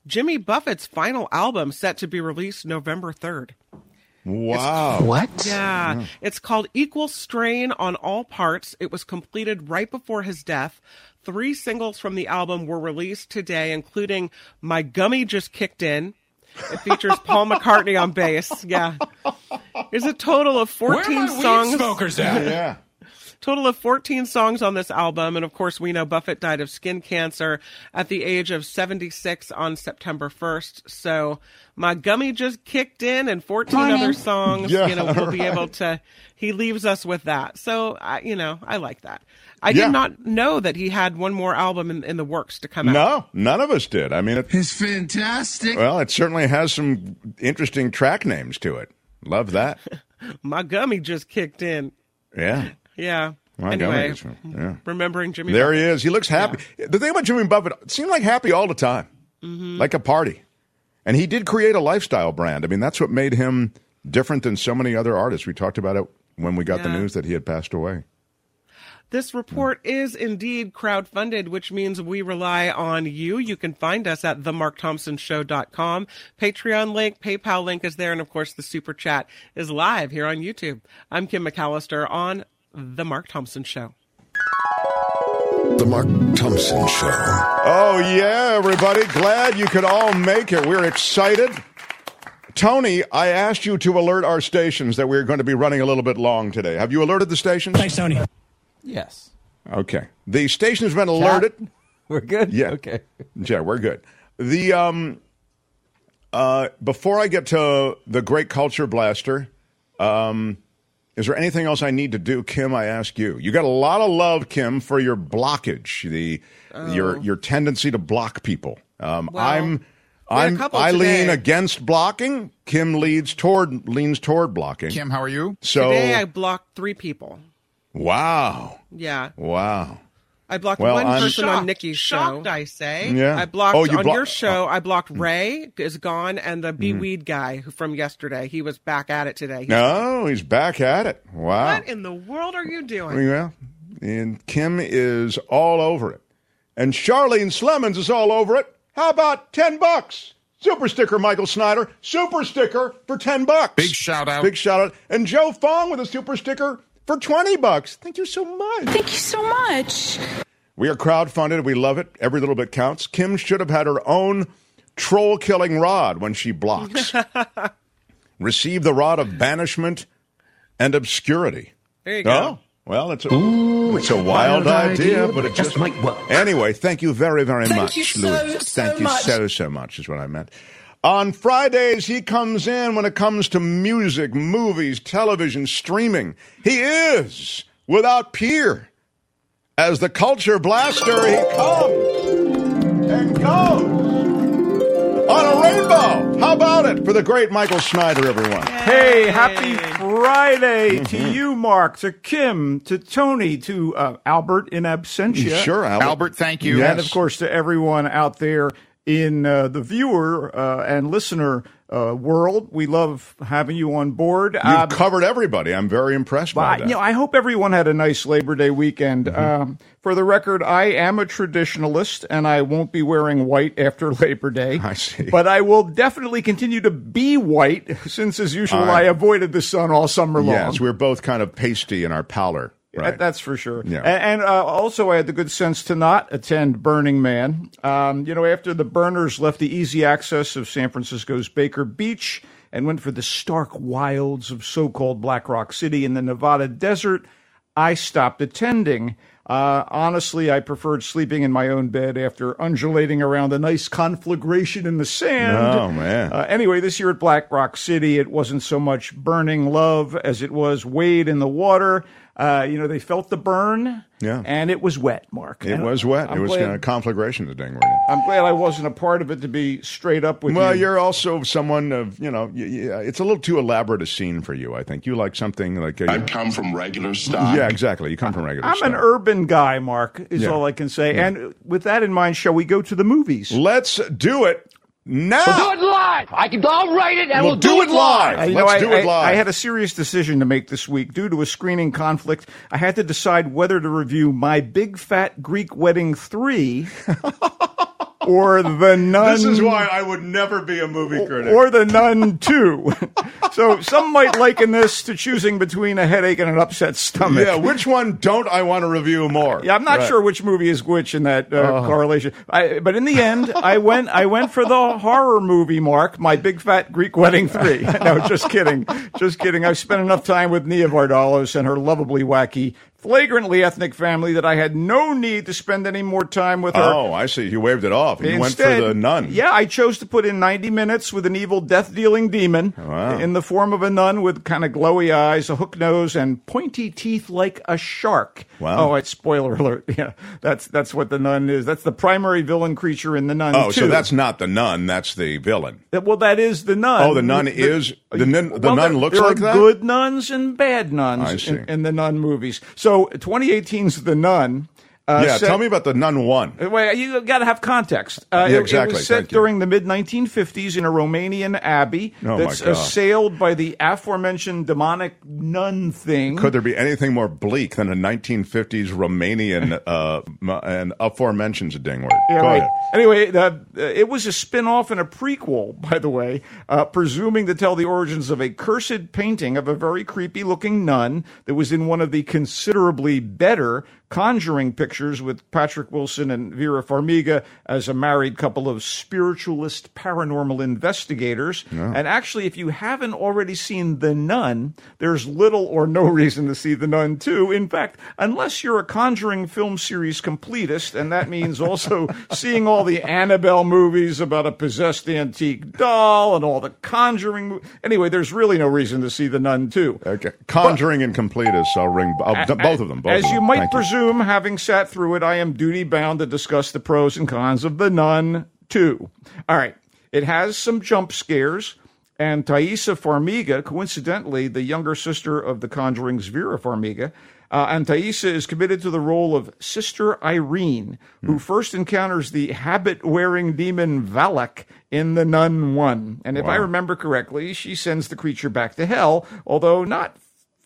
Jimmy Buffett's final album set to be released November 3rd. Wow. What? Yeah. Mm. It's called Equal Strain on All Parts. It was completed right before his death. Three singles from the album were released today, including My Gummy Just Kicked In. It features Paul McCartney on bass. Yeah. There's a total of 14 Where my weed songs. smokers at? Yeah. Total of 14 songs on this album. And of course, we know Buffett died of skin cancer at the age of 76 on September 1st. So my gummy just kicked in and 14 Morning. other songs, Yeah, you know, we'll be able to, he leaves us with that. So, I, you know, I like that. I Yeah. did not know that he had one more album in, in the works to come out. No, none of us did. I mean, it, It's fantastic. well, it certainly has some interesting track names to it. Love that. My gummy just kicked in. Yeah. Yeah. My anyway. Yeah. remembering Jimmy. There Buffett. he is. He looks happy. The thing about Jimmy Buffett seemed like happy all the time, Mhm. like a party. And he did create a lifestyle brand. I mean, that's what made him different than so many other artists. We talked about it when we got the news that he had passed away. This report is indeed crowdfunded, which means we rely on you. You can find us at themarkthompsonshow.com. Patreon link, PayPal link is there, and of course the super chat is live here on YouTube. I'm Kim McAllister on The Mark Thompson Show. The Mark Thompson Show. Oh, yeah, everybody. Glad you could all make it. We're excited. Tony, I asked you to alert our stations that we're going to be running a little bit long today. Have you alerted the stations? Thanks, Tony. Yes. Okay. The station's been alerted. We're good? Yeah. Okay. Yeah, we're good. The um uh before I get to the great culture blaster, um is there anything else I need to do, Kim? I ask you. You got a lot of love, Kim, for your blockage, the your your tendency to block people. Um, Well, I'm we had a I'm couple I lean against blocking. Kim leads toward leans toward blocking. Kim, how are you? So Today I blocked three people. wow, Yeah. wow. I blocked Well, one I'm- person on Shocked. Nikki's show. I say. Yeah. I blocked Oh, you on block- your show. I blocked Ray is gone, and the B Mhm. Weed guy who- from yesterday. He was back at it today. He's- No, he's back at it. Wow. What in the world are you doing? Well, and Kim is all over it. And Charlene Slemons is all over it. How about 10 bucks? Super sticker, Michael Snyder. Super sticker for 10 bucks. Big shout out. Big shout out. And Joe Fong with a super sticker for 20 bucks. Thank you so much. Thank you so much. We are crowdfunded. We love it. Every little bit counts. Kim should have had her own troll killing rod when she blocks. Receive the rod of banishment and obscurity. There you go. Oh, well, it's a, it's a wild, idea, but it just might work. Anyway, thank you very, very Thank much, you so, Louis. so thank you much. so, so much, is what I meant. On Fridays, he comes in when it comes to music, movies, television, streaming. He is without peer. As the culture blaster, he comes and goes on a rainbow. How about it for the great Michael Snyder, everyone? Hey, happy Friday to Mhm. you, Mark, to Kim, to Tony, to uh, Albert in absentia. Sure, Albert. Albert, thank you. And of course, to everyone out there in uh, the viewer uh, and listener uh, world. We love having you on board. You've Um, covered everybody. I'm very impressed by I, that. you know, I hope everyone had a nice Labor Day weekend. Mm-hmm. Um, for the record, I am a traditionalist, and I won't be wearing white after Labor Day. I see. But I will definitely continue to be white, since, as usual, All I avoided the sun all summer long. Yes, we're both kind of pasty in our pallor. Right. That's for sure. Yeah. A- And, uh, also, I had the good sense to not attend Burning Man. Um, you know, after the burners left the easy access of San Francisco's Baker Beach and went for the stark wilds of so called Black Rock City in the Nevada desert, I stopped attending. Uh, honestly, I preferred sleeping in my own bed after undulating around a nice conflagration in the sand. Oh, man. Uh, anyway, this year at Black Rock City, it wasn't so much burning love as it was wade in the water. Uh, you know, they felt the burn, Yeah. and it was wet, Mark. It And was wet. I'm it was glad, kind of conflagration the thing, weren't I'm glad I wasn't a part of it to be straight up with Well, you. Well, you're also someone of, you know, y y it's a little too elaborate a scene for you, I think. You like something like. A, I come from regular stock. Yeah, exactly. You come from regular I'm an urban guy, Mark, is Yeah. all I can say. Yeah. And with that in mind, shall we go to the movies? Let's do it now. We'll do it live. I can. I'll write it, and We'll we'll, do it live. You Let's I, do it I- live. I had a serious decision to make this week. Due to a screening conflict, I had to decide whether to review My Big Fat Greek Wedding 3 or The Nun. This is why I would never be a movie critic. Or The Nun 2. so some might liken this to choosing between a headache and an upset stomach. yeah, which one don't I want to review more? Yeah, I'm not Right. sure which movie is which in that uh, Oh. correlation. I, but in the end, I went. I went for the horror movie. Mark, my big fat Greek wedding three. no, just kidding, just kidding. I've spent enough time with Nia Vardalos and her lovably wacky flagrantly ethnic family that I had no need to spend any more time with her. Oh, I see. You waved it off. You Instead, went for the nun. Yeah, I chose to put in 90 minutes with an evil death dealing demon Wow. in the form of a nun with kind of glowy eyes, a hook nose, and pointy teeth like a shark. Wow. Oh, it's spoiler alert. Yeah, that's that's what the nun is. That's the primary villain creature in the nun. Oh, so that's not the nun. That's the villain. Well, that is the nun. Oh, the nun is- the nun- the Well, nun there- looks there like are that? Good nuns and bad nuns in, in the nun movies. So 2018's The Nun. Uh, yeah, set- tell me about the nun one. uh, Wait, you got to have context. Uh, Yeah, exactly. It was set Thank you. during the mid 1950s in a Romanian abbey Oh, that's assailed by the aforementioned demonic nun thing. Could there be anything more bleak than a 1950s Romanian uh, and aforementioned dingword? Yeah, Go right. ahead. Anyway, the, uh, it was a spin off and a prequel, by the way, uh, presuming to tell the origins of a cursed painting of a very creepy looking nun that was in one of the considerably better Conjuring pictures with Patrick Wilson and Vera Farmiga as a married couple of spiritualist paranormal investigators. And actually, if you haven't already seen The Nun, there's little or no reason to see The Nun too. In fact, unless you're a Conjuring film series completist, and that means also seeing all the Annabelle movies about a possessed antique doll and all the Conjuring. Mo- anyway, there's really no reason to see The Nun too. Okay. Conjuring and completists. I'll ring I'll, A- both of them. Both As of you them. might Thank presume, having sat through it, I am duty bound to discuss the pros and cons of The Nun 2. All right. It has some jump scares, and Taissa Farmiga, coincidentally, the younger sister of The Conjuring's Vera Farmiga, uh, and Taissa is committed to the role of Sister Irene, who first encounters the habit wearing demon Valak in The Nun 1. And if I remember correctly, she sends the creature back to hell, although not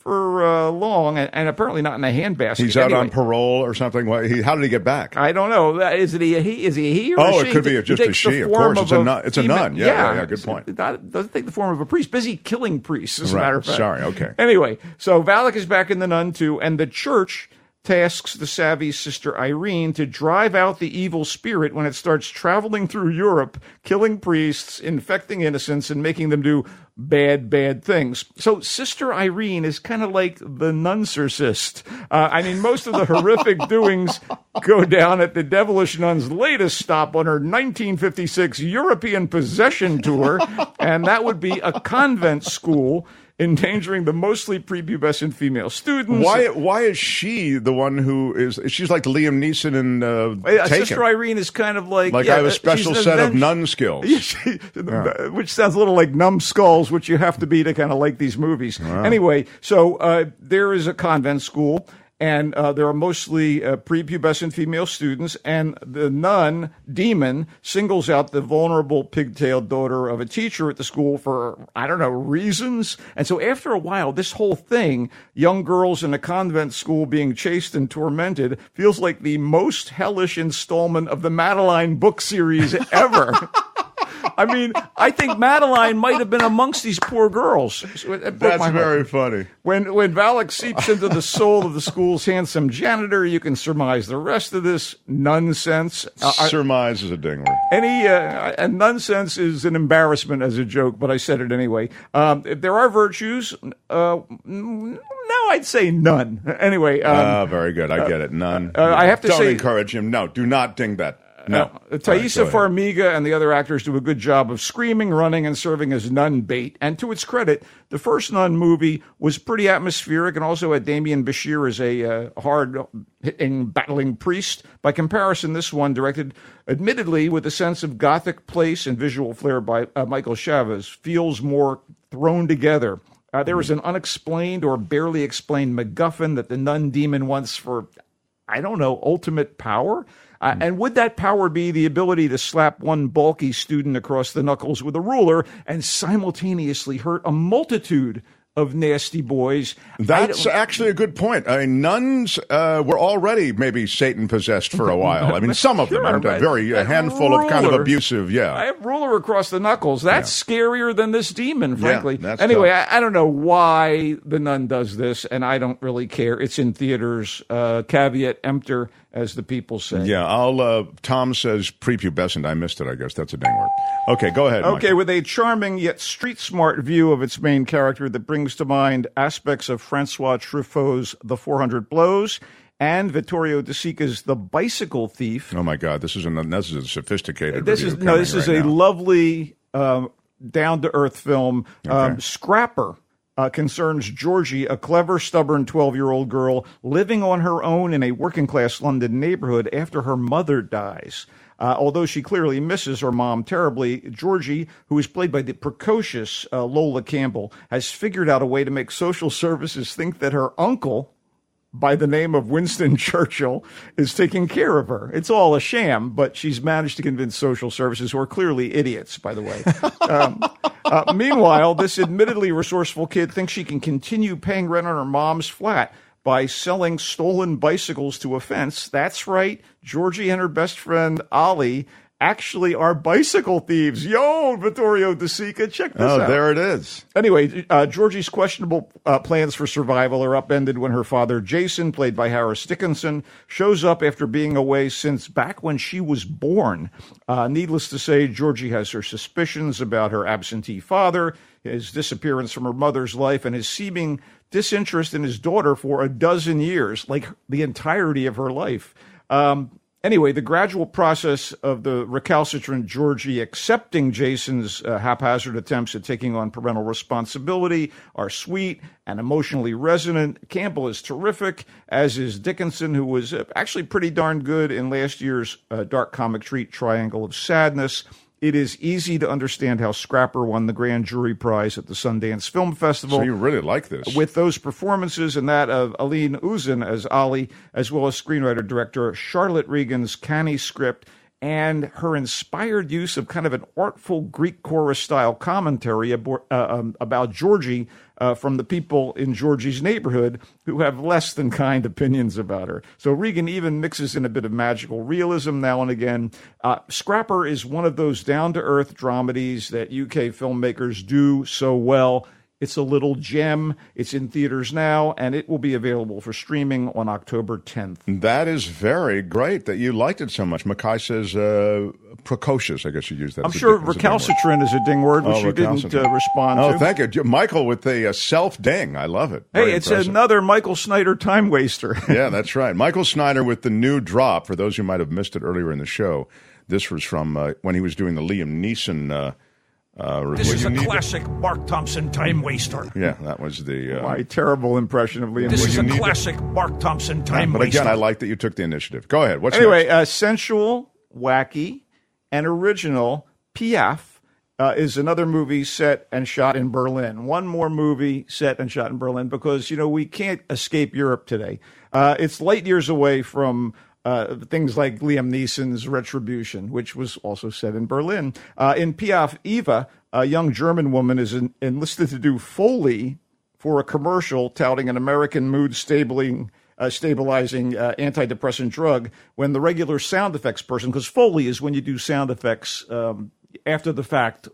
for uh, long, and, and apparently not in a handbasket. He's out Anyway, on parole or something. He- How did he get back? I don't know. Uh, Is it a he? Is he a he or Oh, a it could be just a she, of course. It's a nun- it's a nun. Yeah, yeah, yeah, good point. It doesn't take the form of a priest. Busy killing priests, as a matter of fact. Sorry, okay. Anyway, so Valak is back in the nun too, and the church tasks the savvy sister Irene to drive out the evil spirit when it starts traveling through Europe, killing priests, infecting innocents, and making them do bad, bad things. So Sister Irene is kind of like the nuncercist. Uh, I mean, most of the horrific doings go down at the devilish nun's latest stop on her 1956 European possession tour, and that would be a convent school endangering the mostly prepubescent female students. Why? Why is she the one who is? She's like Liam Neeson and uh, Uh, Sister Irene is kind of like like yeah, I have a special an set of nun skills. Yeah, which sounds a little like numbskulls, which you have to be to kind of like these movies. Anyway, so uh, there is a convent school, and uh, there are mostly uh, prepubescent female students, and the nun demon singles out the vulnerable pigtailed daughter of a teacher at the school for I don't know reasons. And so after a while, this whole thing, young girls in a convent school being chased and tormented, feels like the most hellish installment of the Madeline book series ever. I mean, I think Madeline might have been amongst these poor girls. That's very funny. When when Valak seeps into the soul of the school's handsome janitor, you can surmise the rest of this nonsense. Uh, I- Surmise is a dingword. any uh, and nonsense is an embarrassment as a joke, but I said it anyway. Um, there are virtues. Uh, no, I'd say none. Anyway, um, Ah, very good. I get it. None. uh, I have to Don't say- encourage him. No, do not ding that. No. Uh, right. Farmiga and the other actors do a good job of screaming, running, and serving as nun bait. And to its credit, the first nun movie was pretty atmospheric and also had Demián Bichir as a uh, hard hitting, battling priest. By comparison, this one, directed admittedly with a sense of gothic place and visual flair by uh, Michael Chaves, feels more thrown together. Uh, there is an unexplained or barely explained MacGuffin that the nun demon wants for I don't know, ultimate power? Uh, and would that power be the ability to slap one bulky student across the knuckles with a ruler and simultaneously hurt a multitude of nasty boys? That's actually a good point. I mean, nuns uh, were already maybe Satan possessed for a while. I mean, some of them, Sure, I'm but very a handful of kind of abusive. Yeah, I have ruler across the knuckles. That's scarier than this demon, frankly. that's anyway. I, I don't know why the nun does this, and I don't really care. It's in theaters. Uh, caveat emptor, as the people say. yeah. I'll. Uh, Tom says prepubescent. I missed it. I guess that's a dang word. Okay, go ahead. Okay, Michael. with a charming yet street smart view of its main character that brings to mind aspects of Francois Truffaut's The 400 Blows and Vittorio De Sica's The Bicycle Thief. Oh my God, this is an this is a sophisticated. This is no, this is right a now. lovely, um, down to earth film. Um, Scrapper uh, concerns Georgie, a clever, stubborn 12 year old girl living on her own in a working class London neighborhood after her mother dies. Uh, although she clearly misses her mom terribly, Georgie, who is played by the precocious uh, Lola Campbell, has figured out a way to make social services think that her uncle, by the name of Winston Churchill is taking care of her. It's all a sham, but she's managed to convince social services, who are clearly idiots, by the way. um, uh, meanwhile, this admittedly resourceful kid thinks she can continue paying rent on her mom's flat by selling stolen bicycles to a fence. That's right. Georgie and her best friend, Ollie, actually are bicycle thieves. Yo, Vittorio De Sica, check this Oh, out. there it is. Anyway, uh, Georgie's questionable uh, plans for survival are upended when her father, Jason, played by Harris Dickinson, shows up after being away since back when she was born. Uh, needless to say, Georgie has her suspicions about her absentee father, his disappearance from her mother's life, and his seeming disinterest in his daughter for a dozen years, like the entirety of her life. Um, Anyway, the gradual process of the recalcitrant Georgie accepting Jason's uh, haphazard attempts at taking on parental responsibility are sweet and emotionally resonant. Campbell is terrific, as is Dickinson, who was uh, actually pretty darn good in last year's uh, dark comic treat, Triangle of Sadness. It is easy to understand how Scrapper won the grand jury prize at the Sundance Film Festival So you really like this? with those performances and that of Alin Uzun as Ollie, as well as screenwriter director Charlotte Regan's canny script and her inspired use of kind of an artful Greek chorus style commentary uh, um, about Georgie uh, from the people in Georgie's neighborhood who have less than kind opinions about her. So Regan even mixes in a bit of magical realism now and again. Uh, Scrapper is one of those down to earth dramedies that UK filmmakers do so well. It's a little gem. It's in theaters now, and it will be available for streaming on October 10th. That is very great that you liked it so much. Mackay says uh, precocious. I guess you used that. I'm sure a recalcitrant is a ding word, which Oh, you didn't uh, respond Oh, to. Oh, thank you, Michael, with the uh, self ding. I love it. Very Hey, it's impressive. another Michael Snyder time waster. yeah, that's right. Michael Snyder with the new drop. For those who might have missed it earlier in the show, this was from uh, when he was doing the Liam Neeson. Uh, This what is you a need to- classic Mark Thompson time waster. Yeah, that was the. Uh, My terrible impression of Liam This Neeson. is a need to- classic Mark Thompson time but waster. again, I like that you took the initiative. Go ahead. What's anyway, next? uh, sensual, wacky, and original. Piaffe uh, is another movie set and shot in Berlin. One more movie set and shot in Berlin because you know we can't escape Europe today. Uh, it's light years away from. Uh, things like Liam Neeson's Retribution, which was also set in Berlin. Uh, in Piaffe, Eva, a young German woman, is en- enlisted to do Foley for a commercial touting an American mood uh, stabilizing uh, antidepressant drug when the regular sound effects person, because Foley is when you do sound effects um, after the fact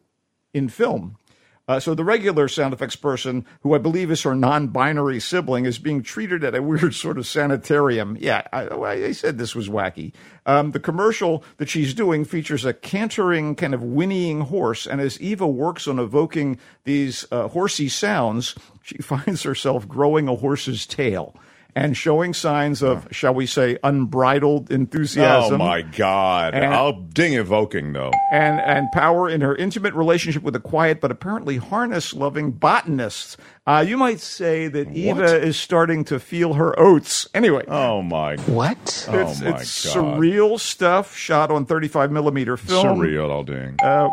in film. Uh, so the regular sound effects person, who I believe is her non-binary sibling, is being treated at a weird sort of sanitarium. Yeah, I, I said this was wacky. Um, the commercial that she's doing features a cantering, kind of whinnying horse, and as Eva works on evoking these uh, horsey sounds, she finds herself growing a horse's tail and showing signs of, shall we say, unbridled enthusiasm. Oh my God! And- I'll ding evoking though. and and power in her intimate relationship with a quiet but apparently harness loving botanist. Uh, you might say that Eva is starting to feel her oats. Anyway, Oh my! what? Oh it's, my it's God! surreal stuff shot on 35 millimeter film. Surreal, I'll ding. Uh,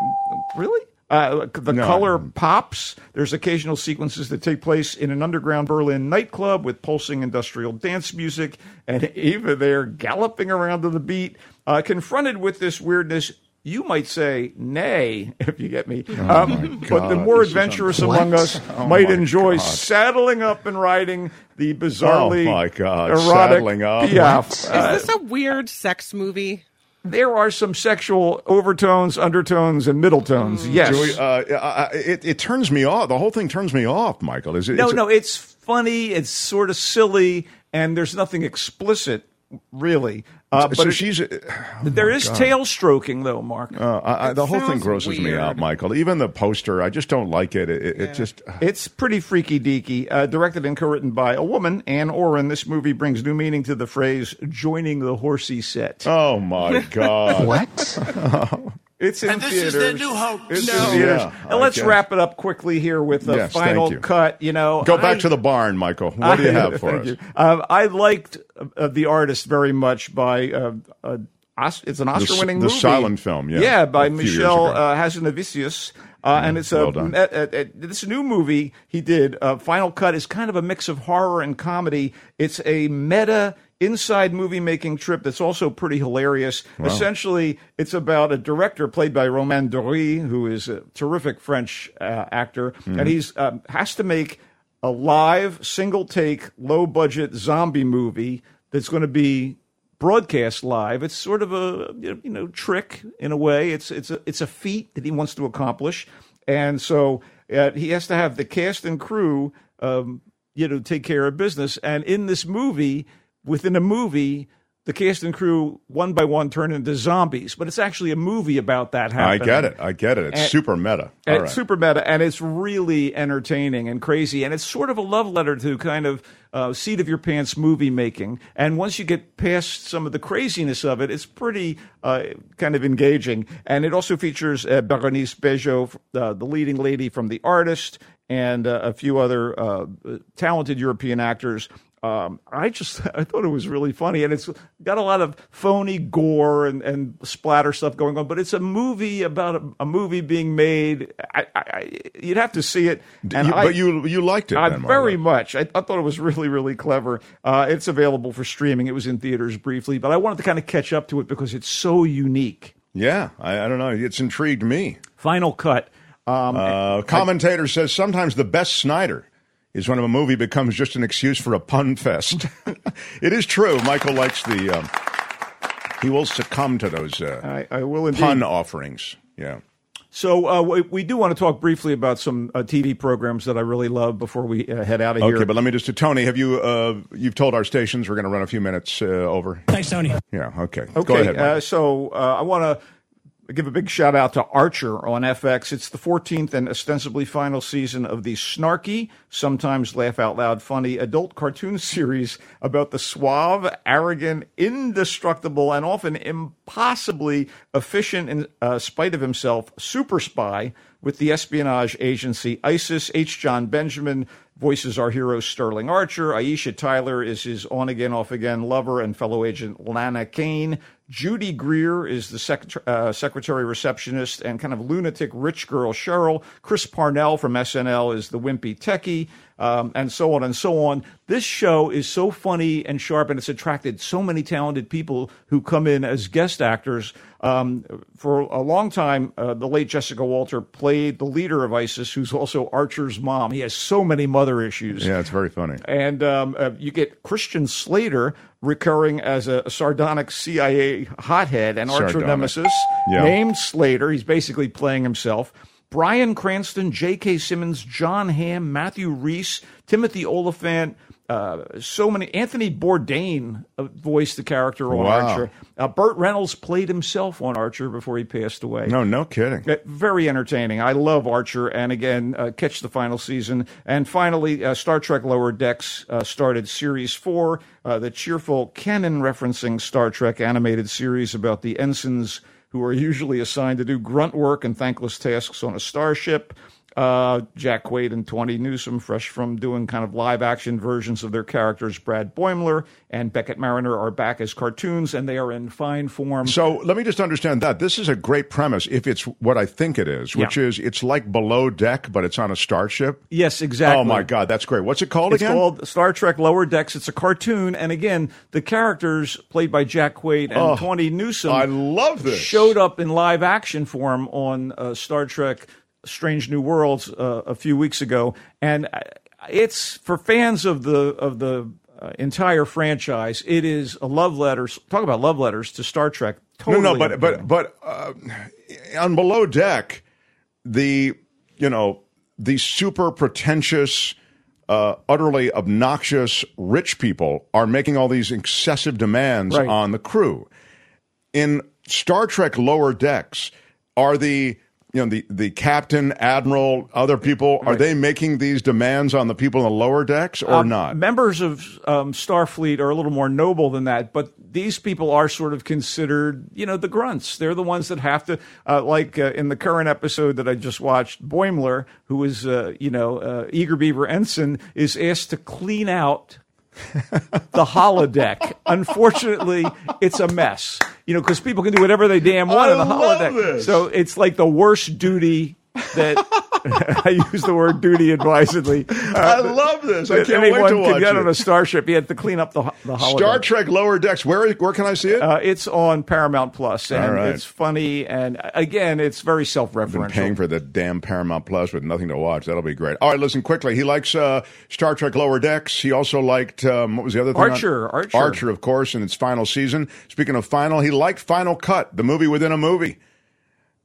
really? Uh, the No. color pops. There's occasional sequences that take place in an underground Berlin nightclub with pulsing industrial dance music, and Eva there galloping around to the beat, uh, confronted with this weirdness. You might say, nay, if you get me. Oh Um, my but the more this adventurous among us Oh might enjoy God. saddling up and riding the bizarrely Oh my God, erotic saddling up. Piaffe. Is this a weird sex movie? There are some sexual overtones, undertones, and middle tones. Yes. Do we, uh, it, it turns me off. The whole thing turns me off, Michael. Is it? no, is it- no, it's funny. It's sort of silly, and there's nothing explicit really. Uh, but it- she's- there my is God. tail stroking though, Mark. Uh, I, I, the whole thing sounds grosses me out, Michael. Even the poster, I just don't like it. It, it, it just. It's pretty freaky deaky. Uh, directed and co-written by a woman, Ann Oren. This movie brings new meaning to the phrase "joining the horsey set." Oh my God! what? It's in And this theaters. is their new hope. It's No. in theaters. Yeah, and I let's guess. wrap it up quickly here with a Yes, final you. cut. You know, Go back I- to the barn, Michael. What do you have for us? you. Um, I liked uh, the artist very much by uh, uh, it's an Oscar-winning the movie, silent film, yeah, yeah, by Michelle few years Michel uh, Hazanavicius. Uh, and it's a, well done. uh, uh, uh, this new movie he did. Uh, Final Cut is kind of a mix of horror and comedy. It's a meta inside movie making trip that's also pretty hilarious. Wow. Essentially, it's about a director played by Romain Duris, who is a terrific French uh, actor, Mhm. and he's um, has to make a live, single take, low budget zombie movie that's going to be broadcast live. It's sort of a you know trick in a way. It's it's a it's a feat that he wants to accomplish, and so uh, he has to have the cast and crew, um, you know, take care of business. And in this movie, within a movie. The cast and crew, one by one, turn into zombies, but it's actually a movie about that happening. I get it. I get it. It's And- super meta. It's super meta, and it's really entertaining and crazy, and it's sort of a love letter to kind of uh, seat of your pants movie making. And once you get past some of the craziness of it, it's pretty uh, kind of engaging. And it also features uh, Berenice Bejo, uh, the leading lady from The Artist, and uh, a few other uh, talented European actors. Um, I just I thought it was really funny, and it's got a lot of phony gore and, and splatter stuff going on. But it's a movie about a, a movie being made. I, I, you'd have to see it. And You- I, but you you liked it, I then, very much. I, I thought it was really really clever. Uh, it's available for streaming. It was in theaters briefly, but I wanted to kind of catch up to it because it's so unique. Yeah, I, I don't know. It's intrigued me. Final cut. Um, Uh, commentator says sometimes the best Snyder is when a movie becomes just an excuse for a pun fest. it is true. Michael likes the. Um, he will succumb to those uh, I, I will indeed. pun offerings. Yeah. So uh, we, we do want to talk briefly about some uh, TV programs that I really love before we uh, head out of here. Okay, but let me just. To Tony, have you? Uh, you've told our stations we're going to run a few minutes uh, over. Thanks, Tony. Yeah. Okay. Okay, Go ahead. Uh, so uh, I want to give a big shout out to Archer on FX. It's the 14th and ostensibly final season of the snarky, sometimes laugh out loud funny adult cartoon series about the suave, arrogant, indestructible, and often impossibly efficient in uh, spite of himself super spy with the espionage agency ISIS. H. Jon Benjamin voices our hero Sterling Archer. Aisha Tyler is his on again, off again lover and fellow agent Lana Kane. Judy Greer is the secretary, uh, secretary receptionist and kind of lunatic rich girl Cheryl. Chris Parnell from SNL is the wimpy techie, um, and so on and so on. This show is so funny and sharp, and it's attracted so many talented people who come in as guest actors. Um, for a long time, uh, the late Jessica Walter played the leader of ISIS, who's also Archer's mom. He has so many mother issues. yeah, it's very funny. And um, uh, you get Christian Slater recurring as a, sardonic CIA hothead and archer nemesis named Slater. He's basically playing himself. Bryan Cranston, J.K. Simmons, Jon Hamm, Matthew Rhys, Timothy Olyphant, uh, so many. Anthony Bourdain uh, voiced the character on Wow. Archer. Uh, Burt Reynolds played himself on Archer before he passed away. No, no kidding. Uh, Very entertaining. I love Archer, and again, uh, catch the final season. And finally, uh, Star Trek Lower Decks uh, started Series 4, uh, the cheerful canon referencing Star Trek animated series about the ensigns who are usually assigned to do grunt work and thankless tasks on a starship. Uh, Jack Quaid and Tawny Newsom, fresh from doing kind of live action versions of their characters, Brad Boimler and Beckett Mariner are back as cartoons, and they are in fine form. So let me just understand that. This is a great premise if it's what I think it is, which Yeah. is it's like below deck, but it's on a starship. Yes, exactly. Oh my God, that's great. What's it called again? it's again? called Star Trek Lower Decks. It's a cartoon, and again, the characters played by Jack Quaid and Oh, Tawny Newsom. I love this. Showed up in live action form on uh, Star Trek Strange New Worlds uh, a few weeks ago, and it's for fans of the of the uh, entire franchise. It is a love letter. Talk about love letters to Star Trek. Totally no, no, but but but uh, on below deck, the you know the super pretentious uh, utterly obnoxious rich people are making all these excessive demands Right. on the crew. In Star Trek Lower Decks, are the you know the the captain, admiral, other people are they making these demands on the people in the lower decks or Um, not? Members of um, Starfleet are a little more noble than that, but these people are sort of considered, you know, the grunts. They're the ones that have to, uh, like uh, in the current episode that I just watched, Boimler, who is, uh, you know, uh, Eager Beaver Ensign, is asked to clean out the holodeck. Unfortunately, it's a mess. You know, because people can do whatever they damn want I in the holodeck. So it's like the worst duty that I use the word duty advisedly. I love this. I can't wait to watch get it. on a starship. He had to clean up the the. Star Trek Lower Decks. Where where can I see it? Uh, it's on Paramount Plus, and right. it's funny. And uh, again, it's very self-referential. paying for the damn Paramount Plus with nothing to watch. That'll be great. All right, listen quickly. He likes uh, Star Trek Lower Decks. He also liked um, what was the other thing? on- Archer, Archer. Archer, of course, in its final season. Speaking of final, he liked Final Cut, the movie within a movie.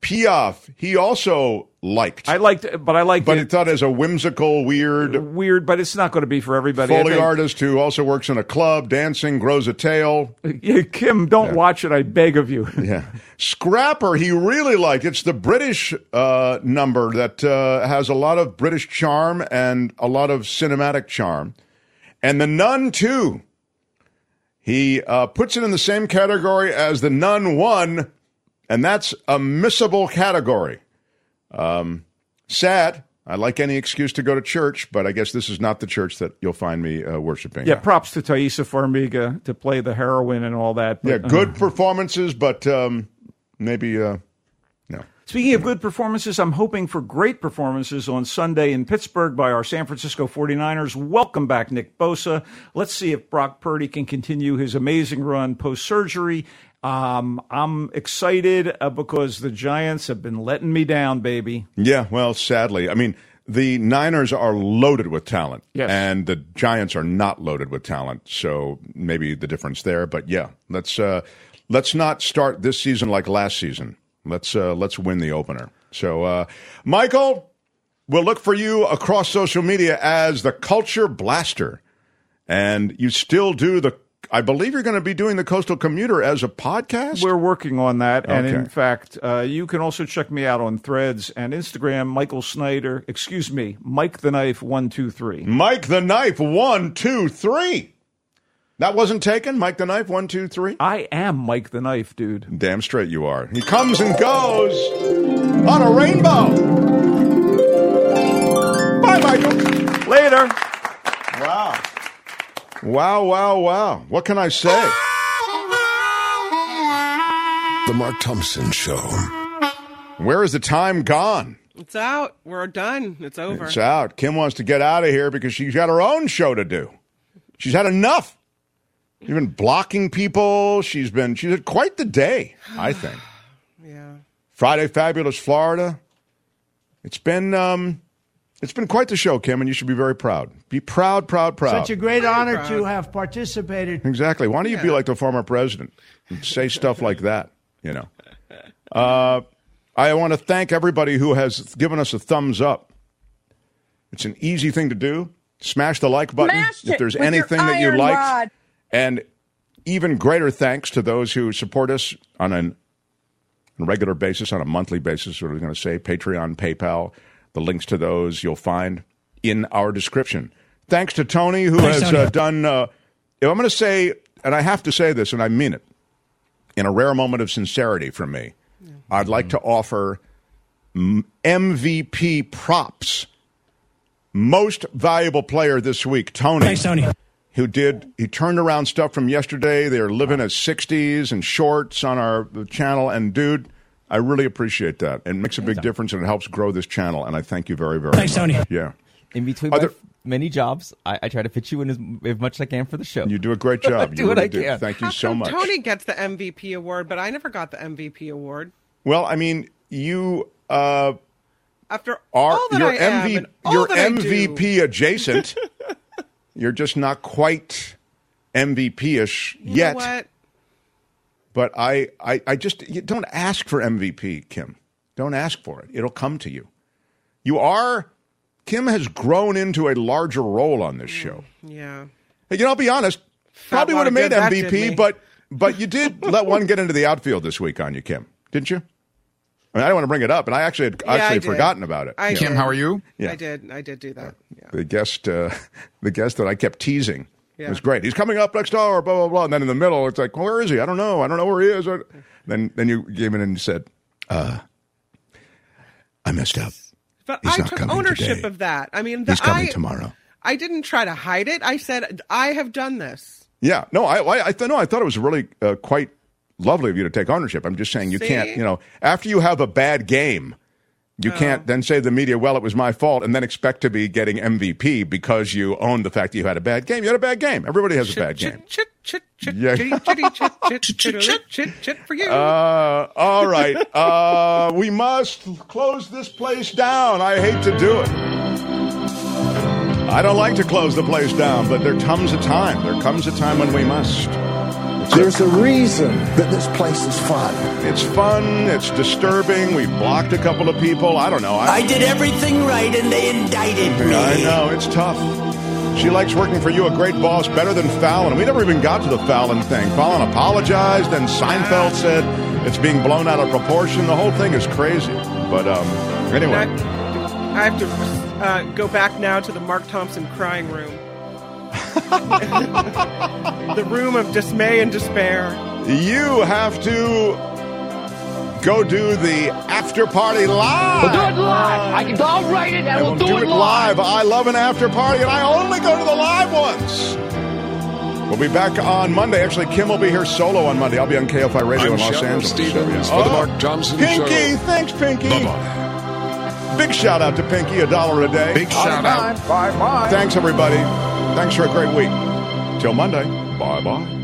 Piaffe, he also liked. I liked, but I liked but it. he thought as a whimsical, weird Weird, but it's not going to be for everybody. Foley artist who also works in a club, dancing, grows a tail. Yeah, Kim, don't watch it. I beg of you. Yeah. Scrapper, he really liked. It's the British uh, number that uh, has a lot of British charm and a lot of cinematic charm. And the Nun, too. He uh, puts it in the same category as the Nun 1, and that's a missable category. Um, sad. I like any excuse to go to church, but I guess this is not the church that you'll find me uh, worshiping. Yeah, props to Taissa Farmiga to play the heroine and all that. Yeah, but, uh, good performances, but um, maybe uh, no. Speaking of good performances, I'm hoping for great performances on Sunday in Pittsburgh by our San Francisco 49ers. Welcome back, Nick Bosa. Let's see if Brock Purdy can continue his amazing run post surgery. Um, I'm excited uh, because the Giants have been letting me down, baby. Yeah, well, sadly, I mean, the Niners are loaded with talent, Yes. and the Giants are not loaded with talent. So maybe the difference there. But yeah, let's uh, let's not start this season like last season. Let's uh, let's win the opener. So, uh, Michael, we'll look for you across social media as the Culture Blaster, and you still do the. I believe you're going to be doing the Coastal Commuter as a podcast. We're working on that. And in fact, uh, you can also check me out on threads and Instagram, Michael Snyder, excuse me, Mike the Knife 123. Mike the Knife, one, two, three. That wasn't taken? Mike the Knife, one, two, three? I am Mike the Knife, dude. Damn straight you are. He comes and goes on a rainbow. Bye, Michael. Later. Wow. Wow, wow, wow. What can I say? The Mark Thompson Show. Where is the time gone? It's out. We're done. It's over. It's out. Kim wants to get out of here because she's got her own show to do. She's had enough. She's been blocking people. She's been she's had quite the day, I think. yeah. Friday Fabulous Florida. It's been um it's been quite the show, Kim, and you should be very proud. Be proud, proud, proud. Such a great honor to have participated. Exactly. Why don't you be like the former president and say stuff like that? You know. Uh, I want to thank everybody who has given us a thumbs up. It's an easy thing to do. Smash the like button Smash if there's anything that you like. And even greater thanks to those who support us on an, a regular basis, on a monthly basis, what are we going to say? Patreon, PayPal. The links to those you'll find in our description. Thanks to Tony, who Thanks, has Tony. uh, done. Uh, I'm going to say, and I have to say this, and I mean it, in a rare moment of sincerity from me, I'd like to offer MVP props. Most valuable player this week, Tony. Thanks, Tony. Who did, he turned around stuff from yesterday. They're living at 60s and shorts on our channel. And dude, I really appreciate that. It makes a big difference and it helps grow this channel. And I thank you very, very Thanks, much. Tony. Yeah. In between Are my there- f- many jobs, I, I try to fit you in as, as much as I can for the show. You do a great job. do You what really I do. can. Thank you How so come much. Tony gets the MVP award, but I never got the MVP award. Well, I mean, you uh, After are all that you're I am MV and all you're that I do. MVP adjacent. you're just not quite MVP ish You know yet. what? But I, I, I just you don't ask for MVP, Kim. Don't ask for it. It'll come to you. You are Kim has grown into a larger role on this show. Yeah. Hey, You know, I'll be honest, probably would have made good that MVP, but but you did let one get into the outfield this week on you, Kim, didn't you? I mean, I don't want to bring it up, and I actually had, Yeah, I actually had did. forgotten about it. I Yeah. did. Yeah. I did. I did do that. Yeah. the guest uh, the guest that I kept teasing Yeah. was great. He's coming up next hour, blah blah blah. And then in the middle, it's like, where is he? I don't know. I don't know where he is. Then then you came in and you said, uh, I messed up. But He's I took ownership today. of that. I mean, the, He's coming I, tomorrow. I didn't try to hide it. I said I have done this. Yeah, no, I I, I th- no, I thought it was really uh, quite lovely of you to take ownership. I'm just saying you can't, you know, after you have a bad game. You Oh. can't then say to the media, well, it was my fault, and then expect to be getting MVP because you own the fact that you had a bad game. You had a bad game. Everybody has a bad game. Chit chit chit Yeah. chitty chitty chit chit chit chit chit chit for you. Uh, all right. Uh, we must close this place down. I hate to do it. I don't like to close the place down, but there comes a time. There comes a time when we must. There's a reason that this place is fun. It's fun. It's disturbing. We blocked a couple of people. I don't know. I did everything right and they indicted me. I know. It's tough. She likes working for you, a great boss, better than Fallon. We never even got to the Fallon thing. Fallon apologized, then Seinfeld said it's being blown out of proportion. The whole thing is crazy. But um, anyway. I have to uh, go back now to the Mark Thompson crying room. the room of dismay and despair. You have to go do the after party live. We'll do it live. I can I'll write it and, we'll, do, it live. I love an after party, and I only go to the live ones. We'll be back on Monday. Actually, Kim will be here solo on Monday. I'll be on KFI Radio I'm in Los Shadoe Angeles. Stevens So, yeah. for the oh, Mark Thompson Pinky, Show. thanks, Pinky. Bye-bye. Big shout out to Pinky, a dollar a day. Big shout out. Bye bye. Thanks, everybody. Thanks for a great week. Till Monday. Bye bye.